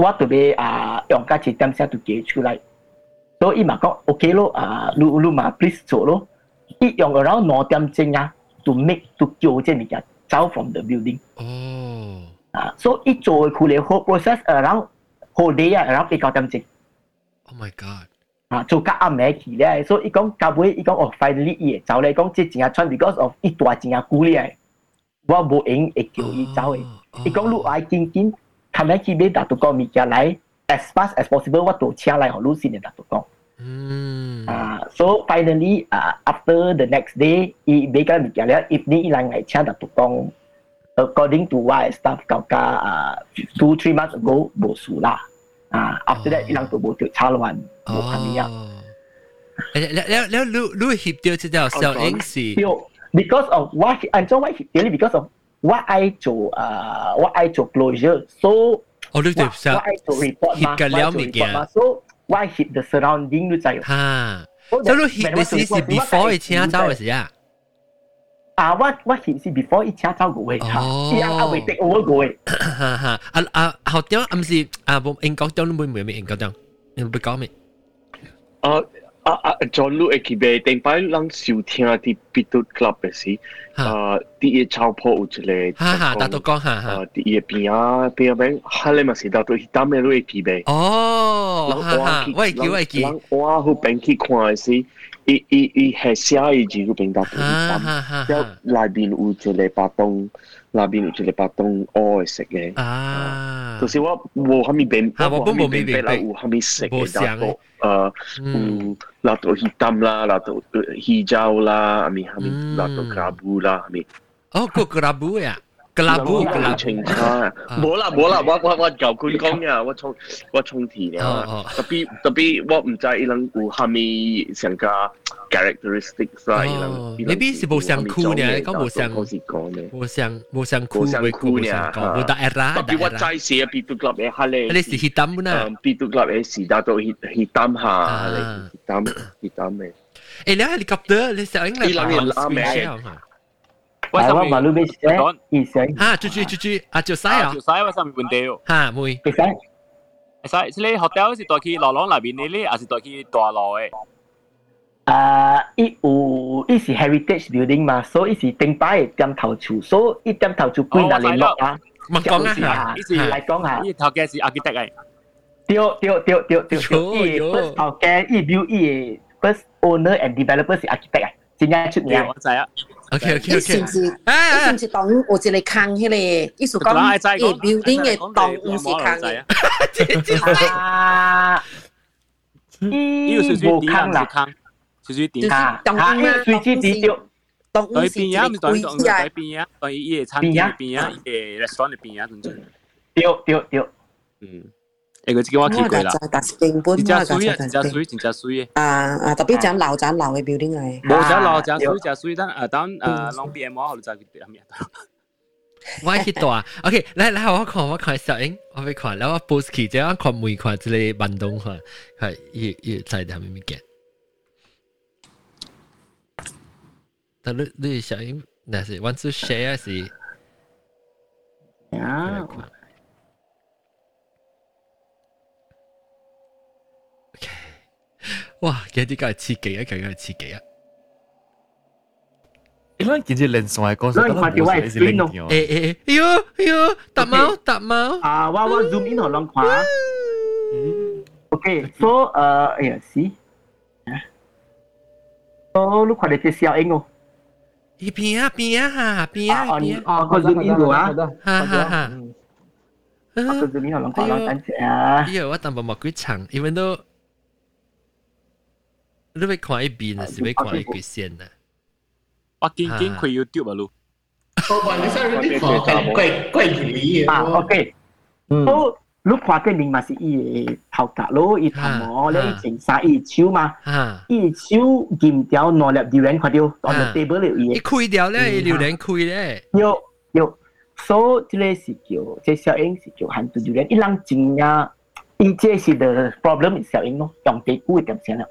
[SPEAKER 11] 我特别啊用家去点下都寄出来。所以嘛讲 OK 咯，啊，你你嘛 please 做咯，一用 around 两点钟啊，to make to 叫这物件走 from the building。
[SPEAKER 1] 哦。
[SPEAKER 11] 啊，所以一做佢哋 whole process around whole day 啊，around 几九点钟。
[SPEAKER 1] Oh my god！
[SPEAKER 11] 啊，做甲暗暝去咧，所以伊讲到尾，伊讲哦，finally 伊会走咧，讲即真系穿 because of 一大真系久咧，我无用会叫伊走嘅。伊讲你爱紧紧，睇下去买达到个物件来。as fast as possible 我都请来和 Lucy 嘅达到讲。
[SPEAKER 1] 嗯。
[SPEAKER 11] 啊、uh,，so finally 啊、uh,，after the next day，伊买个物件咧，evening 伊人嚟请达到讲 according to what I staff Kauka uh, two three months ago, bosu lah. Uh, after oh. that, ilang to bosu chalo wan bo kami ya.
[SPEAKER 1] แล้วแล้วแล้วรู้รู้หิบเดียวจะเดาเซลเองสิ
[SPEAKER 11] because of what I don't why really because of what I to uh what I to closure. So อ๋อรู้จัก what I to report
[SPEAKER 1] หิบกัน
[SPEAKER 11] แล้
[SPEAKER 1] วมีเกีย
[SPEAKER 11] so why hit the surrounding รู้จั
[SPEAKER 1] กฮ่าแล้วรู้
[SPEAKER 11] หิบในสิ่ง
[SPEAKER 1] before อีกทีนะเจ้าสิอ่ะ
[SPEAKER 11] 啊，我我显示 before 一车走过嘅，伊阿阿未 take over 过嘅。
[SPEAKER 1] 哈哈，啊啊，后点啊？唔是啊，冇英国点会唔会咩英国点？你唔会讲咩？
[SPEAKER 16] 啊啊啊！John Lu 会记得，顶摆人收听啲 Beat Club 嘅时，啊，啲嘢超破有一个，
[SPEAKER 1] 哈哈，大都讲哈哈，
[SPEAKER 16] 啊，啲嘢边啊边啊边，哈咧嘛是大都担嘅都会记得。
[SPEAKER 1] 哦，哈哈，我会记我会记。
[SPEAKER 16] 我好边去看嘅时。 依依依下一集就变邊得，咁之後內邊會做黎白冬，內邊會做黎白冬愛食嘅。
[SPEAKER 1] 啊，
[SPEAKER 16] 就是話冇咁啲
[SPEAKER 1] 變，冇咁啲變味
[SPEAKER 16] 啦，有咁啲食嘅，例如誒，嗯，嗱度蝦蛋啦，嗱度誒蝦蕉啦，阿咪，阿咪嗱度 crabula 啊咪。
[SPEAKER 1] 哦，嗰個 crabula 喎。kelabu kelabu
[SPEAKER 16] 清差，冇啦冇啦，我我我旧官讲呀，我充我充田啊，特别特别我唔知伊能有虾米上加 characteristics 啦，伊能。
[SPEAKER 1] 你边是冇上酷呢？讲冇上冇上冇上酷冇酷呢？冇大 era。
[SPEAKER 16] 特别我在写 B two club 嘅下咧，
[SPEAKER 1] 你是 hitam นะ？
[SPEAKER 16] B two club 嘅是打到 hit hitam 下，hitam hitam 嘅。
[SPEAKER 1] 诶，你 helicopter 你上应该
[SPEAKER 16] 系啱嘅。
[SPEAKER 11] 系我马路边写，意思
[SPEAKER 1] 吓，猪猪猪猪，啊条西啊，
[SPEAKER 18] 条西我上面问题哦，
[SPEAKER 1] 吓妹，
[SPEAKER 11] 条西，
[SPEAKER 18] 西，你 hotel 是带去老廊那边的咧，还是带去大路嘅？
[SPEAKER 11] 啊，伊有伊是 heritage building 嘛，所以伊是顶摆嘅点头处，所以伊点头处归哪联络啊？
[SPEAKER 1] 唔讲啊，
[SPEAKER 18] 伊是
[SPEAKER 11] 嚟讲下，
[SPEAKER 18] 伊头家是 architect 嘅。
[SPEAKER 11] 对对对对对对，伊 first 头家伊 build 伊 first owner and developer 是 architect 啊，真正出名。
[SPEAKER 18] 我知啊。
[SPEAKER 1] OK OK OK，
[SPEAKER 10] 是唔是？是唔是当有一个坑迄个？意思讲，诶 building 嘅当唔是坑嘅。
[SPEAKER 11] 啊，
[SPEAKER 18] 伊有水水地啦，坑，水水地
[SPEAKER 11] 啊，啊，水水地就。
[SPEAKER 10] 当
[SPEAKER 18] 对边啊，唔对对对边啊，对伊个餐厅边啊，伊个 restaurant 边啊，咁样。
[SPEAKER 11] 对对对，
[SPEAKER 18] 嗯。 诶，佢自己我见过啦。
[SPEAKER 10] 但是根本
[SPEAKER 18] 真系水啊，真系水，真系水嘅。
[SPEAKER 10] 啊啊，特别讲老盏老嘅 building 嚟。
[SPEAKER 18] 冇只老，只水，只水，等诶等诶 long B M 我后就系点样？
[SPEAKER 1] 我喺度啊，OK，嚟嚟，我看我看小英，我俾看，然后我 post 起，这样看每看之类运动看，系要要睇下咩物件。但你你小英，那是 want to share 是？
[SPEAKER 11] 啊。
[SPEAKER 1] 哇！嘅啲梗系刺激啊，梗系刺激啊！
[SPEAKER 2] 你谂见住零上系讲咗，
[SPEAKER 11] 我睇我系 screen 咯。
[SPEAKER 1] 诶诶，哎呦哎呦，搭猫搭猫。
[SPEAKER 11] 啊，我我 zoom in 可能看。OK，so 诶，哎呀，是。哦，你看到只小英哦。
[SPEAKER 1] 一边啊边啊哈边啊边啊。
[SPEAKER 11] 哦，我 zoom in 咗啊。
[SPEAKER 1] 哈哈哈。
[SPEAKER 11] 我 zoom in 可能看到等阵啊。
[SPEAKER 1] 哎呦，我淡薄冇几长，even though。 你要看一边啊，是要看一个线啊？
[SPEAKER 18] 我见见佢 YouTube 啊，路。
[SPEAKER 12] 我话你真系啲贵贵鱼
[SPEAKER 11] 啊，OK。都你看嘅面嘛是伊头壳咯，伊头毛咧，伊整晒伊手嘛，伊手剑条攞粒榴莲看到，on the table 了伊。
[SPEAKER 1] 伊开掉咧，伊榴莲开咧。
[SPEAKER 11] 有有，所以呢是叫，即小英是叫含住榴莲，伊人真呀，伊这是 the problem 小英咯，用地估点先啦。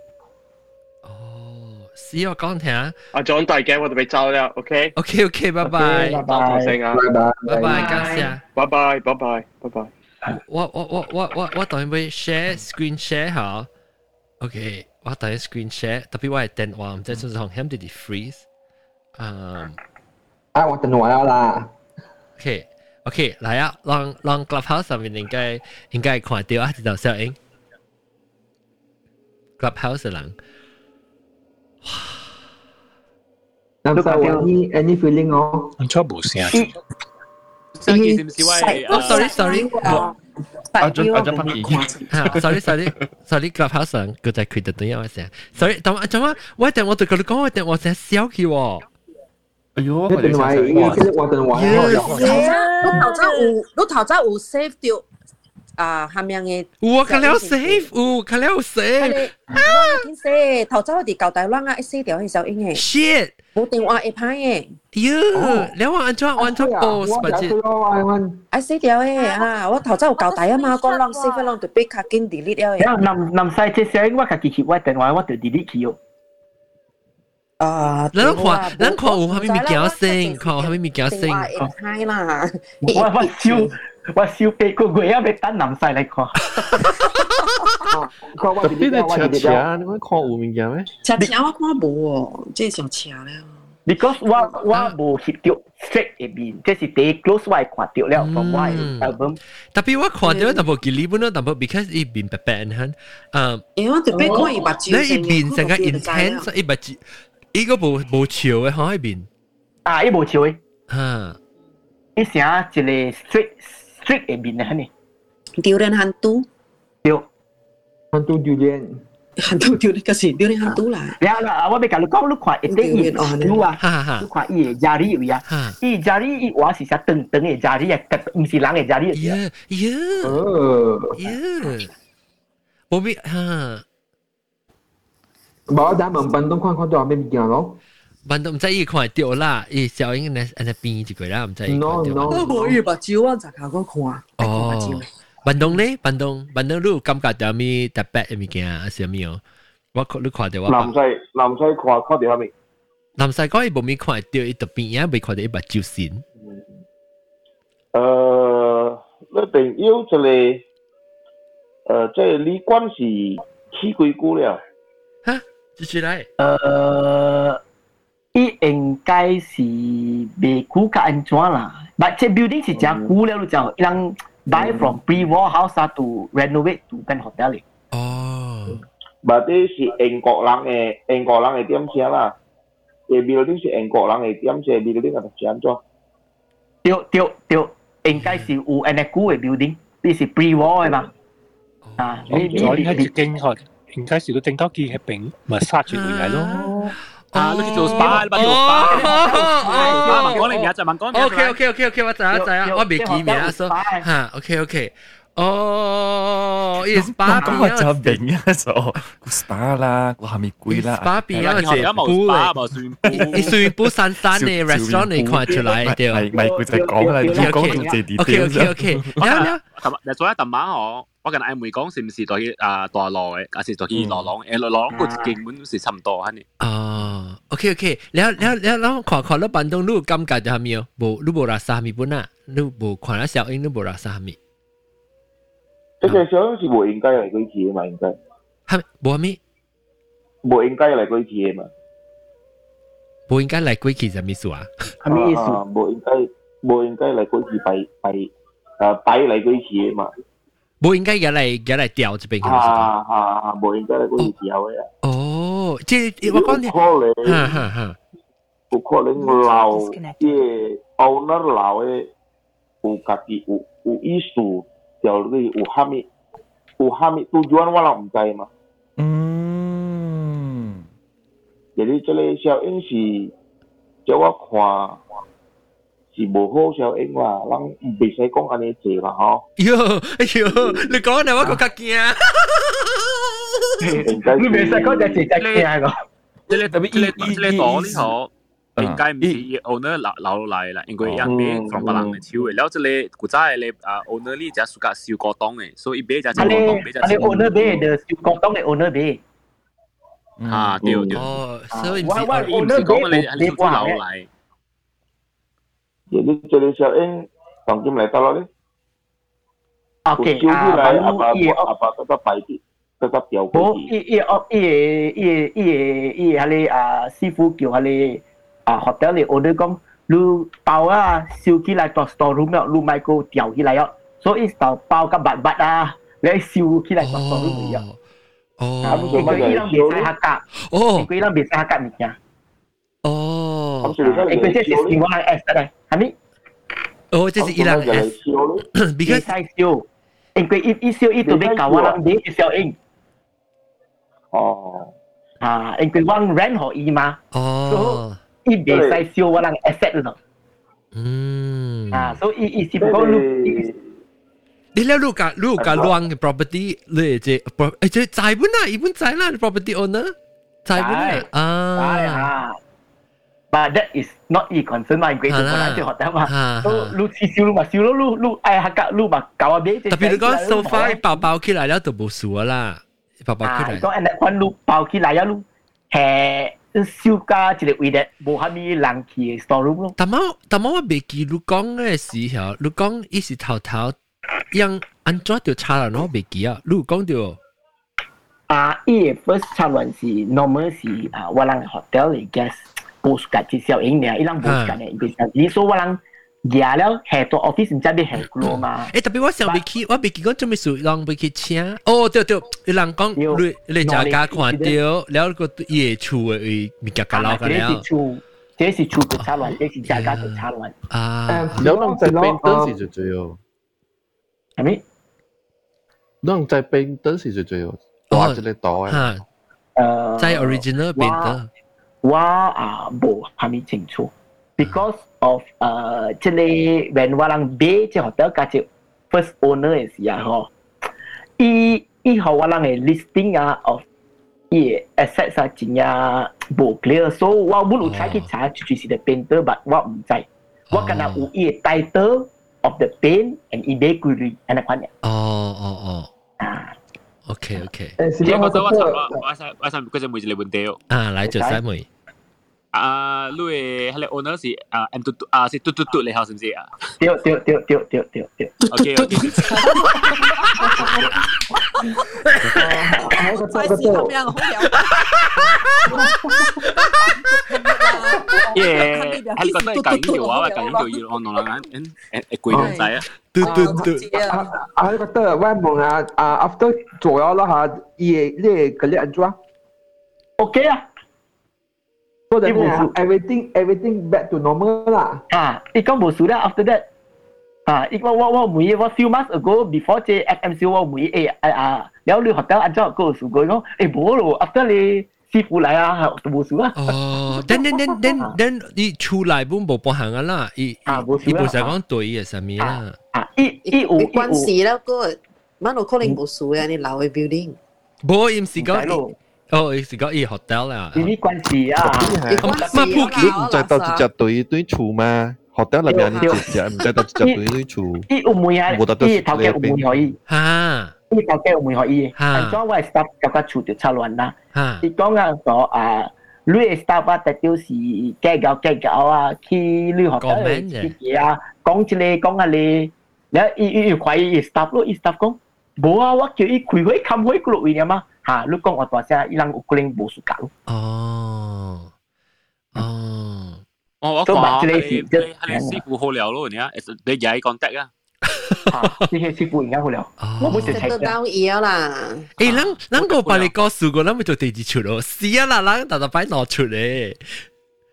[SPEAKER 1] 试我讲听。
[SPEAKER 16] 阿 John 大嘅，我哋俾走啦，
[SPEAKER 1] OK。OK OK，拜拜。
[SPEAKER 16] 拜拜。声啊，
[SPEAKER 11] 拜拜。
[SPEAKER 1] 拜拜，感谢。
[SPEAKER 16] 拜拜，拜拜，拜拜。
[SPEAKER 1] 我我我我我我等会 share screen share 下。OK，我等 screen share，特别我系电话，唔知做从 ham 啲 freeze。嗯。
[SPEAKER 7] 啊，我电话啦。
[SPEAKER 1] OK OK，嚟啊，让让 Clubhouse 上面应该应该看到啊，呢条声音。Clubhouse 嘅人。
[SPEAKER 7] 咁就 any any feeling 哦？
[SPEAKER 2] 唔错冇声。
[SPEAKER 18] 上期是唔是喂？
[SPEAKER 1] 哦，sorry sorry，
[SPEAKER 2] 阿俊阿俊拍片。
[SPEAKER 1] sorry sorry sorry clubhouse 上佢就佢特登有声。sorry，但系做乜？我一定我对佢哋讲，我一定我成日笑佢喎。
[SPEAKER 2] 哎呦，
[SPEAKER 7] 我电话，我电话。
[SPEAKER 10] 你头先有，你头先有 save 掉。 啊，下面嘅
[SPEAKER 1] 我看了 save，有看了 save，
[SPEAKER 10] 啊，见 save，头先我哋旧大湾啊，save 掉系小英嘅，
[SPEAKER 1] shit，
[SPEAKER 10] 冇电话 app 嘅，
[SPEAKER 1] 哟，你话安怎安怎 post 不知，
[SPEAKER 10] 啊 save 掉嘅啊，我头先有旧大啊嘛，讲啷 save 啷就俾卡经 delete 了嘅，
[SPEAKER 11] 然后临临晒只小英我家己翕我电话，我就 delete 佢哦。
[SPEAKER 10] 啊，
[SPEAKER 1] 咱看咱看有啥物物件升，看有啥物物件升。
[SPEAKER 10] 嗨啦，
[SPEAKER 11] 我我笑 我笑俾个鬼要！俾单男仔嚟講，
[SPEAKER 14] 特別係赤，你看有邊件咩？
[SPEAKER 10] 赤赤我睇冇，即係上赤咧。
[SPEAKER 11] Because 我我冇拾掉 set 一邊，即係第 close 位揀掉咧，從我 album。
[SPEAKER 1] 特別我揀掉，但係冇記理，唔知係咪，因為一邊特別難。嗯，
[SPEAKER 10] 因為特別攰，把住。
[SPEAKER 1] 呢一邊陣間 intense，一把一個冇冇潮嘅後邊，
[SPEAKER 11] 啊，依冇潮嘅，
[SPEAKER 1] 哈！
[SPEAKER 11] 依聲即係 straight。strict eh, binahan
[SPEAKER 10] eh. Durian hantu?
[SPEAKER 11] Yo.
[SPEAKER 7] Hantu durian.
[SPEAKER 10] Hantu durian kasi durian hantu
[SPEAKER 11] lah. Ya lah, awak beka lu kau lu kuat ete i. Lu ah, lu kuat i jari ya. I eh, jari i wa si sa teng teng e jari ya, mesti lang e jari ya.
[SPEAKER 1] Ya. Ya.
[SPEAKER 7] Oh.
[SPEAKER 1] Bobby ha. Bảo đảm
[SPEAKER 7] bằng bằng đông khoan khoan đồ bên kia lắm. 咩物件咯？
[SPEAKER 1] 笨東唔知伊看到啦，伊小英呢，安尼邊一個啦，唔知。
[SPEAKER 7] no no。
[SPEAKER 10] 我無伊目睭，我就靠我看。
[SPEAKER 1] 哦。板東呢？板東，板東，你有感覺到咩特別嘅物件啊？是咩哦？我你看到我。
[SPEAKER 19] 南西南西看看到啥物？
[SPEAKER 1] 南西講伊無咪看到伊特邊啊，未看到伊目睭線。
[SPEAKER 19] 呃，你朋友一個，呃，即係李冠是起幾久了？
[SPEAKER 1] 哈，繼續來。
[SPEAKER 11] 呃，伊应该是未久甲安怎啦？但即 building 是真久了，就人。buy from pre-war house to renovate to 间 hotel 嚟。
[SPEAKER 1] 哦。
[SPEAKER 19] Berarti si 英国人嘅英国人嘅点车啦，嘅 building 是英国人嘅点车 building 系点做？
[SPEAKER 11] 对对对，应该是有安尼久嘅 building，呢是 pre-war 嘅嘛。啊，
[SPEAKER 20] 你你你系经学，应该是个正多机系并咪杀住回嚟咯。
[SPEAKER 18] 啊，你去做 SPA，你做 SPA，SPA 问讲你名就问讲名。
[SPEAKER 1] OK OK OK OK，我知啊知啊，我未记名啊，所吓 OK OK。哦，伊 SPA
[SPEAKER 4] 边啊？就明啊，所个 SPA 啦，个下面贵啦。
[SPEAKER 1] SPA 边啊？系
[SPEAKER 18] 冇 SPA 冇算。
[SPEAKER 1] 你算煲散散嘅 restaurant 你看出来对。
[SPEAKER 4] 系咪佢就讲啦？你讲到这啲
[SPEAKER 1] OK OK OK。
[SPEAKER 18] 有有。琴日做一特晚我。我跟阿妹讲是唔是在去啊大路嘅，还是在去罗朗？诶罗朗个根本都是差唔多 吓你。
[SPEAKER 1] 哦，OK OK，แล้วแล้วแล้วแล้วขอขอแล้วบันตรงรูปกำกัดจะทำยังบ่รูปโบราณสามีปุ่นน่ะรูปบ่ขวานแล้ว小英รูปโบราณสามี。
[SPEAKER 19] 这个小英是唔应该嚟举词嘅嘛？应该。
[SPEAKER 1] 系冇咩？
[SPEAKER 19] 唔应该嚟举词嘅嘛？
[SPEAKER 1] 唔应该嚟举词就咩意思啊？
[SPEAKER 11] 系咩意思？
[SPEAKER 19] 唔应该唔应该嚟举词摆摆诶摆嚟举词嘅嘛？
[SPEAKER 1] 冇应该入嚟入嚟调这边嘅。
[SPEAKER 19] 啊啊啊！冇应该嚟嗰啲调嘅。
[SPEAKER 1] 哦， 即系我讲你，哈哈哈。
[SPEAKER 19] 有可能老即系 owner 老嘅有家己有有意思，调你有虾米有虾米 tujuan 我人唔知嘛。
[SPEAKER 4] 嗯。
[SPEAKER 19] jadi 这个小英是叫我看。 是無好笑因話，咱唔必須講安尼做啦吼。
[SPEAKER 1] 喲喲，你講咧我更加驚。
[SPEAKER 11] 你未使講就直接驚個。
[SPEAKER 18] 即係特別，即係即係講呢行。應該唔係 owner 留留嚟啦，因為人哋從別人嚟抽嘅，然後即係古仔咧啊 owner 呢就屬格燒果檔嘅，所以俾就燒果檔俾就燒果檔。
[SPEAKER 11] 你 owner 俾就燒果檔嘅 owner 俾。
[SPEAKER 18] 啊，對對。
[SPEAKER 1] 哦，所以
[SPEAKER 11] 唔係
[SPEAKER 18] 唔係講你你唔留嚟。
[SPEAKER 19] jadi credential A mungkin lai, loh deh Oke,
[SPEAKER 11] okay,
[SPEAKER 19] ah, baru apa, iya, apa, tetap baik, tetap jauh.
[SPEAKER 11] Oh, iya, iya, iya, iya, iya, iya, hali à, sư phụ kiểu ờ, hali à, à, hotel này order con, lu bao à, siêu khi lại tòa store room đó, lu mai cô tiểu khi lại á, so is tàu bao các bạn bạn à, lấy siêu khi lại tòa store room này á. Oh, kamu cuma dari
[SPEAKER 1] siêu.
[SPEAKER 11] Oh, kamu bilang biasa kan ya ah, e questi si
[SPEAKER 1] singolare
[SPEAKER 11] essere Hani? Oh, itu si ilang S.
[SPEAKER 1] Because
[SPEAKER 11] sai sio. En kwe it isio itu be kawalang de isio ing.
[SPEAKER 19] Oh.
[SPEAKER 11] Ah, en kwe wang rent ho i. Oh.
[SPEAKER 1] So
[SPEAKER 11] i be sai sio walang ờ. asset
[SPEAKER 1] no.
[SPEAKER 11] Hmm. Ah, so i i si ko
[SPEAKER 1] lu. Đi leo lu cả lu cả loang property lệ chế, chế trái bún à, ibun trái là property owner, trái bún à, à,
[SPEAKER 11] but that is not e concern 嘛，佢就可能就学得嘛。都你试烧嘛，烧咯，你你哎客你嘛搞啊边？
[SPEAKER 1] 特别你讲 so far 包包起来了就冇数啦，包包起来。
[SPEAKER 11] 讲诶，款你包起来了，你系 小家一个位咧，无虾米人去嘅 storeroom 咯。
[SPEAKER 1] 但冇但冇我未记你讲嘅时候，你讲伊是头头样安怎就差啦，我未记啊，你讲到。
[SPEAKER 11] 啊，伊嘅 first 插乱是 normal 是啊，我人 hotel 嚟 guest postcard chỉ xíu in nè ilang postcard nè chỉ xíu chỉ số walang giả leo hệ tổ office chỉ bị hệ lo
[SPEAKER 1] mà eh tapi 我想 Vicky 我 Vicky 讲做咩事让 Vicky 请哦对对人讲你你家家看到了个业主的物件搞老个了
[SPEAKER 11] 这是出国差乱，这是家家的差乱
[SPEAKER 1] 啊！
[SPEAKER 14] 有人在边等是最最哦，
[SPEAKER 11] 系咪？
[SPEAKER 14] 有人在边等是最最哦，大只咧大
[SPEAKER 11] 诶，
[SPEAKER 1] 在 original
[SPEAKER 11] 边等。bo kami cingcu because of uh, chile when walang be che hotel ka first owner is ya ho i i ho walang a listing ah of i assets ah jinya bo clear so wa bulu cha ki cha chu si the painter but wa um chai wa kana u i title of the paint and i be kuri ana
[SPEAKER 1] kwan oh oh oh OK OK.
[SPEAKER 18] Chị có tôi có sao có có sao có sao mùi lên. À, lại chờ sai.
[SPEAKER 1] 啊，
[SPEAKER 18] 你嘅系你 owner 是啊 M 嘟嘟啊，是嘟嘟嘟你好，是唔是啊？
[SPEAKER 11] 对对对对对对对。
[SPEAKER 18] OK OK。
[SPEAKER 10] 快事咁样好有。
[SPEAKER 18] 耶，系觉得紧条啊，紧条要我弄两眼，诶诶贵到滞啊！
[SPEAKER 1] 嘟嘟嘟。
[SPEAKER 7] 啊啊，觉得我问下啊，after 做咗啦吓，嘢呢个呢安怎？
[SPEAKER 11] OK 啊。
[SPEAKER 7] So that means everything everything back to normal 啦。
[SPEAKER 11] 啊，伊讲无事啦，after that，啊，伊我我我每我 few months ago before 这 FMC 我每诶啊啊，了你 hotel 安怎个事过讲，诶无咯，after 你师傅嚟啊，无事啊。
[SPEAKER 1] 哦，等等等等等，伊出来本无帮行啊啦，伊
[SPEAKER 11] 啊无事
[SPEAKER 1] 伊无使讲对嘅什么啦。
[SPEAKER 11] 啊，伊伊有
[SPEAKER 10] 关事啦，个乜路可能无事啊，你老嘅 building。
[SPEAKER 1] 无，伊唔是讲。 哦，是讲伊 hotel 啦。
[SPEAKER 11] 呢啲关事啊，
[SPEAKER 14] 乜普吉唔知道一只对对厝嘛？hotel 里面你一只唔知道一只对对厝。
[SPEAKER 11] 伊有门啊，伊头家有门可以。
[SPEAKER 1] 吓！
[SPEAKER 11] 伊头家有门可以。安怎我 staff 夹个厝就差乱啦。
[SPEAKER 1] 吓！
[SPEAKER 11] 伊讲啊，个啊，你 staff 啊，特别是计较计较啊，去你 hotel 去嘅啊，讲一个讲啊你，然后伊伊伊怀疑 staff 咯，伊 staff 讲，无啊，我叫伊开会冚会嗰落去啊嘛。 吓，你讲我大声，伊人有可能无暑假咯。
[SPEAKER 1] 哦，哦，
[SPEAKER 18] 我我讲系你系你师傅好料咯，你啊，你而家 contact 啊。
[SPEAKER 11] 呢些师傅而家好料，我冇
[SPEAKER 10] 食得到嘢啦。
[SPEAKER 1] 诶，咱咱个把你告诉过，咱咪做第二出咯。是啊啦，咱大大摆攞出嚟。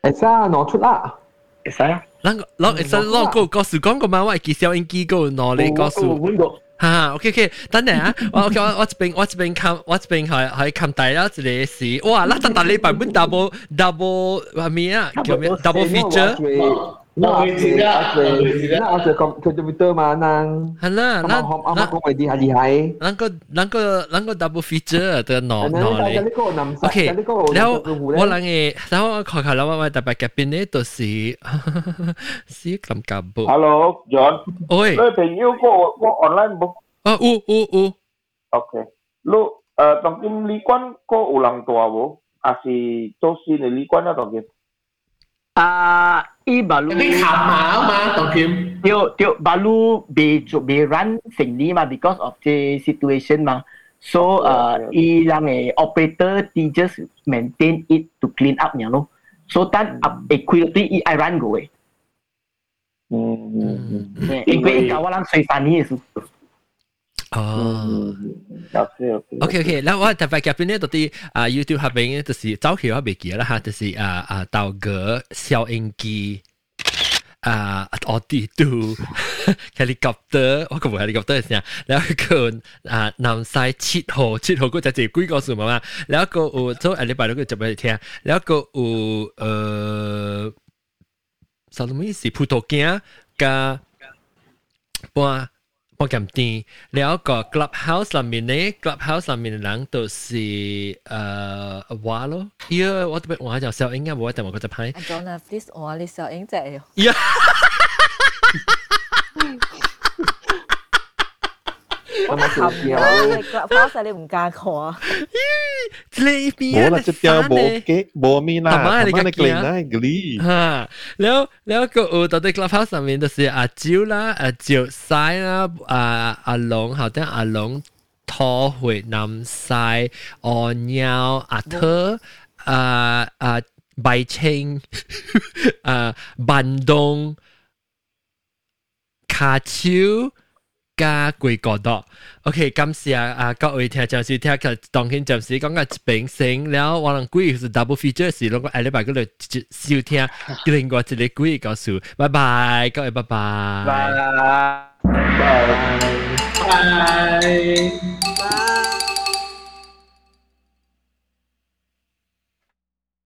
[SPEAKER 7] 会使啊，攞出啦。
[SPEAKER 11] 会使啊。
[SPEAKER 1] 咱个攞会使攞个告诉讲个嘛，我系介绍应机个攞你告诉。 哈，OK OK，等阵啊，我我我一边我一边看，我一边系系看大啦，一个是哇，那但但你版本 double double 系咩啊？叫咩？double feature。
[SPEAKER 7] 那阿姐阿姐，那阿姐讲 contributor 嘛，能。
[SPEAKER 1] 系啦，那
[SPEAKER 7] 阿妈讲为啲系厉害。
[SPEAKER 1] 那个那个那个 double feature 的攞攞嚟。OK，然后我谂嘅，然后我看看啦，我我特别嘅边呢，就是是咁夹噃。
[SPEAKER 19] Hello John，
[SPEAKER 1] 喂，
[SPEAKER 19] 你朋友个个 online 冇？
[SPEAKER 1] 啊，有有有。
[SPEAKER 19] OK，你诶当今旅馆个有人大冇？还是做新嘅旅馆啊？当今？
[SPEAKER 11] 啊， 伊 baru
[SPEAKER 12] 你行嘛嘛，当今。
[SPEAKER 11] 对对，baru 被做被 run 成立嘛，because of the situation 嘛。So 呃，伊人嘅 operator they just maintain it to clean up 样咯。So 但 up equity 伊爱 run 过嘅。
[SPEAKER 19] 嗯嗯。
[SPEAKER 11] 因为搞我人水翻呢嘅事。
[SPEAKER 1] 哦
[SPEAKER 19] ，OK OK，
[SPEAKER 1] 那我特別夾邊呢，就啲啊 YouTube 合併呢，就是早期我未記啦嚇，就是啊啊豆角、收音機啊，我啲都 helicopter，我講唔 helicopter 係先啊，然後個啊南西七號，七號嗰隻就係幾個數目嘛，然後個有做下禮拜六個就俾你聽，然後個有誒，什麼意思？葡萄乾加半。我咁啲，了個 clubhouse 上面咧，clubhouse 上面嘅人都是誒話咯，依個我特別話就小英啊，我特別覺得
[SPEAKER 15] 歹。Jonathan，please 話你小英仔。哦。
[SPEAKER 7] 咁咪做嘢
[SPEAKER 15] 咯。你 Clubhouse 你唔加课。
[SPEAKER 1] 呢边
[SPEAKER 14] 冇啦，只条冇嘅冇面啦，
[SPEAKER 1] 妈你个
[SPEAKER 14] 嘅啦，嗰啲
[SPEAKER 1] 吓，แล้วแล้วก็เออตอนใน Clubhouse 上面就是阿蕉啦，阿蕉西啦，阿阿龙，好像阿龙拖回南西，阿鸟阿特，啊啊白青，啊板东。卡丘 家贵过多。OK，感谢啊各位听众，收听，当天暂时讲个一本新，然后我能贵是 double feature 是两个 l i b a 收听，*laughs* 另外一个鬼告诉，拜拜，各位拜拜，拜
[SPEAKER 7] 拜，拜拜，拜。